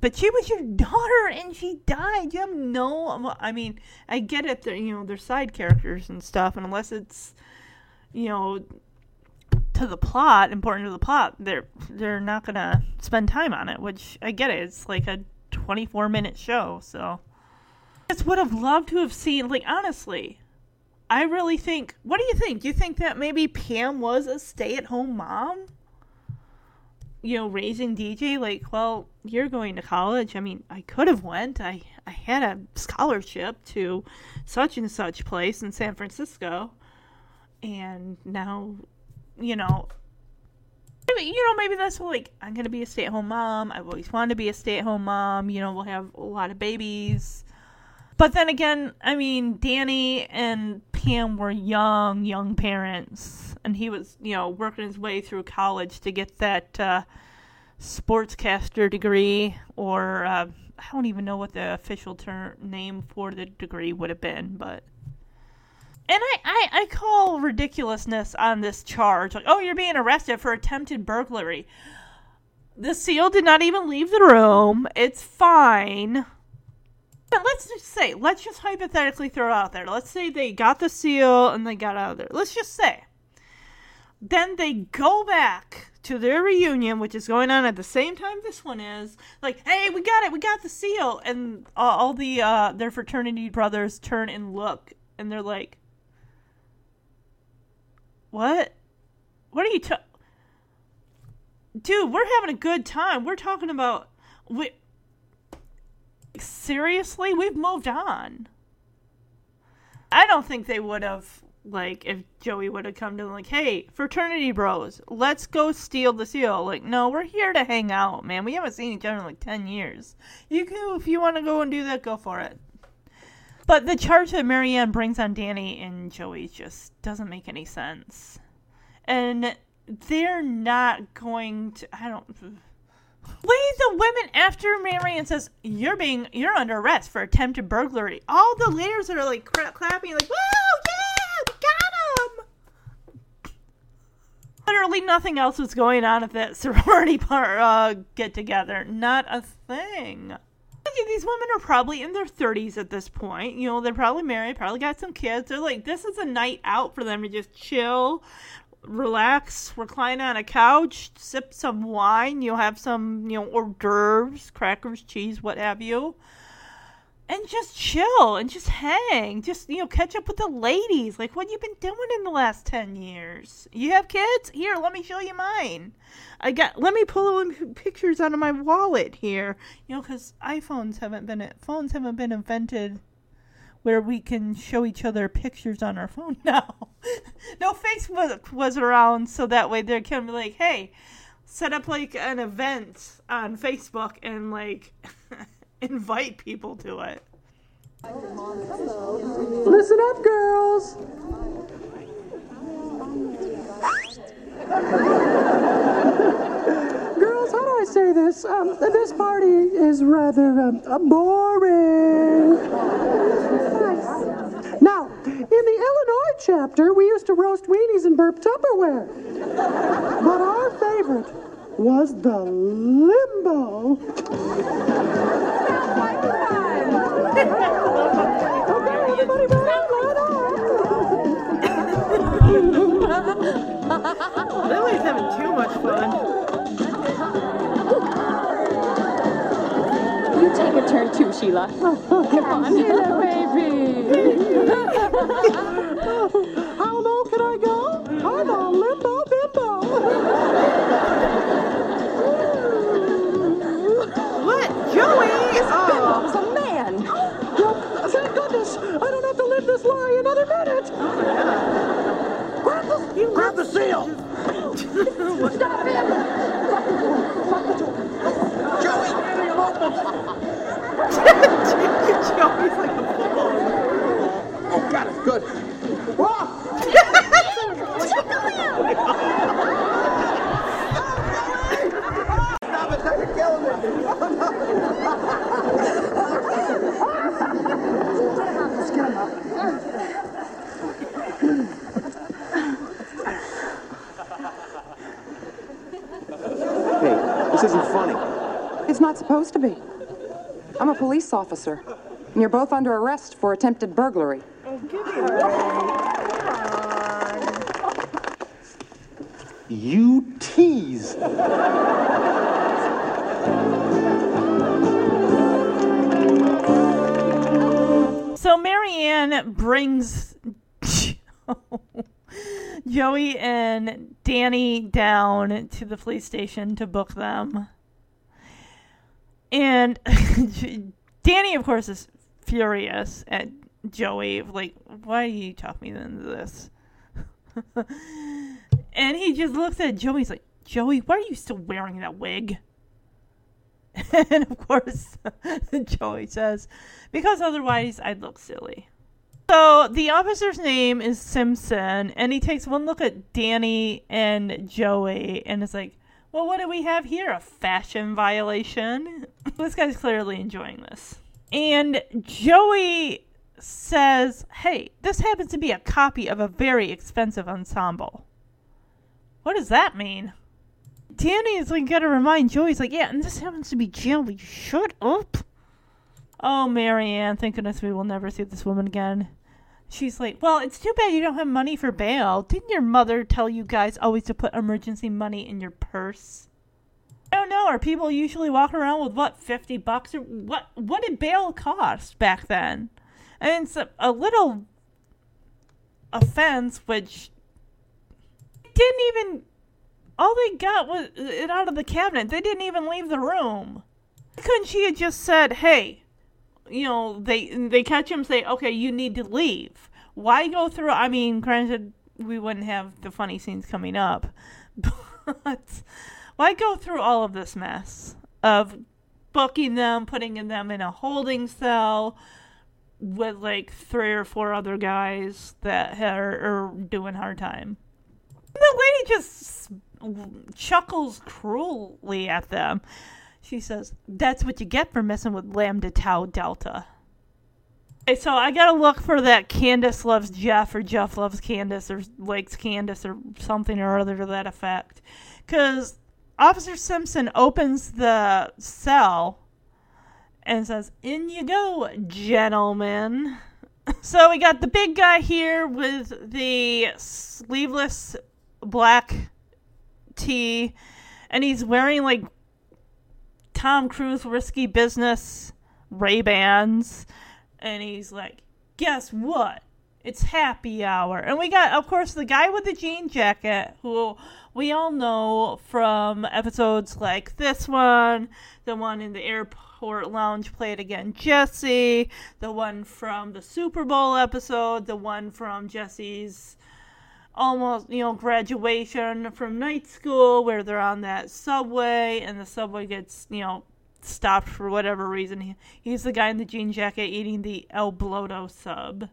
but she was your daughter and she died. You have no, I mean, I get it. They're, you know, they're side characters and stuff. And unless it's, you know, to the plot, important to the plot, they're they're not gonna spend time on it. Which I get it. It's like a 24 minute show, so I just would have loved to have seen. Like honestly, I really think. What do you think? Do you think that maybe Pam was a stay at home mom? You know, raising DJ. Like, well, you're going to college. I mean, I could have went. I I had a scholarship to such and such place in San Francisco, and now, you know. You know, maybe that's like I'm gonna be a stay-at-home mom. I've always wanted to be a stay-at-home mom. You know, we'll have a lot of babies. But then again, I mean, Danny and Pam were young, young parents, and he was, you know, working his way through college to get that uh, sportscaster degree, or uh, I don't even know what the official term name for the degree would have been, but. And I, I, I call ridiculousness on this charge. Like, oh, you're being arrested for attempted burglary. The seal did not even leave the room. It's fine. But let's just say, let's just hypothetically throw it out there. Let's say they got the seal and they got out of there. Let's just say. Then they go back to their reunion, which is going on at the same time this one is. Like, hey, we got it, we got the seal, and uh, all the uh, their fraternity brothers turn and look, and they're like, "What? What are you talking?" Dude, we're having a good time. We're talking about we seriously, we've moved on. I don't think they would have like if Joey would have come to them like, "Hey, fraternity bros, let's go steal the seal." Like, no, we're here to hang out, man. We haven't seen each other in like ten years. You can, if you want to go and do that, go for it. But the charge that Marianne brings on Danny and Joey just doesn't make any sense, and they're not going to. I don't. Leave the women after Marianne says you're being you're under arrest for attempted burglary. All the leaders are like cra- clapping, like, "Whoa, yeah, we got him!" Literally nothing else was going on at that sorority par- uh, get together. Not a thing. These women are probably in their 30s at this point. You know, they're probably married, probably got some kids. They're like, this is a night out for them to just chill, relax, recline on a couch, sip some wine, you'll have some, you know, hors d'oeuvres, crackers, cheese, what have you. And just chill and just hang. Just, you know, catch up with the ladies. Like, what you been doing in the last 10 years? You have kids? Here, let me show you mine. I got, let me pull pictures out of my wallet here. You know, because iPhones haven't been, phones haven't been invented where we can show each other pictures on our phone now. no Facebook was around, so that way they can be like, hey, set up like an event on Facebook and like invite people to it. Listen up, girls. girls, how do I say this? Um, this party is rather um, uh, boring. Now, in the Illinois chapter, we used to roast weenies and burp Tupperware. But our favorite was the limbo. okay. Lily's having too much fun. You take a turn too, Sheila. Come on. Sheila, baby. How low can I go? I'm a limbo bimbo. Joey? Oh. Bimbo's a man. Well, thank goodness. I don't have to live this lie another minute. Oh, grab the, grab the seal. Stop him. Joey, leave him open. Joey's like a Oh, got it. Good. Stop it, you're killing me. Let's get him up. Hey, this isn't funny. It's not supposed to be. I'm a police officer, and you're both under arrest for attempted burglary. You tease. So Marianne brings Joey and Danny down to the police station to book them. And Danny, of course, is furious at Joey. Like, why do you talk me into this? and he just looks at Joey. He's like, Joey, why are you still wearing that wig? and of course, Joey says, because otherwise I'd look silly. So the officer's name is Simpson, and he takes one look at Danny and Joey and is like, well, what do we have here? A fashion violation? this guy's clearly enjoying this. And Joey says, hey, this happens to be a copy of a very expensive ensemble. What does that mean? Danny is like, gotta remind Joey, he's like, yeah, and this happens to be Joey. Shut up. Oh, Marianne, thank goodness we will never see this woman again. She's like, well, it's too bad you don't have money for bail. Didn't your mother tell you guys always to put emergency money in your purse? Oh, I don't know. Are people usually walking around with what, fifty bucks or what? What did bail cost back then? I mean, it's a, a little offense, which didn't even. All they got was it out of the cabinet. They didn't even leave the room. Couldn't she have just said, "Hey, you know, they they catch him, say, okay, you need to leave. Why go through? I mean, granted, we wouldn't have the funny scenes coming up, but why go through all of this mess of booking them, putting them in a holding cell with like three or four other guys that are, are doing hard time? The lady just chuckles cruelly at them. She says, That's what you get for messing with Lambda Tau Delta. Okay, so I gotta look for that Candace loves Jeff or Jeff loves Candace or likes Candace or something or other to that effect. Because Officer Simpson opens the cell and says, In you go, gentlemen. So we got the big guy here with the sleeveless black and he's wearing like Tom Cruise risky business Ray Bans, and he's like, "Guess what? It's happy hour." And we got, of course, the guy with the jean jacket, who we all know from episodes like this one, the one in the airport lounge Play It Again, Jesse, the one from the Super Bowl episode, the one from Jesse's almost you know graduation from night school where they're on that subway and the subway gets you know stopped for whatever reason. He, he's the guy in the jean jacket eating the el bloto sub.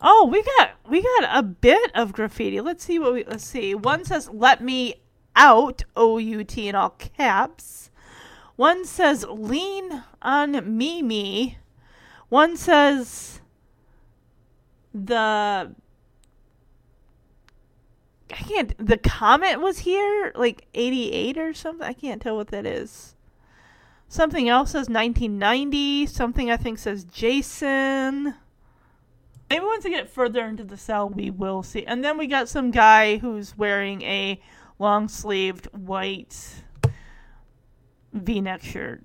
Oh we got we got a bit of graffiti. Let's see what we let's see. One says let me out o-u-t in all caps. One says lean on me me one says the I can't. The comet was here, like '88 or something. I can't tell what that is. Something else says 1990. Something I think says Jason. Maybe once we get further into the cell, we will see. And then we got some guy who's wearing a long sleeved white v neck shirt.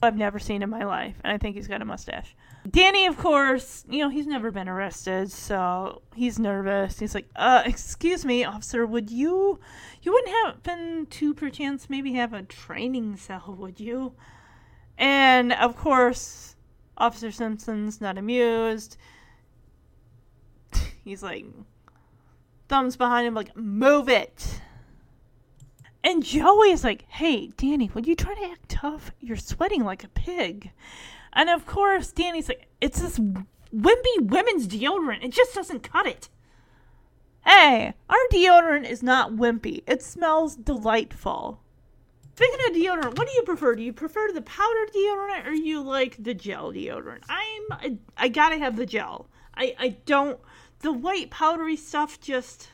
I've never seen in my life, and I think he's got a mustache. Danny, of course, you know, he's never been arrested, so he's nervous. He's like, uh, excuse me, officer, would you, you wouldn't happen to perchance maybe have a training cell, would you? And, of course, Officer Simpson's not amused. He's like, thumbs behind him, like, move it. And Joey is like, hey, Danny, when you try to act tough, you're sweating like a pig. And of course, Danny's like, it's this wimpy women's deodorant. It just doesn't cut it. Hey, our deodorant is not wimpy. It smells delightful. Speaking of deodorant, what do you prefer? Do you prefer the powder deodorant or you like the gel deodorant? I'm I, I gotta have the gel. I I don't the white powdery stuff just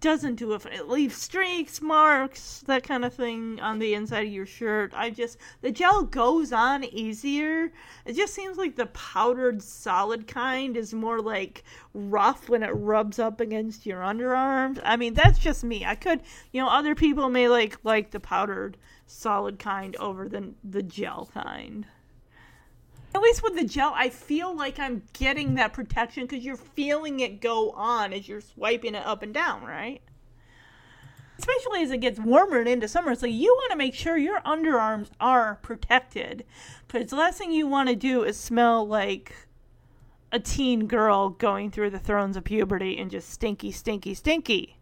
doesn't do it. It leaves streaks, marks, that kind of thing on the inside of your shirt. I just the gel goes on easier. It just seems like the powdered solid kind is more like rough when it rubs up against your underarms. I mean, that's just me. I could, you know, other people may like like the powdered solid kind over the the gel kind. At least with the gel, I feel like I'm getting that protection because you're feeling it go on as you're swiping it up and down, right? Especially as it gets warmer and into summer, it's like you want to make sure your underarms are protected. Because the last thing you want to do is smell like a teen girl going through the thrones of puberty and just stinky, stinky, stinky.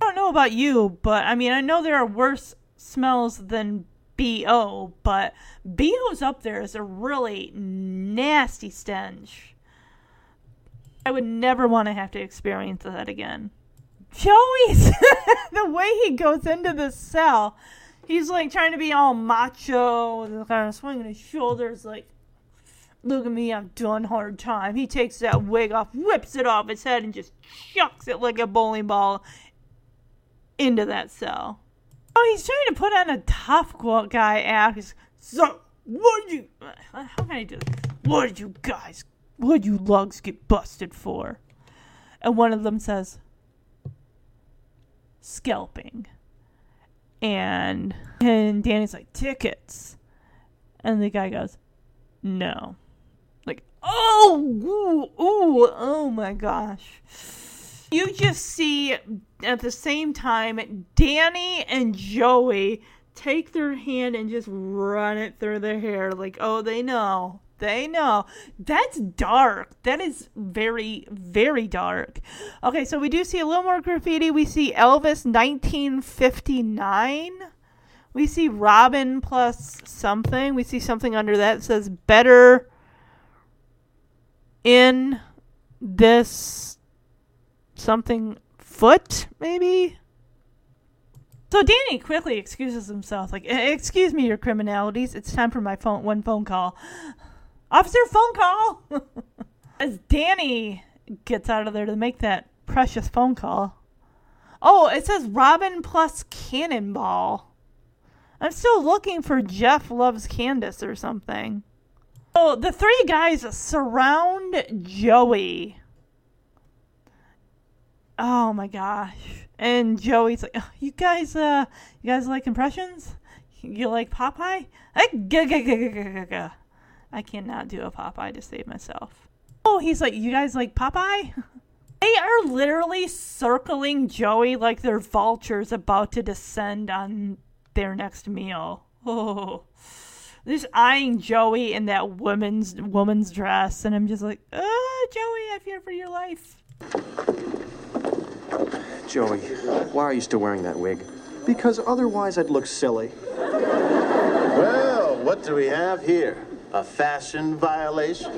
I don't know about you, but I mean, I know there are worse smells than BO, but BO's up there is a really nasty stench. I would never want to have to experience that again. Joey's the way he goes into the cell, he's like trying to be all macho kind of swinging his shoulders, like, "Look at me, I've done hard time." He takes that wig off, whips it off his head, and just chucks it like a bowling ball into that cell. Oh, he's trying to put on a tough guy act. He's, so, what you. How can I do this? What did you guys. What you lugs get busted for? And one of them says, scalping. And and Danny's like, tickets. And the guy goes, no. Like, oh, ooh, ooh, oh my gosh. You just see at the same time Danny and Joey take their hand and just run it through their hair like, oh, they know. They know. That's dark. That is very, very dark. Okay, so we do see a little more graffiti. We see Elvis 1959. We see Robin plus something. We see something under that, says better in this something foot, maybe? So Danny quickly excuses himself, like, "Excuse me, your criminalities. It's time for my phone. One phone call, officer. Phone call." As Danny gets out of there to make that precious phone call. Oh, it says Robin plus Cannonball. I'm still looking for Jeff loves Candace or something. Oh, the three guys surround Joey. Oh my gosh. And Joey's like, oh, "You guys uh you guys like impressions? You like Popeye?" I cannot do a Popeye to save myself. Oh, he's like, "You guys like Popeye?" They are literally circling Joey like they're vultures about to descend on their next meal. Oh. Just eyeing Joey in that woman's woman's dress, and I'm just like, oh, Joey, I fear for your life. Joey, why are you still wearing that wig? Because otherwise I'd look silly. Well, what do we have here? A fashion violation?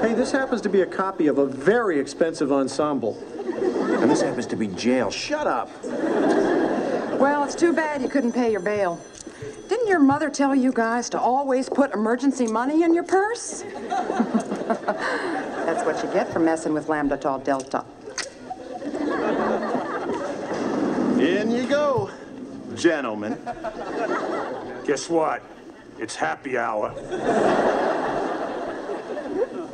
Hey, this happens to be a copy of a very expensive ensemble. And this happens to be jail. Shut up. Well, it's too bad you couldn't pay your bail. Didn't your mother tell you guys to always put emergency money in your purse? That's what you get for messing with Lambda Tau Delta. In you go, gentlemen. Guess what? It's happy hour.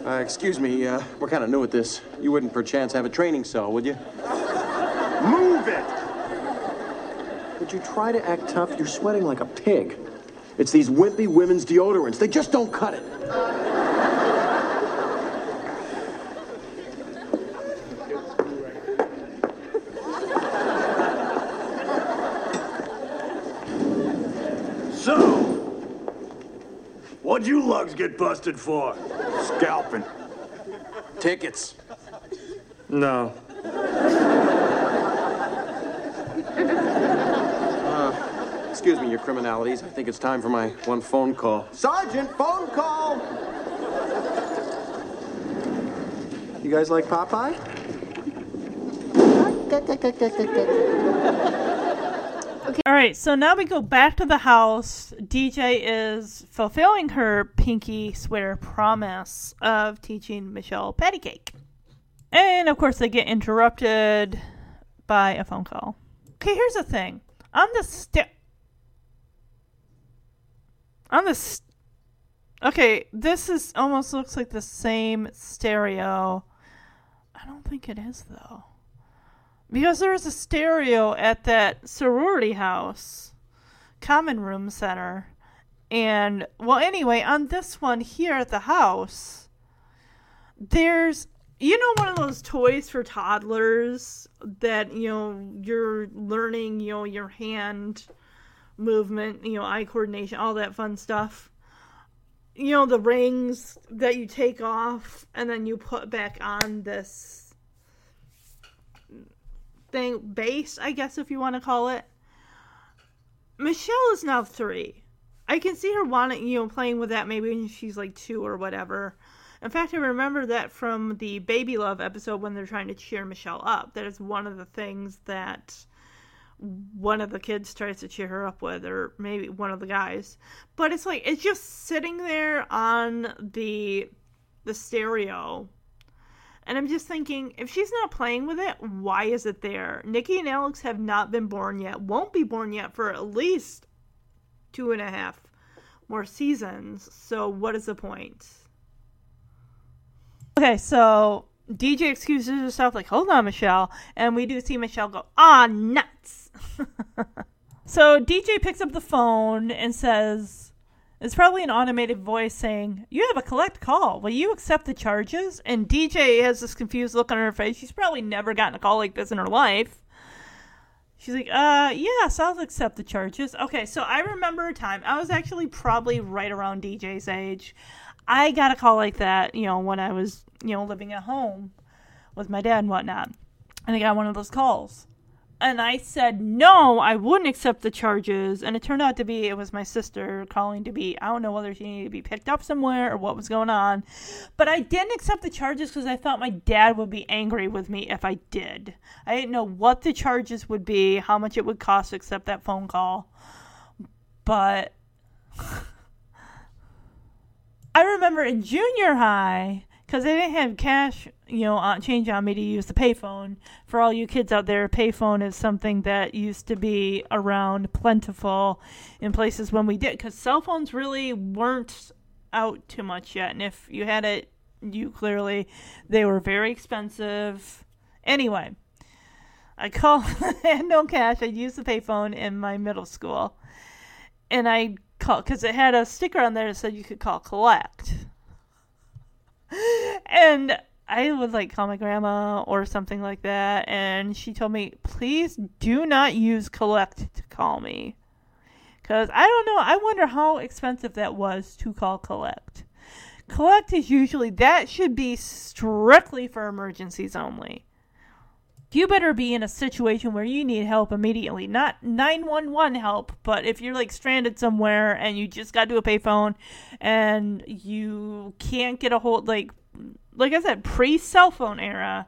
Uh, excuse me, uh, we're kind of new at this. You wouldn't perchance have a training cell, would you? Move it! Would you try to act tough? You're sweating like a pig. It's these wimpy women's deodorants. They just don't cut it. Get busted for? Scalping. Tickets. No. Uh, excuse me, your criminalities. I think it's time for my one phone call. Sergeant, phone call! You guys like Popeye? All right, so now we go back to the house. DJ is fulfilling her pinky swear promise of teaching Michelle patty cake. And of course, they get interrupted by a phone call. Okay, here's the thing. On the sta- on the st- okay, this is almost looks like the same stereo. I don't think it is though, because there's a stereo at that sorority house, common room center, and well, anyway, on this one here at the house, there's you know one of those toys for toddlers that you know you're learning you know your hand movement you know eye coordination all that fun stuff. You know the rings that you take off and then you put back on this thing base i guess if you want to call it michelle is now three i can see her wanting you know playing with that maybe when she's like two or whatever in fact, I remember that from the Baby Love episode when they're trying to cheer Michelle up. That is one of the things that one of the kids tries to cheer her up with, or maybe one of the guys. But it's like it's just sitting there on the the stereo. And I'm just thinking, if she's not playing with it, why is it there? Nikki and Alex have not been born yet, won't be born yet for at least two and a half more seasons. So, what is the point? Okay, so DJ excuses herself, like, hold on, Michelle. And we do see Michelle go, ah, nuts. so DJ picks up the phone and says, it's probably an automated voice saying, You have a collect call. Will you accept the charges? And DJ has this confused look on her face. She's probably never gotten a call like this in her life. She's like, uh, yes, I'll accept the charges. Okay, so I remember a time, I was actually probably right around DJ's age. I got a call like that, you know, when I was, you know, living at home with my dad and whatnot. And I got one of those calls. And I said, no, I wouldn't accept the charges. And it turned out to be, it was my sister calling to be, I don't know whether she needed to be picked up somewhere or what was going on. But I didn't accept the charges because I thought my dad would be angry with me if I did. I didn't know what the charges would be, how much it would cost to accept that phone call. But. I remember in junior high, because they didn't have cash, you know, on, change on me to use the payphone. For all you kids out there, payphone is something that used to be around plentiful in places when we did, because cell phones really weren't out too much yet. And if you had it, you clearly, they were very expensive. Anyway, I called, I had no cash. I used the payphone in my middle school. And I called, because it had a sticker on there that said you could call collect and I would like call my grandma or something like that, and she told me, please do not use collect to call me. Because I don't know, I wonder how expensive that was to call collect. Collect is usually, that should be strictly for emergencies only. You better be in a situation where you need help immediately. Not 911 help, but if you're like stranded somewhere and you just got to a payphone and you can't get a hold, like, like I said, pre cell phone era,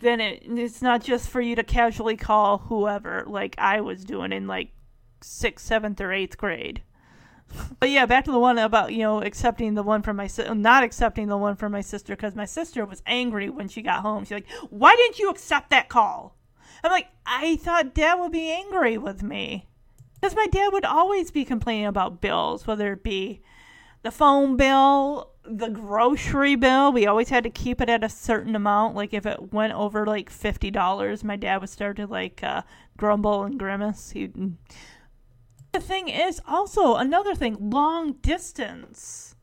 then it, it's not just for you to casually call whoever, like I was doing in like sixth, seventh, or eighth grade. But yeah, back to the one about you know accepting the one from my si- not accepting the one from my sister because my sister was angry when she got home. She's like, "Why didn't you accept that call?" I'm like, "I thought Dad would be angry with me." Because my dad would always be complaining about bills, whether it be the phone bill, the grocery bill. We always had to keep it at a certain amount. Like if it went over like fifty dollars, my dad would start to like uh, grumble and grimace. He. The thing is, also another thing, long distance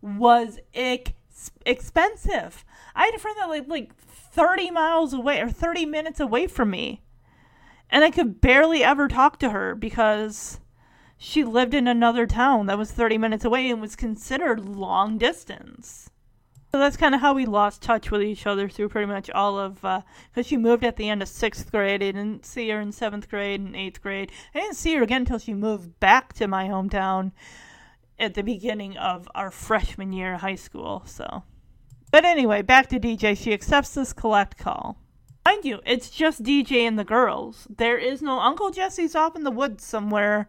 was ex- expensive. I had a friend that lived like thirty miles away or thirty minutes away from me, and I could barely ever talk to her because she lived in another town that was 30 minutes away and was considered long distance. So that's kind of how we lost touch with each other through pretty much all of, because uh, she moved at the end of sixth grade. I didn't see her in seventh grade and eighth grade. I didn't see her again until she moved back to my hometown at the beginning of our freshman year of high school. So, but anyway, back to DJ. She accepts this collect call. Mind you, it's just DJ and the girls. There is no Uncle Jesse's off in the woods somewhere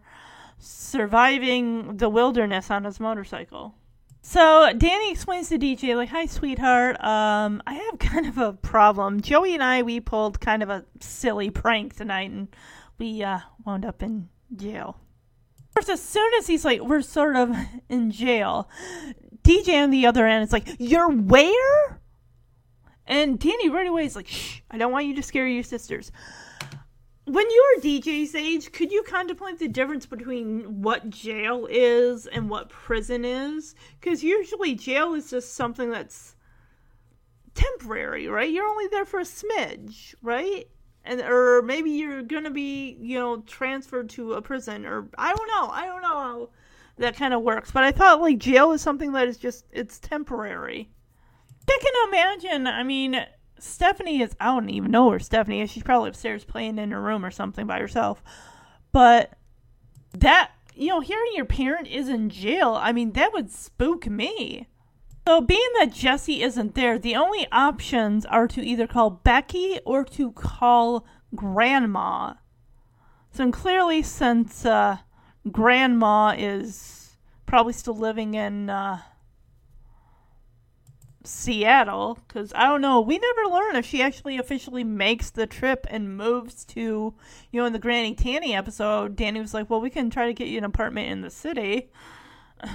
surviving the wilderness on his motorcycle. So Danny explains to DJ like, "Hi, sweetheart. Um, I have kind of a problem. Joey and I we pulled kind of a silly prank tonight, and we uh, wound up in jail." Of course, as soon as he's like, "We're sort of in jail," DJ on the other end is like, "You're where?" And Danny right away is like, "Shh! I don't want you to scare your sisters." When you're DJ's age, could you contemplate the difference between what jail is and what prison is? Because usually jail is just something that's temporary, right? You're only there for a smidge, right? And or maybe you're gonna be, you know, transferred to a prison, or I don't know. I don't know how that kind of works. But I thought like jail is something that is just it's temporary. I can imagine. I mean, Stephanie is, I don't even know where Stephanie is. She's probably upstairs playing in her room or something by herself. But that, you know, hearing your parent is in jail, I mean, that would spook me. So, being that Jesse isn't there, the only options are to either call Becky or to call Grandma. So, clearly, since uh, Grandma is probably still living in. Uh, Seattle because I don't know. We never learn if she actually officially makes the trip and moves to, you know, in the Granny Tanny episode, Danny was like, well, we can try to get you an apartment in the city.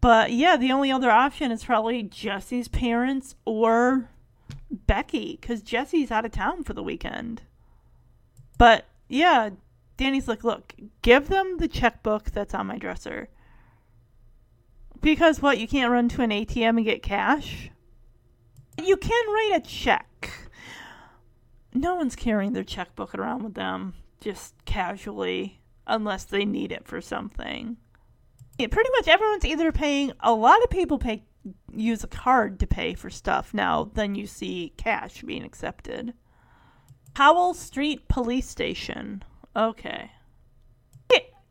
but yeah, the only other option is probably Jesse's parents or Becky because Jesse's out of town for the weekend. But yeah, Danny's like, look, give them the checkbook that's on my dresser. Because what, you can't run to an ATM and get cash? You can write a check. No one's carrying their checkbook around with them just casually unless they need it for something. Pretty much everyone's either paying a lot of people pay use a card to pay for stuff now than you see cash being accepted. Powell Street Police Station. Okay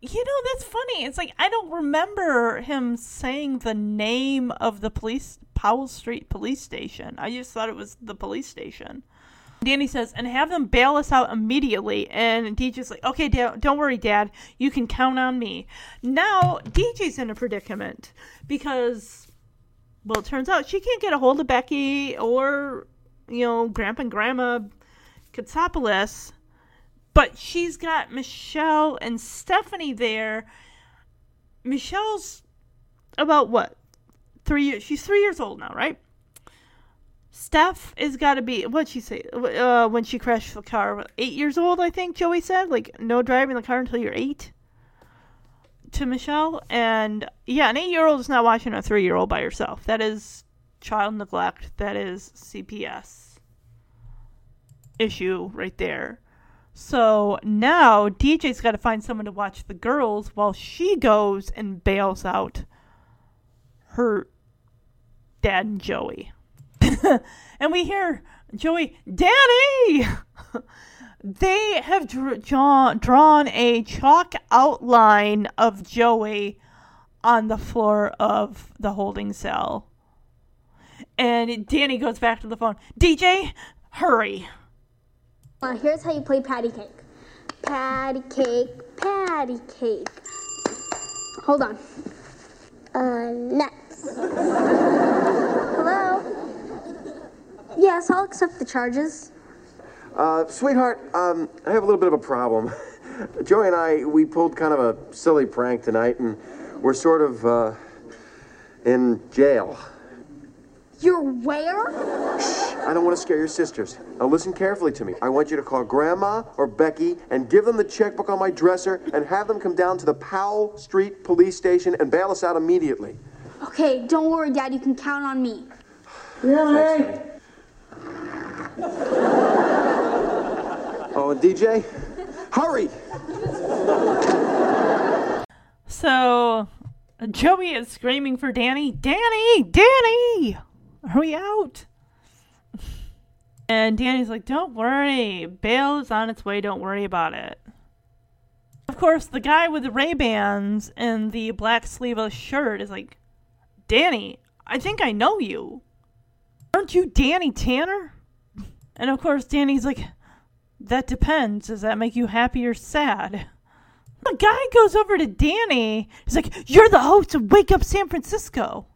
you know that's funny. It's like i don't remember him saying the name of the police powell street police station. I just thought it was the police station. Danny says and have them bail us out immediately. And dj's like okay dad, don't worry dad. You can count on me. Now dj's in a predicament because well it turns out she can't get a hold of becky or you know grandpa and grandma katsopolis but she's got Michelle and Stephanie there. Michelle's about what? Three years. She's three years old now, right? Steph is got to be what'd she say uh, when she crashed the car? Eight years old, I think Joey said. Like no driving the car until you're eight. To Michelle, and yeah, an eight-year-old is not watching a three-year-old by herself. That is child neglect. That is CPS issue right there. So now DJ's got to find someone to watch the girls while she goes and bails out her dad and Joey. and we hear Joey, Daddy! they have dr- drawn, drawn a chalk outline of Joey on the floor of the holding cell. And Danny goes back to the phone. DJ, hurry. Uh, here's how you play patty cake. Patty cake, patty cake. Hold on. Uh, next. Hello? Yes, I'll accept the charges. Uh, sweetheart, um, I have a little bit of a problem. Joey and I, we pulled kind of a silly prank tonight, and we're sort of, uh, in jail. You're where? Shh, I don't want to scare your sisters. Now listen carefully to me. I want you to call Grandma or Becky and give them the checkbook on my dresser and have them come down to the Powell Street Police Station and bail us out immediately. Okay, don't worry, Dad. You can count on me. Really? Oh, and DJ, hurry! So Joey is screaming for Danny, Danny, Danny, hurry out. And Danny's like, don't worry, bail is on its way, don't worry about it. Of course, the guy with the Ray-Bans and the black sleeveless shirt is like, Danny, I think I know you. Aren't you Danny Tanner? And of course, Danny's like, that depends. Does that make you happy or sad? The guy goes over to Danny. He's like, You're the host of Wake Up San Francisco.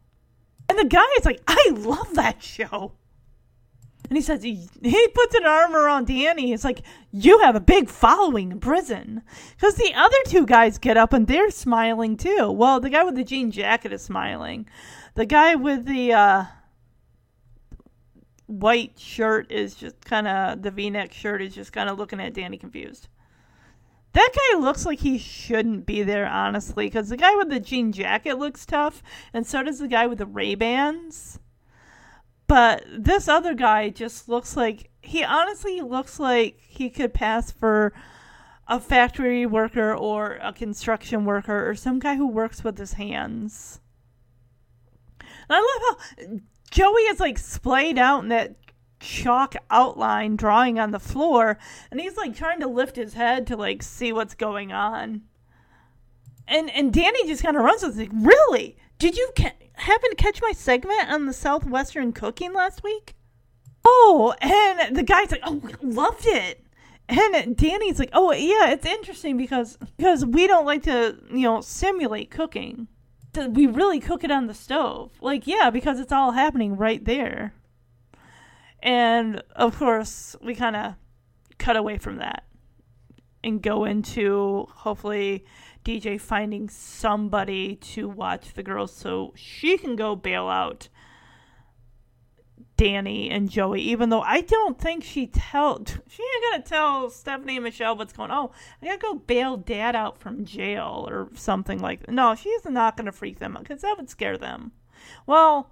And the guy is like, I love that show. And he says, he, he puts an arm around Danny. It's like, You have a big following in prison. Because the other two guys get up and they're smiling too. Well, the guy with the jean jacket is smiling. The guy with the uh, white shirt is just kind of, the v neck shirt is just kind of looking at Danny confused. That guy looks like he shouldn't be there, honestly, because the guy with the jean jacket looks tough, and so does the guy with the Ray Bans. But this other guy just looks like he honestly looks like he could pass for a factory worker or a construction worker or some guy who works with his hands. And I love how Joey is like splayed out in that chalk outline drawing on the floor and he's like trying to lift his head to like see what's going on. And and danny just kind of runs with like really? Did you ca- happen to catch my segment on the southwestern cooking last week? Oh and the guy's like oh loved it. And danny's like oh yeah it's interesting because because we don't like to you know simulate cooking. We really cook it on the stove. Like yeah because it's all happening right there and of course, we kind of cut away from that and go into hopefully DJ finding somebody to watch the girls so she can go bail out Danny and Joey, even though I don't think she tell she ain't gonna tell Stephanie and Michelle what's going on. Oh, I gotta go bail dad out from jail or something like that. No, she's not gonna freak them out because that would scare them. Well,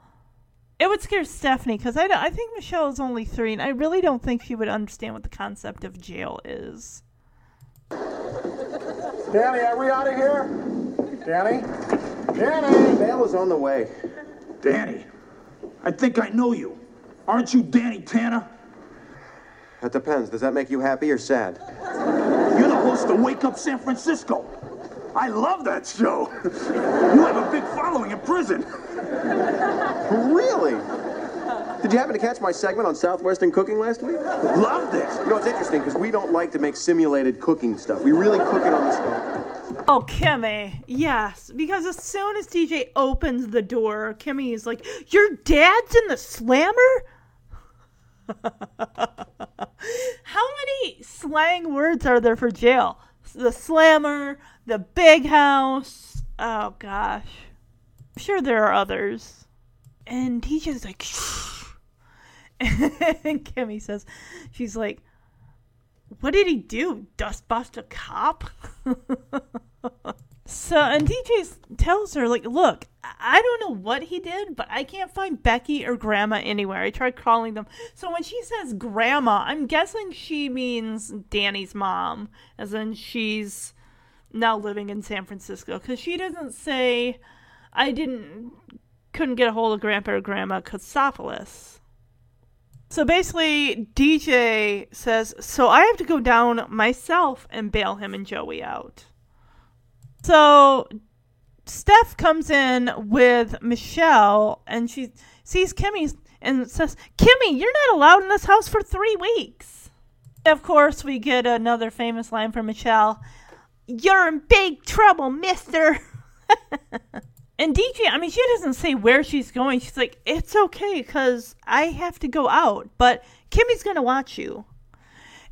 it would scare Stephanie because I, I think Michelle is only three, and I really don't think she would understand what the concept of jail is. Danny, are we out of here? Danny? Danny! Bail is on the way. Danny, I think I know you. Aren't you Danny Tanner? That depends. Does that make you happy or sad? You're the host of Wake Up San Francisco. I love that show. you have a big following in prison. Really? Did you happen to catch my segment on Southwestern cooking last week? Loved it. You know, it's interesting because we don't like to make simulated cooking stuff. We really cook it on the stove. Oh, Kimmy. Yes. Because as soon as DJ opens the door, Kimmy is like, Your dad's in the slammer? How many slang words are there for jail? The slammer, the big house. Oh, gosh. Sure there are others. And DJ's like, Shh. and Kimmy says, She's like, What did he do? Dust bust a cop? so, and DJ tells her, like, look, I don't know what he did, but I can't find Becky or Grandma anywhere. I tried calling them. So when she says Grandma, I'm guessing she means Danny's mom, as in she's now living in San Francisco. Because she doesn't say, I didn't, couldn't get a hold of Grandpa or Grandma Katsopolis. So basically, DJ says, So I have to go down myself and bail him and Joey out. So Steph comes in with Michelle and she sees Kimmy and says, Kimmy, you're not allowed in this house for three weeks. Of course, we get another famous line from Michelle You're in big trouble, mister. And DJ, I mean, she doesn't say where she's going. She's like, it's okay because I have to go out, but Kimmy's going to watch you.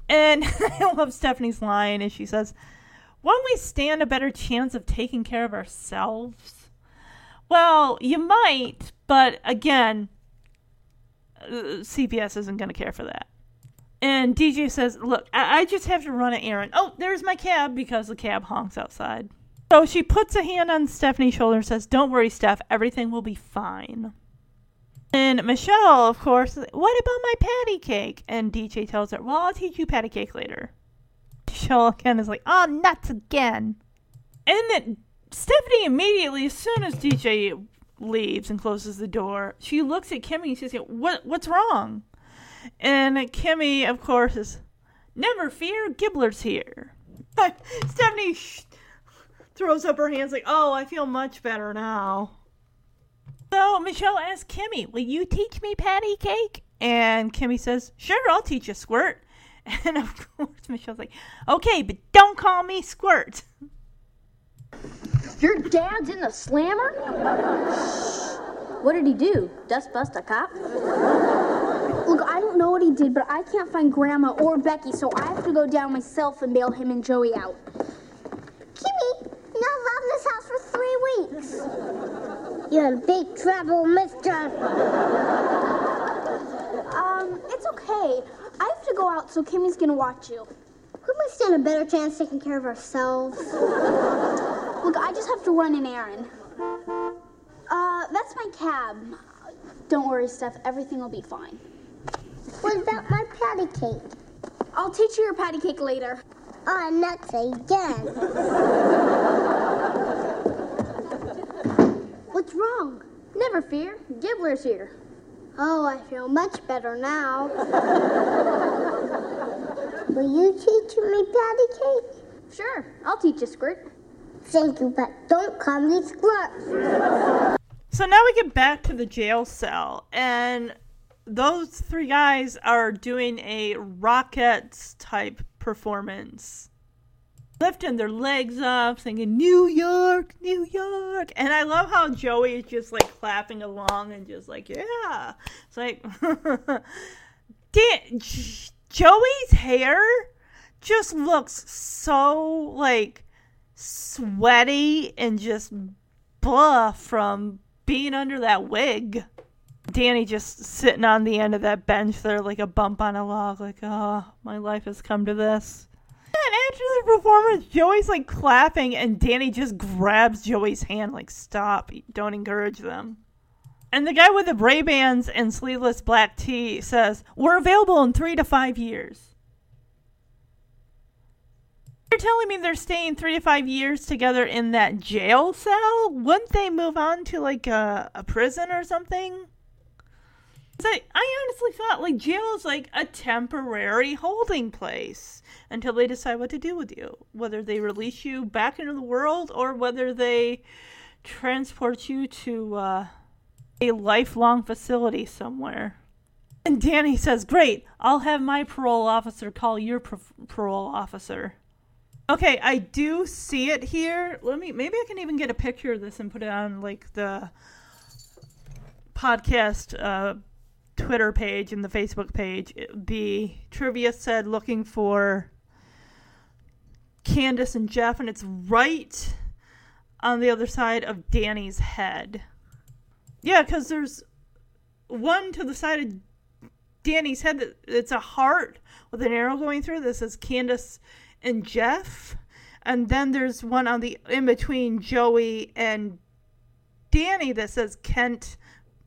And I love Stephanie's line, and she says, Won't we stand a better chance of taking care of ourselves? Well, you might, but again, uh, CPS isn't going to care for that. And DJ says, Look, I-, I just have to run an errand. Oh, there's my cab because the cab honks outside. So she puts a hand on Stephanie's shoulder and says, Don't worry, Steph, everything will be fine. And Michelle, of course, what about my patty cake? And DJ tells her, Well, I'll teach you patty cake later. Michelle again is like, Oh, nuts again. And then Stephanie immediately, as soon as DJ leaves and closes the door, she looks at Kimmy and she's like, What what's wrong? And Kimmy, of course, is never fear, Gibbler's here. Stephanie throws up her hands like, "Oh, I feel much better now." So Michelle asks Kimmy, "Will you teach me patty cake?" And Kimmy says, "Sure, I'll teach you Squirt." And of course, Michelle's like, "Okay, but don't call me Squirt." Your dad's in the slammer? What did he do? Dust bust a cop? Look, I don't know what he did, but I can't find Grandma or Becky, so I have to go down myself and bail him and Joey out. Kimmy, now love this house for three weeks. You're in big trouble, mister. Um, it's okay. I have to go out, so Kimmy's gonna watch you. We might stand a better chance taking care of ourselves. Look, I just have to run an errand. Uh, that's my cab. Don't worry, Steph. Everything will be fine. What about my patty cake? I'll teach you your patty cake later. Oh, nuts again. What's wrong? Never fear. Gibbler's here. Oh, I feel much better now. Will you teach me patty cake? Sure, I'll teach you, Squirt. Thank you, but don't call me Squirt. So now we get back to the jail cell, and those three guys are doing a rockets type performance. Lifting their legs up, singing New York, New York. And I love how Joey is just like clapping along and just like, yeah. It's like, Dan- Joey's hair just looks so like sweaty and just blah from being under that wig. Danny just sitting on the end of that bench there like a bump on a log, like, oh, my life has come to this. And after the performance, Joey's like clapping, and Danny just grabs Joey's hand, like, stop, don't encourage them. And the guy with the Ray Bans and sleeveless black tee says, We're available in three to five years. You're telling me they're staying three to five years together in that jail cell? Wouldn't they move on to like a, a prison or something? So I honestly thought like jail is like a temporary holding place until they decide what to do with you. Whether they release you back into the world or whether they transport you to uh, a lifelong facility somewhere. And Danny says, Great, I'll have my parole officer call your par- parole officer. Okay, I do see it here. Let me maybe I can even get a picture of this and put it on like the podcast uh, Twitter page and the Facebook page. The trivia said looking for Candace and Jeff, and it's right on the other side of Danny's head. Yeah, because there's one to the side of Danny's head that it's a heart with an arrow going through. This is Candace and Jeff, and then there's one on the in between Joey and Danny that says Kent.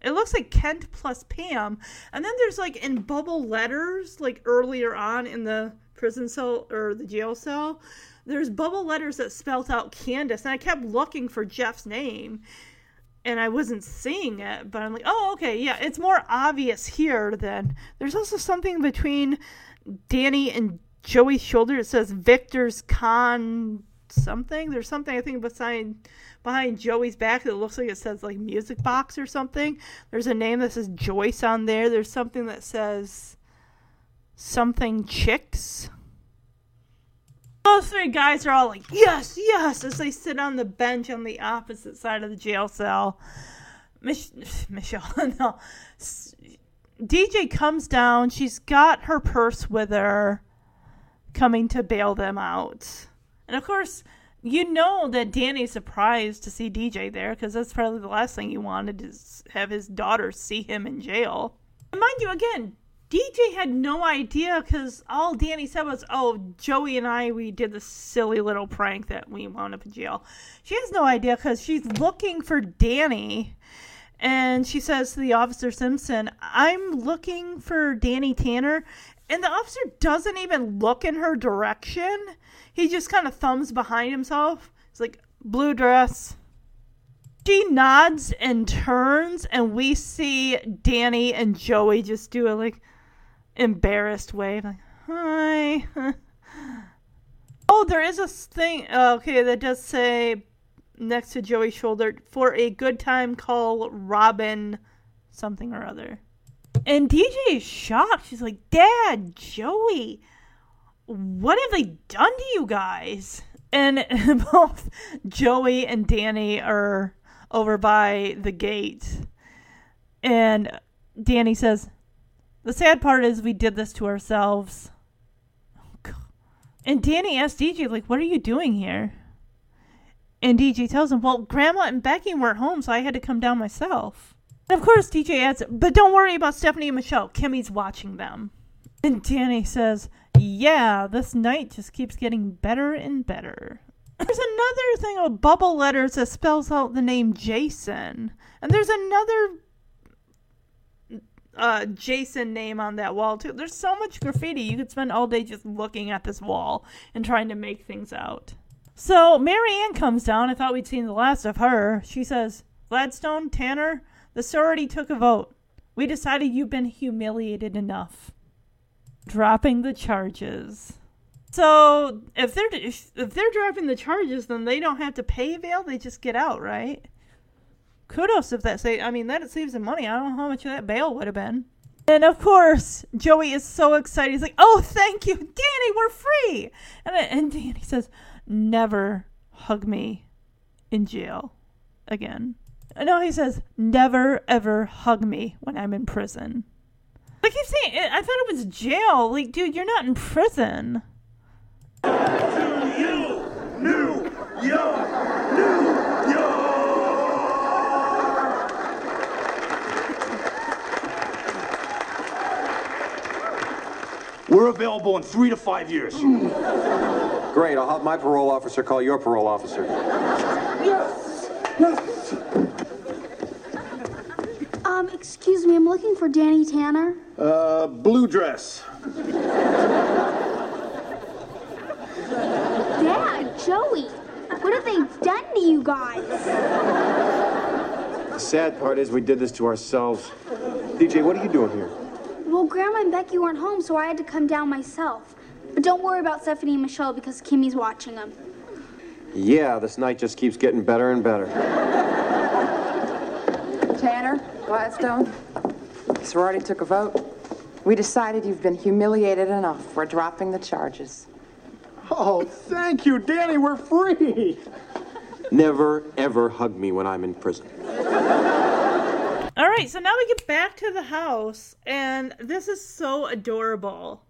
It looks like Kent plus Pam, and then there's like in bubble letters, like earlier on in the prison cell or the jail cell, there's bubble letters that spelt out Candace, and I kept looking for Jeff's name, and I wasn't seeing it, but I'm like, oh, okay, yeah, it's more obvious here than there's also something between Danny and Joey's shoulder. It says Victor's Con something. There's something I think behind behind Joey's back that looks like it says like music box or something. There's a name that says Joyce on there. There's something that says something chicks. Those three guys are all like, yes, yes, as they sit on the bench on the opposite side of the jail cell. Mich- Michelle, no. DJ comes down. She's got her purse with her, coming to bail them out. And of course, you know that Danny's surprised to see DJ there because that's probably the last thing he wanted to have his daughter see him in jail. And mind you, again, DJ had no idea because all Danny said was, "Oh, Joey and I, we did this silly little prank that we wound up in jail." She has no idea because she's looking for Danny, and she says to the officer Simpson, "I'm looking for Danny Tanner," and the officer doesn't even look in her direction. He just kind of thumbs behind himself. He's like, "Blue dress." She nods and turns, and we see Danny and Joey just do a like embarrassed wave, like hi. oh, there is a thing. Uh, okay, that does say next to Joey's shoulder for a good time. Call Robin something or other. And DJ is shocked. She's like, Dad, Joey, what have they done to you guys? And both Joey and Danny are over by the gate. And Danny says, The sad part is we did this to ourselves. And Danny asks DJ, like, what are you doing here? And DJ tells him, well, Grandma and Becky weren't home, so I had to come down myself. And of course, DJ adds, but don't worry about Stephanie and Michelle. Kimmy's watching them. And Danny says, yeah, this night just keeps getting better and better. There's another thing of bubble letters that spells out the name Jason. And there's another uh, Jason name on that wall too. There's so much graffiti. You could spend all day just looking at this wall and trying to make things out. So Marianne comes down. I thought we'd seen the last of her. She says, Gladstone, Tanner, the sorority took a vote. We decided you've been humiliated enough. Dropping the charges. So if they're if, they're dropping the charges, then they don't have to pay bail. They just get out, right? kudos if that say I mean that saves them money. I don't know how much that bail would have been. And of course, Joey is so excited. He's like, "Oh, thank you, Danny, we're free!" And and Danny says, "Never hug me in jail again." No, he says, "Never ever hug me when I'm in prison." I keep saying, I thought it was jail. Like, dude, you're not in prison. To you, New York, New York. We're available in three to five years. Great, I'll have my parole officer call your parole officer. Yes! Yes! Um, excuse me, I'm looking for Danny Tanner. Uh, blue dress. Dad, Joey, what have they done to you guys? The sad part is we did this to ourselves. DJ, what are you doing here? Well, Grandma and Becky weren't home, so I had to come down myself. But don't worry about Stephanie and Michelle because Kimmy's watching them. Yeah, this night just keeps getting better and better. Tanner, Gladstone, sorority took a vote. We decided you've been humiliated enough. We're dropping the charges. Oh, thank you, Danny. We're free. Never, ever hug me when I'm in prison. All right, so now we get back to the house, and this is so adorable.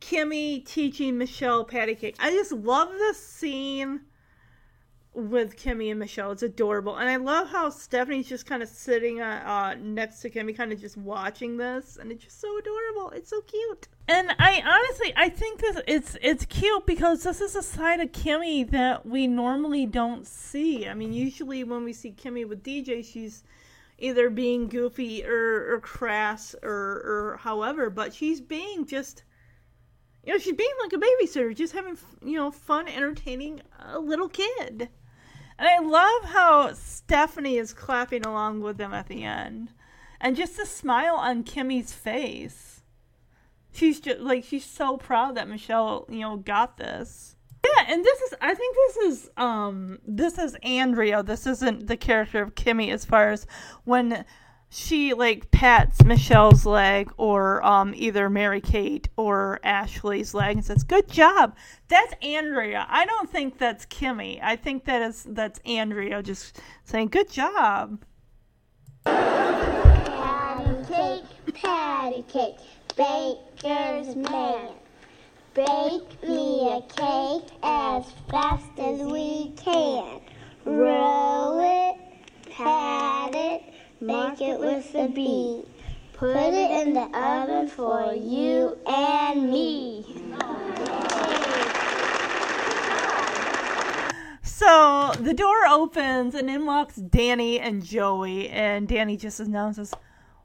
Kimmy teaching Michelle patty cake. I just love this scene with Kimmy and Michelle. It's adorable, and I love how Stephanie's just kind of sitting uh, uh, next to Kimmy, kind of just watching this, and it's just so adorable. It's so cute. And I honestly, I think this it's it's cute because this is a side of Kimmy that we normally don't see. I mean, usually when we see Kimmy with DJ, she's either being goofy or, or crass or, or however, but she's being just, you know, she's being like a babysitter, just having, you know, fun, entertaining a little kid. And I love how Stephanie is clapping along with them at the end. And just the smile on Kimmy's face. She's just like, she's so proud that Michelle, you know, got this. Yeah, and this is I think this is um this is Andrea. This isn't the character of Kimmy as far as when she like pats Michelle's leg or um either Mary Kate or Ashley's leg and says, Good job. That's Andrea. I don't think that's Kimmy. I think that is that's Andrea just saying, Good job. Patty cake, patty cake, baker's man. Bake me a cake as fast as we can. Roll it, it with a beat. Put it in the oven for you and me. So the door opens and in walks Danny and Joey, and Danny just announces,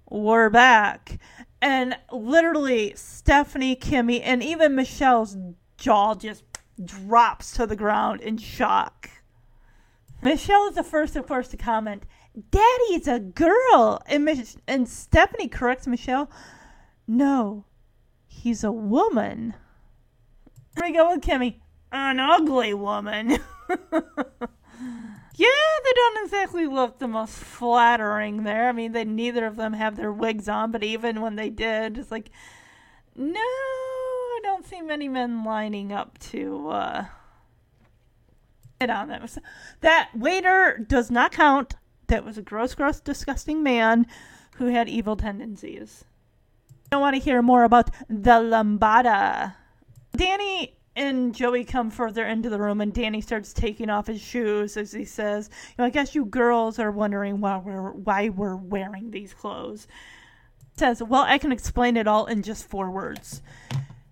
We're back. And literally, Stephanie, Kimmy, and even Michelle's jaw just drops to the ground in shock. Michelle is the first, of course, to comment, Daddy, it's a girl. And, Mich- and Stephanie corrects Michelle, No, he's a woman. Here we go with Kimmy, an ugly woman. Yeah, they don't exactly look the most flattering there. I mean, they neither of them have their wigs on, but even when they did, it's like, no, I don't see many men lining up to uh, Get on them. That waiter does not count. That was a gross, gross, disgusting man who had evil tendencies. I want to hear more about the lambada. Danny and Joey come further into the room, and Danny starts taking off his shoes as he says, "You know, I guess you girls are wondering why we're why we're wearing these clothes." Says, "Well, I can explain it all in just four words."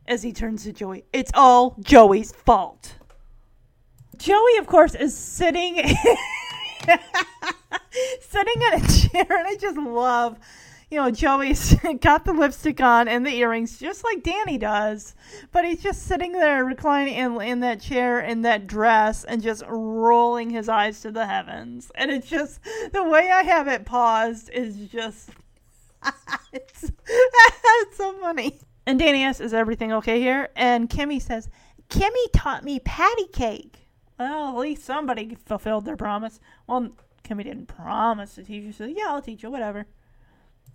As he turns to Joey, "It's all Joey's fault." Joey, of course, is sitting sitting in a chair, and I just love, you know, Joey's got the lipstick on and the earrings, just like Danny does, but he's just sitting there reclining in in that chair in that dress and just rolling his eyes to the heavens, and it's just the way I have it paused is just it's, it's so funny. And Danny asks, "Is everything okay here?" And Kimmy says, "Kimmy taught me patty cake." Well, at least somebody fulfilled their promise. Well, Kimmy didn't promise to teach you, so yeah, I'll teach you, whatever.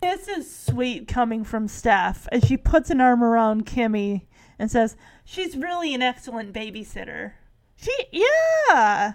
This is sweet coming from Steph as she puts an arm around Kimmy and says, She's really an excellent babysitter. She, yeah!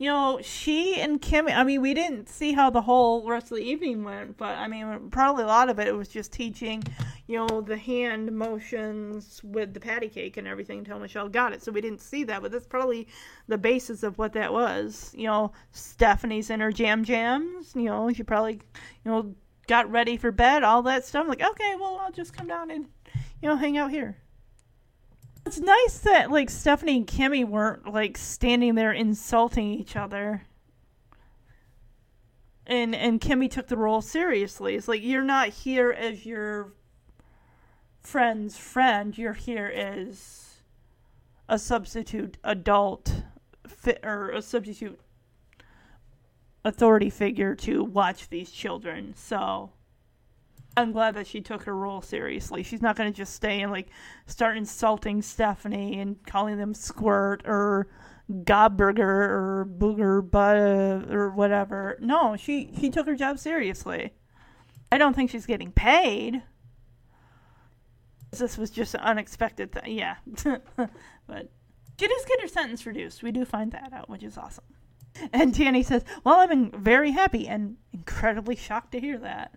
You know, she and Kimmy, I mean, we didn't see how the whole rest of the evening went, but I mean, probably a lot of it was just teaching, you know, the hand motions with the patty cake and everything until Michelle got it. So we didn't see that, but that's probably the basis of what that was. You know, Stephanie's in her jam jams, you know, she probably, you know, got ready for bed, all that stuff. Like, okay, well, I'll just come down and, you know, hang out here. It's nice that like Stephanie and Kimmy weren't like standing there insulting each other. And and Kimmy took the role seriously. It's like you're not here as your friend's friend. You're here as a substitute adult fit or a substitute authority figure to watch these children. So I'm glad that she took her role seriously. She's not going to just stay and like start insulting Stephanie and calling them squirt or gobburger or booger butt uh, or whatever. No, she she took her job seriously. I don't think she's getting paid. This was just an unexpected thing. Yeah. but she does get her sentence reduced. We do find that out, which is awesome. And Danny says, Well, I'm very happy and incredibly shocked to hear that.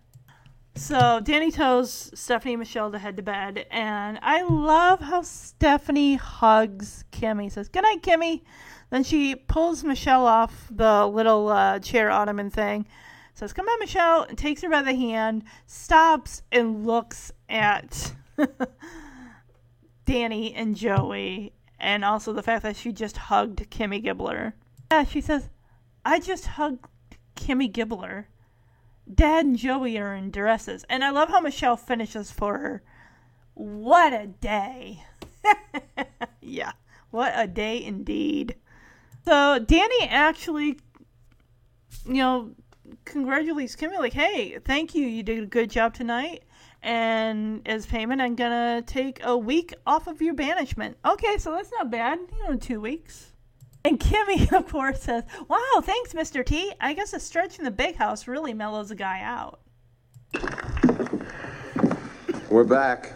So Danny tells Stephanie and Michelle to head to bed, and I love how Stephanie hugs Kimmy. Says, Good night, Kimmy. Then she pulls Michelle off the little uh, chair ottoman thing. Says, Come on, Michelle, and takes her by the hand, stops and looks at Danny and Joey, and also the fact that she just hugged Kimmy Gibbler. Yeah, she says, I just hugged Kimmy Gibbler. Dad and Joey are in dresses. And I love how Michelle finishes for her. What a day. yeah, what a day indeed. So Danny actually, you know, congratulates Kimmy, like, hey, thank you. You did a good job tonight. And as payment, I'm going to take a week off of your banishment. Okay, so that's not bad. You know, two weeks. And Kimmy, of course, says, Wow, thanks, Mr. T. I guess a stretch in the big house really mellows a guy out. We're back.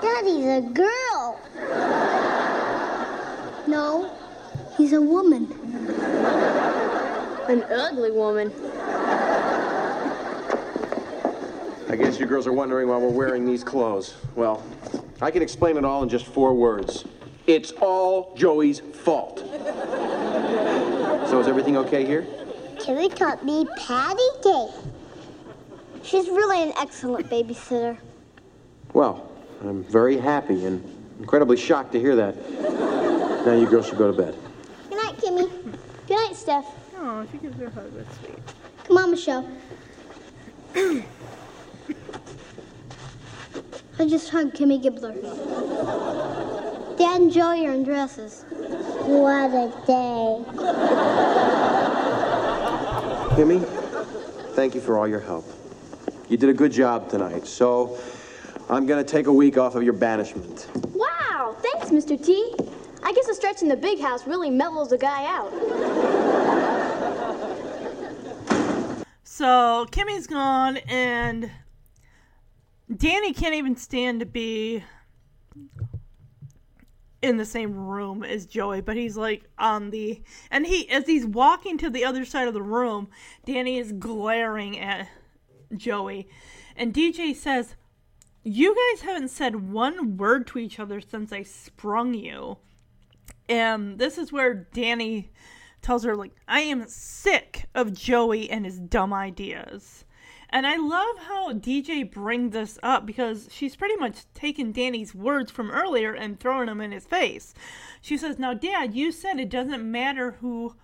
Daddy's a girl. No, he's a woman. An ugly woman. I guess you girls are wondering why we're wearing these clothes. Well, I can explain it all in just four words. It's all Joey's fault. So is everything okay here? Kimmy taught me patty cake. She's really an excellent babysitter. Well, I'm very happy and incredibly shocked to hear that. Now you girls should go to bed. Good night, Kimmy. Good night, Steph. Oh, she gives her a hug. That's sweet. Come on, Michelle. I just hugged Kimmy Gibbler. Dad and Joey are in dresses. What a day. Kimmy, thank you for all your help. You did a good job tonight, so I'm gonna take a week off of your banishment. Wow, thanks, Mr. T. I guess a stretch in the big house really mellows a guy out. So Kimmy's gone, and Danny can't even stand to be in the same room as Joey, but he's like on the and he as he's walking to the other side of the room, Danny is glaring at Joey. And DJ says, "You guys haven't said one word to each other since I sprung you." And this is where Danny tells her like, "I am sick of Joey and his dumb ideas." And I love how DJ brings this up because she's pretty much taken Danny's words from earlier and throwing them in his face. She says, Now, Dad, you said it doesn't matter who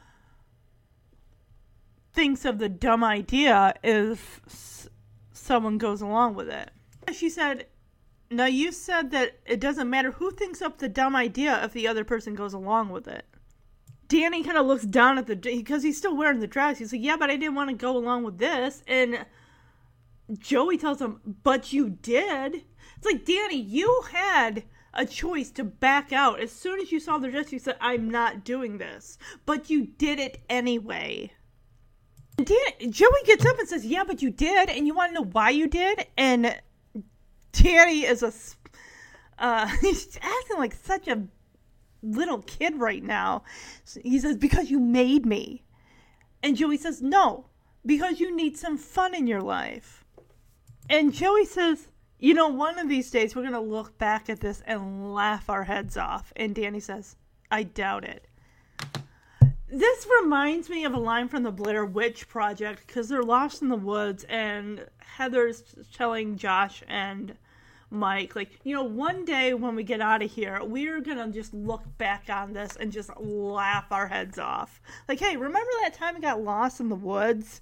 thinks of the dumb idea if s- someone goes along with it. She said, Now, you said that it doesn't matter who thinks up the dumb idea if the other person goes along with it. Danny kind of looks down at the because he's still wearing the dress. He's like, "Yeah, but I didn't want to go along with this." And Joey tells him, But you did. It's like, Danny, you had a choice to back out. As soon as you saw the dress, you said, I'm not doing this. But you did it anyway. Joey gets up and says, Yeah, but you did. And you want to know why you did? And Danny is a. Uh, he's acting like such a little kid right now. He says, Because you made me. And Joey says, No, because you need some fun in your life. And Joey says, You know, one of these days we're going to look back at this and laugh our heads off. And Danny says, I doubt it. This reminds me of a line from the Blair Witch Project because they're lost in the woods and Heather's telling Josh and Mike, like, you know, one day when we get out of here, we're gonna just look back on this and just laugh our heads off. Like, hey, remember that time we got lost in the woods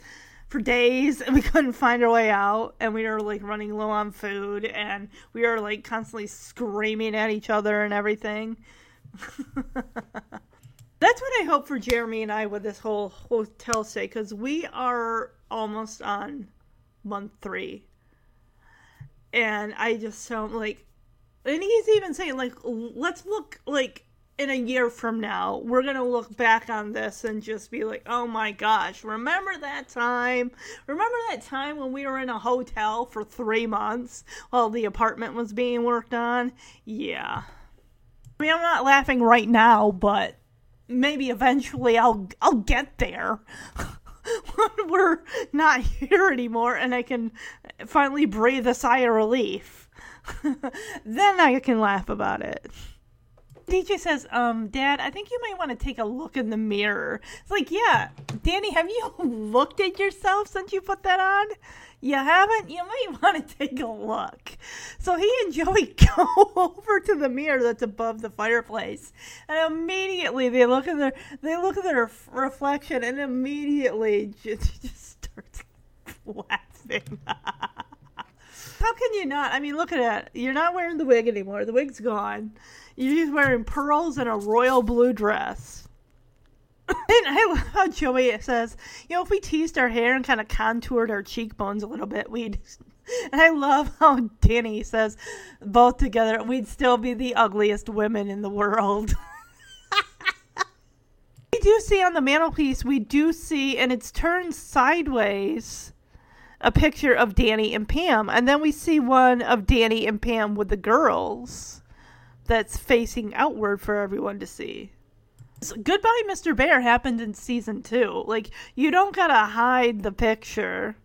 for days and we couldn't find our way out and we were like running low on food and we were like constantly screaming at each other and everything? That's what I hope for Jeremy and I with this whole hotel stay because we are almost on month three and I just don't like. And he's even saying like, let's look like in a year from now, we're gonna look back on this and just be like, oh my gosh, remember that time? Remember that time when we were in a hotel for three months while the apartment was being worked on? Yeah. I mean, I'm not laughing right now, but maybe eventually I'll I'll get there. when we're not here anymore and I can finally breathe a sigh of relief. then I can laugh about it. DJ says, um, Dad, I think you might want to take a look in the mirror. It's like, yeah, Danny, have you looked at yourself since you put that on? You haven't? You might want to take a look. So he and Joey go over to the mirror that's above the fireplace, and immediately they look at their they look at their reflection, and immediately just, just starts laughing. How can you not? I mean, look at that. You're not wearing the wig anymore. The wig's gone. You're just wearing pearls and a royal blue dress. and I love how Joey says, you know, if we teased our hair and kind of contoured our cheekbones a little bit, we'd. And I love how Danny says, both together, we'd still be the ugliest women in the world. we do see on the mantelpiece, we do see, and it's turned sideways, a picture of Danny and Pam. And then we see one of Danny and Pam with the girls that's facing outward for everyone to see. So, Goodbye, Mr. Bear happened in season two. Like, you don't gotta hide the picture.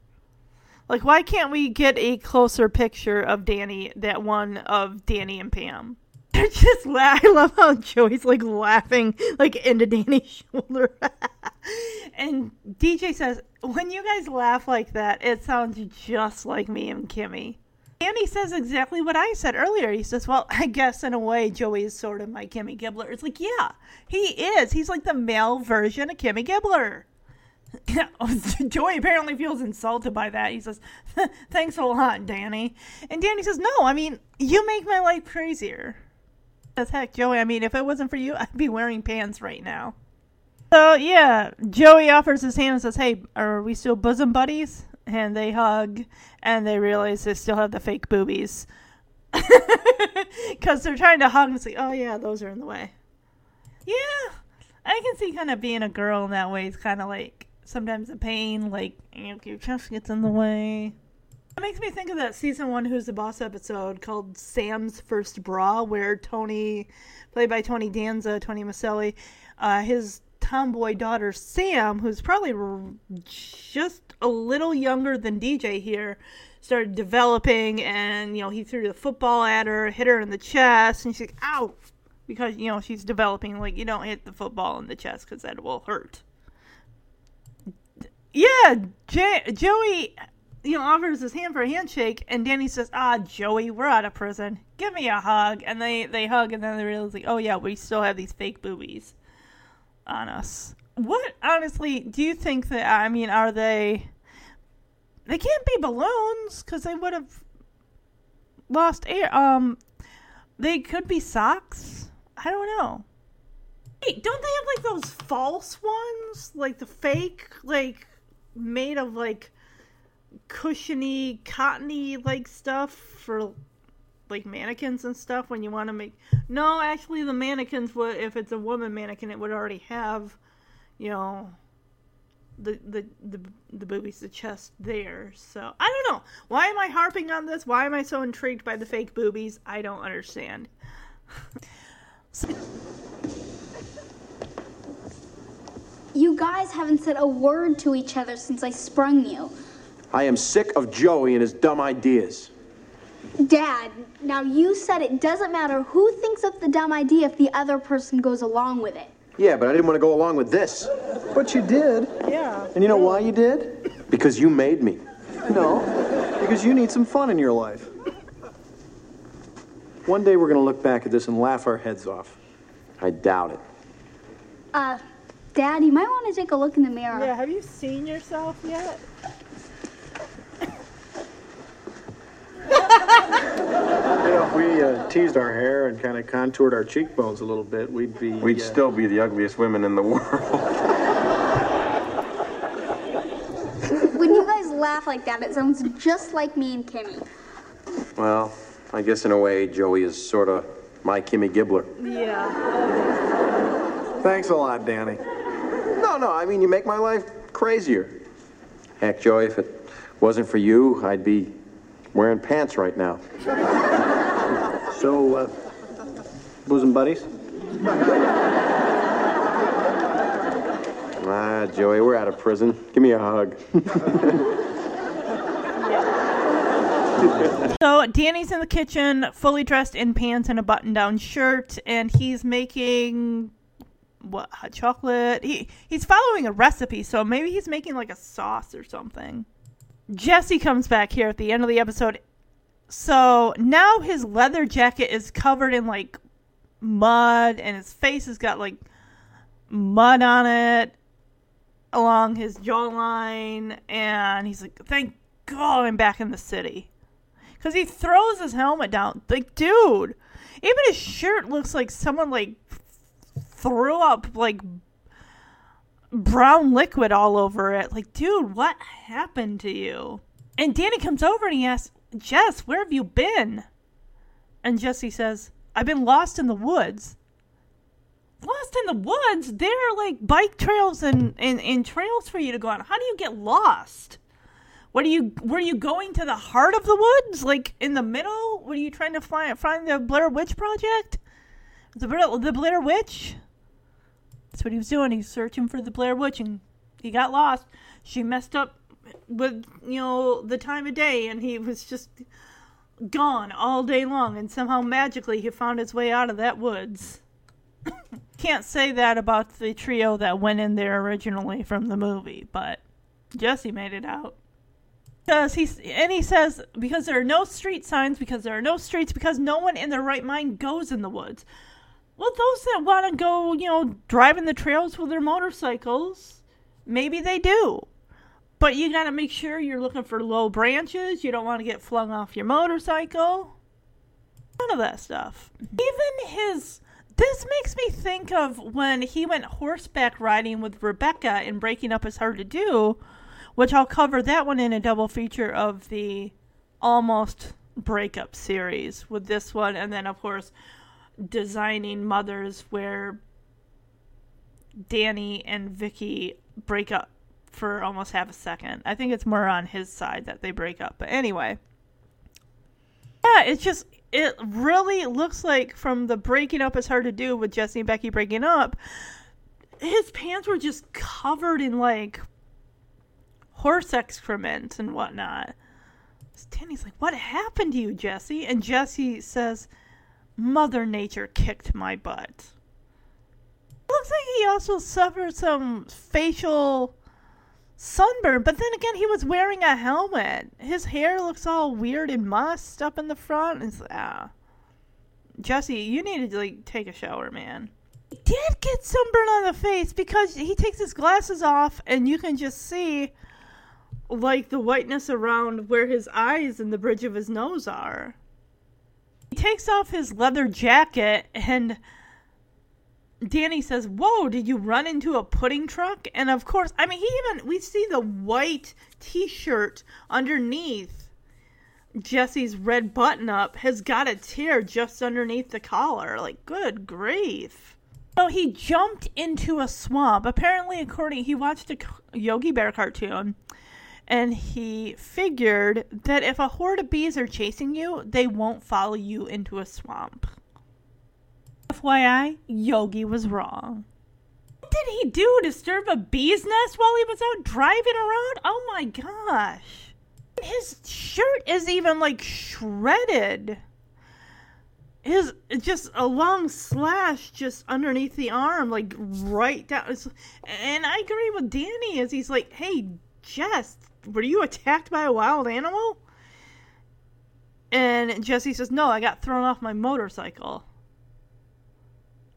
Like, why can't we get a closer picture of Danny, that one of Danny and Pam? They're just la- I love how Joey's like laughing like into Danny's shoulder. and DJ says, when you guys laugh like that, it sounds just like me and Kimmy. Danny says exactly what I said earlier. He says, Well, I guess in a way, Joey is sort of my Kimmy Gibbler. It's like, yeah, he is. He's like the male version of Kimmy Gibbler. Joey apparently feels insulted by that. He says, Thanks a lot, Danny. And Danny says, No, I mean, you make my life crazier. As heck, Joey, I mean, if it wasn't for you, I'd be wearing pants right now. So, yeah, Joey offers his hand and says, Hey, are we still bosom buddies? And they hug, and they realize they still have the fake boobies. Because they're trying to hug and say, Oh, yeah, those are in the way. Yeah, I can see kind of being a girl in that way is kind of like sometimes a pain, like, your chest gets in the way. It makes me think of that season one Who's the Boss episode called Sam's First Bra, where Tony, played by Tony Danza, Tony Micelli, uh, his tomboy daughter Sam, who's probably just a little younger than DJ here, started developing and, you know, he threw the football at her, hit her in the chest, and she's like, ow! Because, you know, she's developing, like, you don't hit the football in the chest because that will hurt. Yeah, J- Joey, you know, offers his hand for a handshake, and Danny says, "Ah, Joey, we're out of prison. Give me a hug." And they they hug, and then they realize, like, "Oh yeah, we still have these fake boobies on us." What honestly do you think that? I mean, are they? They can't be balloons because they would have lost air. Um, they could be socks. I don't know. Wait, don't they have like those false ones, like the fake, like made of like cushiony, cottony like stuff for like mannequins and stuff when you want to make. No, actually, the mannequins would. If it's a woman mannequin, it would already have, you know, the the the the boobies, the chest there. So I don't know. Why am I harping on this? Why am I so intrigued by the fake boobies? I don't understand. You guys haven't said a word to each other since I sprung you. I am sick of Joey and his dumb ideas. Dad, now you said it doesn't matter who thinks up the dumb idea if the other person goes along with it. Yeah, but I didn't want to go along with this. But you did. Yeah. And you know why you did? Because you made me. No, because you need some fun in your life. One day we're going to look back at this and laugh our heads off. I doubt it. Uh, Dad, you might want to take a look in the mirror. Yeah, have you seen yourself yet? You know, if we uh, teased our hair and kind of contoured our cheekbones a little bit, we'd be. We'd uh, still be the ugliest women in the world. When you guys laugh like that, it sounds just like me and Kimmy. Well, I guess in a way, Joey is sort of my Kimmy Gibbler. Yeah. Thanks a lot, Danny. No, no, I mean, you make my life crazier. Heck, Joey, if it wasn't for you, I'd be wearing pants right now. So, uh, bosom buddies? Ah, Joey, we're out of prison. Give me a hug. So Danny's in the kitchen, fully dressed in pants and a button-down shirt, and he's making what hot chocolate. He he's following a recipe, so maybe he's making like a sauce or something. Jesse comes back here at the end of the episode. So now his leather jacket is covered in like mud, and his face has got like mud on it along his jawline, and he's like, "Thank God I'm back in the city." Because he throws his helmet down. Like, dude, even his shirt looks like someone like threw up like brown liquid all over it. Like, dude, what happened to you? And Danny comes over and he asks, Jess, where have you been? And Jesse says, I've been lost in the woods. Lost in the woods? There are like bike trails and, and, and trails for you to go on. How do you get lost? What are you? Were you going to the heart of the woods, like in the middle? Were you trying to find find the Blair Witch Project? The the Blair Witch. That's what he was doing. He was searching for the Blair Witch, and he got lost. She messed up with you know the time of day, and he was just gone all day long. And somehow magically he found his way out of that woods. Can't say that about the trio that went in there originally from the movie, but Jesse made it out. Because he's and he says because there are no street signs, because there are no streets, because no one in their right mind goes in the woods. Well, those that want to go, you know, driving the trails with their motorcycles, maybe they do. But you got to make sure you're looking for low branches. You don't want to get flung off your motorcycle. None of that stuff. Even his. This makes me think of when he went horseback riding with Rebecca and Breaking Up Is Hard to Do which I'll cover that one in a double feature of the almost breakup series with this one, and then of course designing mothers where Danny and Vicky break up for almost half a second. I think it's more on his side that they break up. But anyway. Yeah, it's just it really looks like from the breaking up is hard to do with Jesse and Becky breaking up. His pants were just covered in like horse excrement and whatnot. Danny's like, "What happened to you, Jesse?" And Jesse says, "Mother Nature kicked my butt." Looks like he also suffered some facial sunburn, but then again, he was wearing a helmet. His hair looks all weird and mussed up in the front. It's ah, Jesse, you need to like take a shower, man. He did get sunburn on the face because he takes his glasses off, and you can just see like the whiteness around where his eyes and the bridge of his nose are. He takes off his leather jacket and Danny says, Whoa, did you run into a pudding truck? And of course, I mean, he even, we see the white t shirt underneath Jesse's red button up has got a tear just underneath the collar. Like, good grief. So he jumped into a swamp. Apparently, according, he watched a Yogi Bear cartoon and he figured that if a horde of bees are chasing you, they won't follow you into a swamp. FYI, Yogi was wrong. What did he do? Disturb a bee's nest while he was out driving around? Oh my gosh. His shirt is even like shredded. His just a long slash just underneath the arm, like right down. And I agree with Danny as he's like, "Hey, Jess, were you attacked by a wild animal? And Jesse says, No, I got thrown off my motorcycle.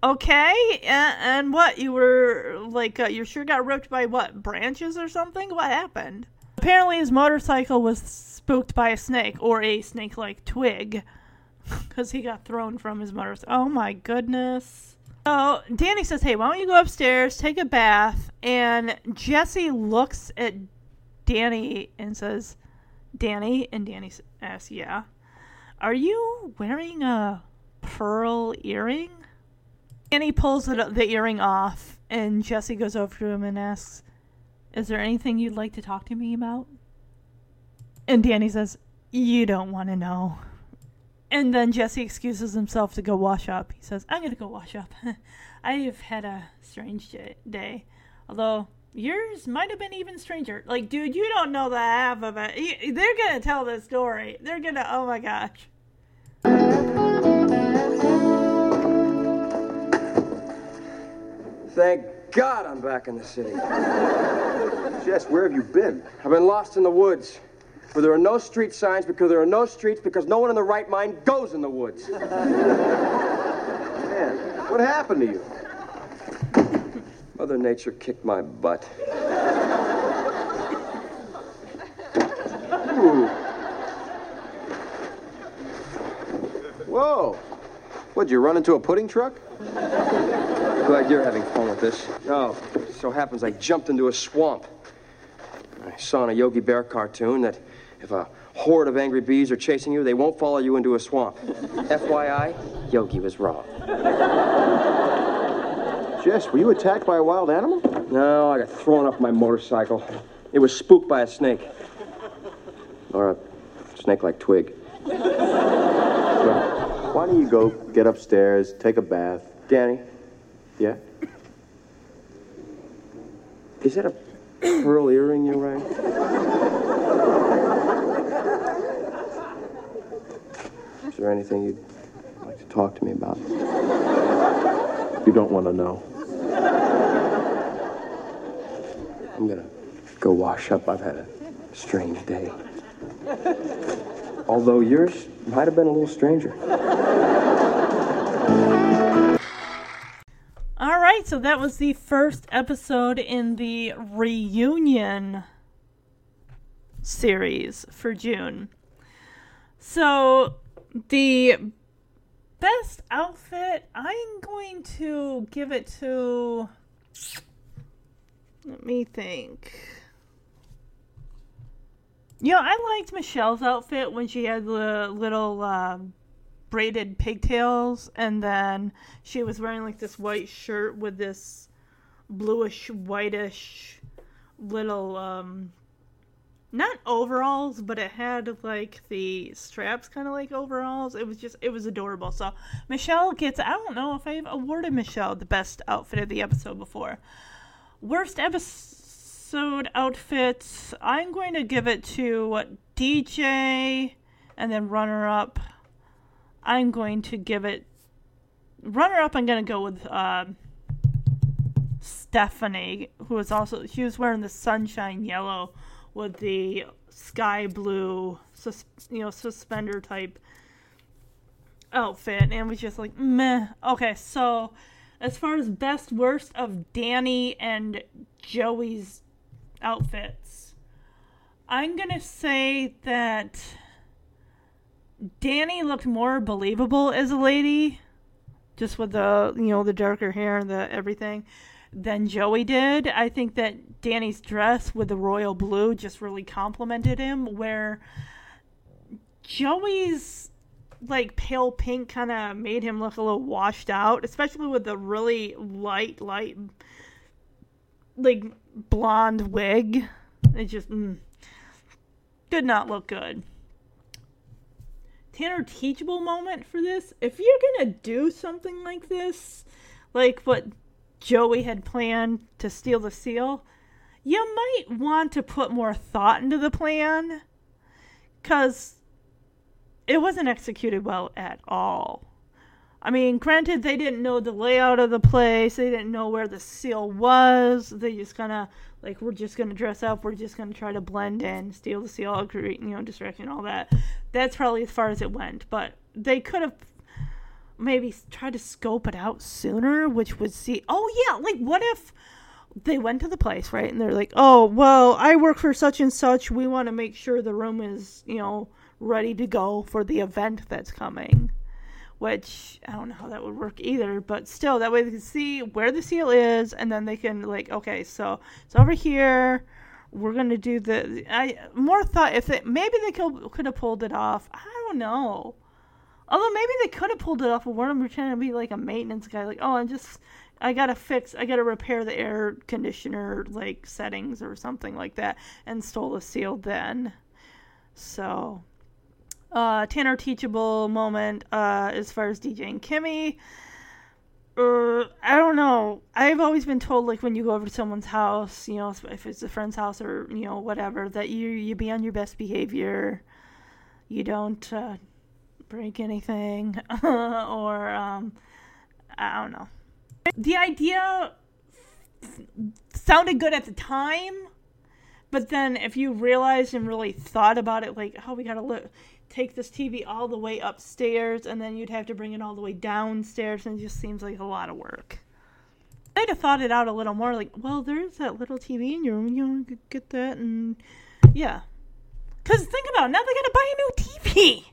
Okay, and, and what? You were like, uh, your shirt got ripped by what? Branches or something? What happened? Apparently, his motorcycle was spooked by a snake or a snake like twig because he got thrown from his motorcycle. Oh my goodness. So Danny says, Hey, why don't you go upstairs, take a bath? And Jesse looks at Danny and says, Danny, and Danny asks, Yeah, are you wearing a pearl earring? He pulls the, the earring off, and Jesse goes over to him and asks, Is there anything you'd like to talk to me about? And Danny says, You don't want to know. And then Jesse excuses himself to go wash up. He says, I'm going to go wash up. I've had a strange day. Although yours might have been even stranger. Like, dude, you don't know the half of it. They're to tell the story. They're to, oh my gosh. Thank God I'm back in the city. Jess, where have you been? I've been lost in the woods. Where there are no street signs because there are no streets because no one in the right mind goes in the woods. Man, what happened to you? Mother Nature kicked my butt. Ooh. Whoa. What'd you run into a pudding truck? Glad you're having fun with this. Oh, so happens I jumped into a swamp. I saw in a Yogi Bear cartoon that if a horde of angry bees are chasing you, they won't follow you into a swamp. FYI, Yogi was wrong. Jess, were you attacked by a wild animal? No, I got thrown off my motorcycle. It was spooked by a snake. Or a snake like twig. Well, why don't you go get upstairs, take a bath? Danny, Yeah? is that a pearl earring you're wearing? Is there anything you'd like to talk to me about? You don't want to know. I'm gonna go wash up. I've had a strange day. Although yours might have been a little stranger. All right, so that was the first episode in the reunion series for June. So, the best outfit, I'm going to give it to. Let me think. You know, I liked Michelle's outfit when she had the little uh, braided pigtails, and then she was wearing like this white shirt with this bluish, whitish little um not overalls, but it had like the straps kind of like overalls. It was just it was adorable. So Michelle gets I don't know if I've awarded Michelle the best outfit of the episode before. Worst episode outfits, I'm going to give it to DJ and then runner up. I'm going to give it runner up I'm going to go with um Stephanie, who was also she was wearing the sunshine yellow with the sky blue, sus, you know, suspender type outfit, and was just like meh. Okay, so as far as best worst of Danny and Joey's outfits, I'm gonna say that Danny looked more believable as a lady, just with the you know the darker hair and the everything than Joey did. I think that Danny's dress with the royal blue just really complimented him, where Joey's like pale pink kind of made him look a little washed out, especially with the really light, light, like blonde wig. It just mm, did not look good. Tanner teachable moment for this. If you're gonna do something like this, like what Joey had planned to steal the seal, you might want to put more thought into the plan because it wasn't executed well at all. I mean, granted, they didn't know the layout of the place, they didn't know where the seal was. They just kind of, like, we're just going to dress up, we're just going to try to blend in, steal the seal, create, you know, distraction, all that. That's probably as far as it went. But they could have maybe try to scope it out sooner, which would see. Oh yeah, like what if they went to the place right, and they're like, oh well, I work for such and such. We want to make sure the room is you know ready to go for the event that's coming. Which I don't know how that would work either, but still, that way they can see where the seal is, and then they can like, okay, so it's over here. We're gonna do the. I more thought if they maybe they could could have pulled it off. I don't know. Although maybe they could have pulled it off of one of them pretending to be like a maintenance guy, like, oh, I'm just, I gotta fix, I gotta repair the air conditioner like settings or something like that, and stole the seal then. So, uh, Tanner teachable moment uh, as far as DJing Kimmy. Uh, I don't know. I've always been told like when you go over to someone's house, you know, if it's a friend's house or you know whatever, that you you be on your best behavior. You don't uh, break anything or um, I don't know. The idea sounded good at the time, but then if you realized and really thought about it, like, oh, we gotta li- take this TV all the way upstairs, and then you'd have to bring it all the way downstairs, and it just seems like a lot of work. I'd have thought it out a little more, like, well, there's that little TV in your room, you know, get that, and yeah. Because think about it, now they gotta buy a new TV.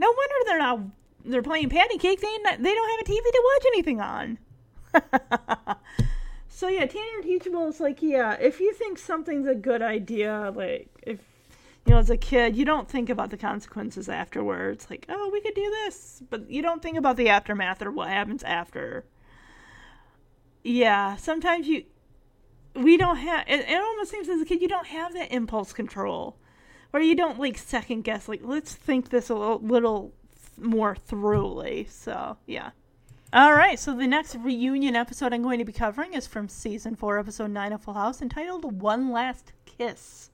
No wonder they're not. They're playing patty cake. They they don't have a TV to watch anything on. so yeah, Tanner Teachable is like, yeah, if you think something's a good idea, like if you know, as a kid, you don't think about the consequences afterwards. Like, oh, we could do this, but you don't think about the aftermath or what happens after. Yeah, sometimes you, we don't have. It, it almost seems as a kid you don't have that impulse control where you don't like second guess like let's think this a little, little more thoroughly. So yeah. All right so the next reunion episode i'm going to be covering is from season 4 episode 9 of full house entitled one last kiss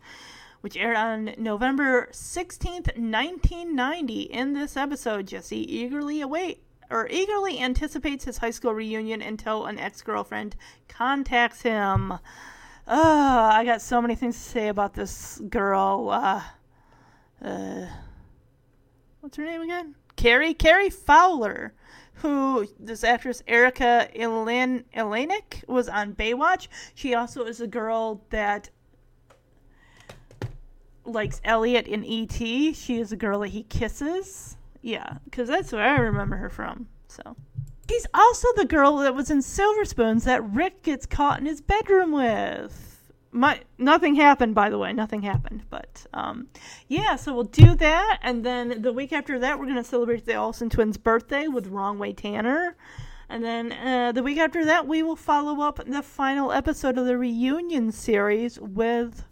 which aired on november 16th 1990 in this episode jesse eagerly await or eagerly anticipates his high school reunion until an ex-girlfriend contacts him Oh, I got so many things to say about this girl. Uh, uh, what's her name again? Carrie? Carrie Fowler, who this actress Erika Elin Eleniak was on Baywatch. She also is a girl that likes Elliot in E.T. She is a girl that he kisses. Yeah, because that's where I remember her from. So. She's also the girl that was in Silver Spoons that Rick gets caught in his bedroom with. My nothing happened, by the way. Nothing happened, but um, yeah. So we'll do that, and then the week after that, we're gonna celebrate the Olsen twins' birthday with Wrong Way Tanner. And then uh, the week after that, we will follow up the final episode of the reunion series with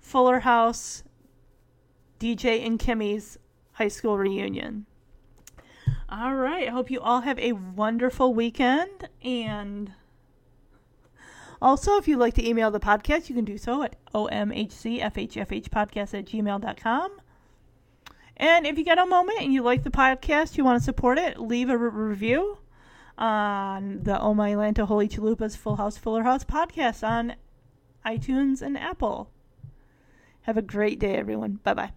Fuller House, DJ and Kimmy's high school reunion. All right. I hope you all have a wonderful weekend. And also, if you'd like to email the podcast, you can do so at omhcfhfhpodcast at gmail.com. And if you get a moment and you like the podcast, you want to support it, leave a re- review on the Oh My Lanta Holy Chalupas Full House Fuller House podcast on iTunes and Apple. Have a great day, everyone. Bye bye.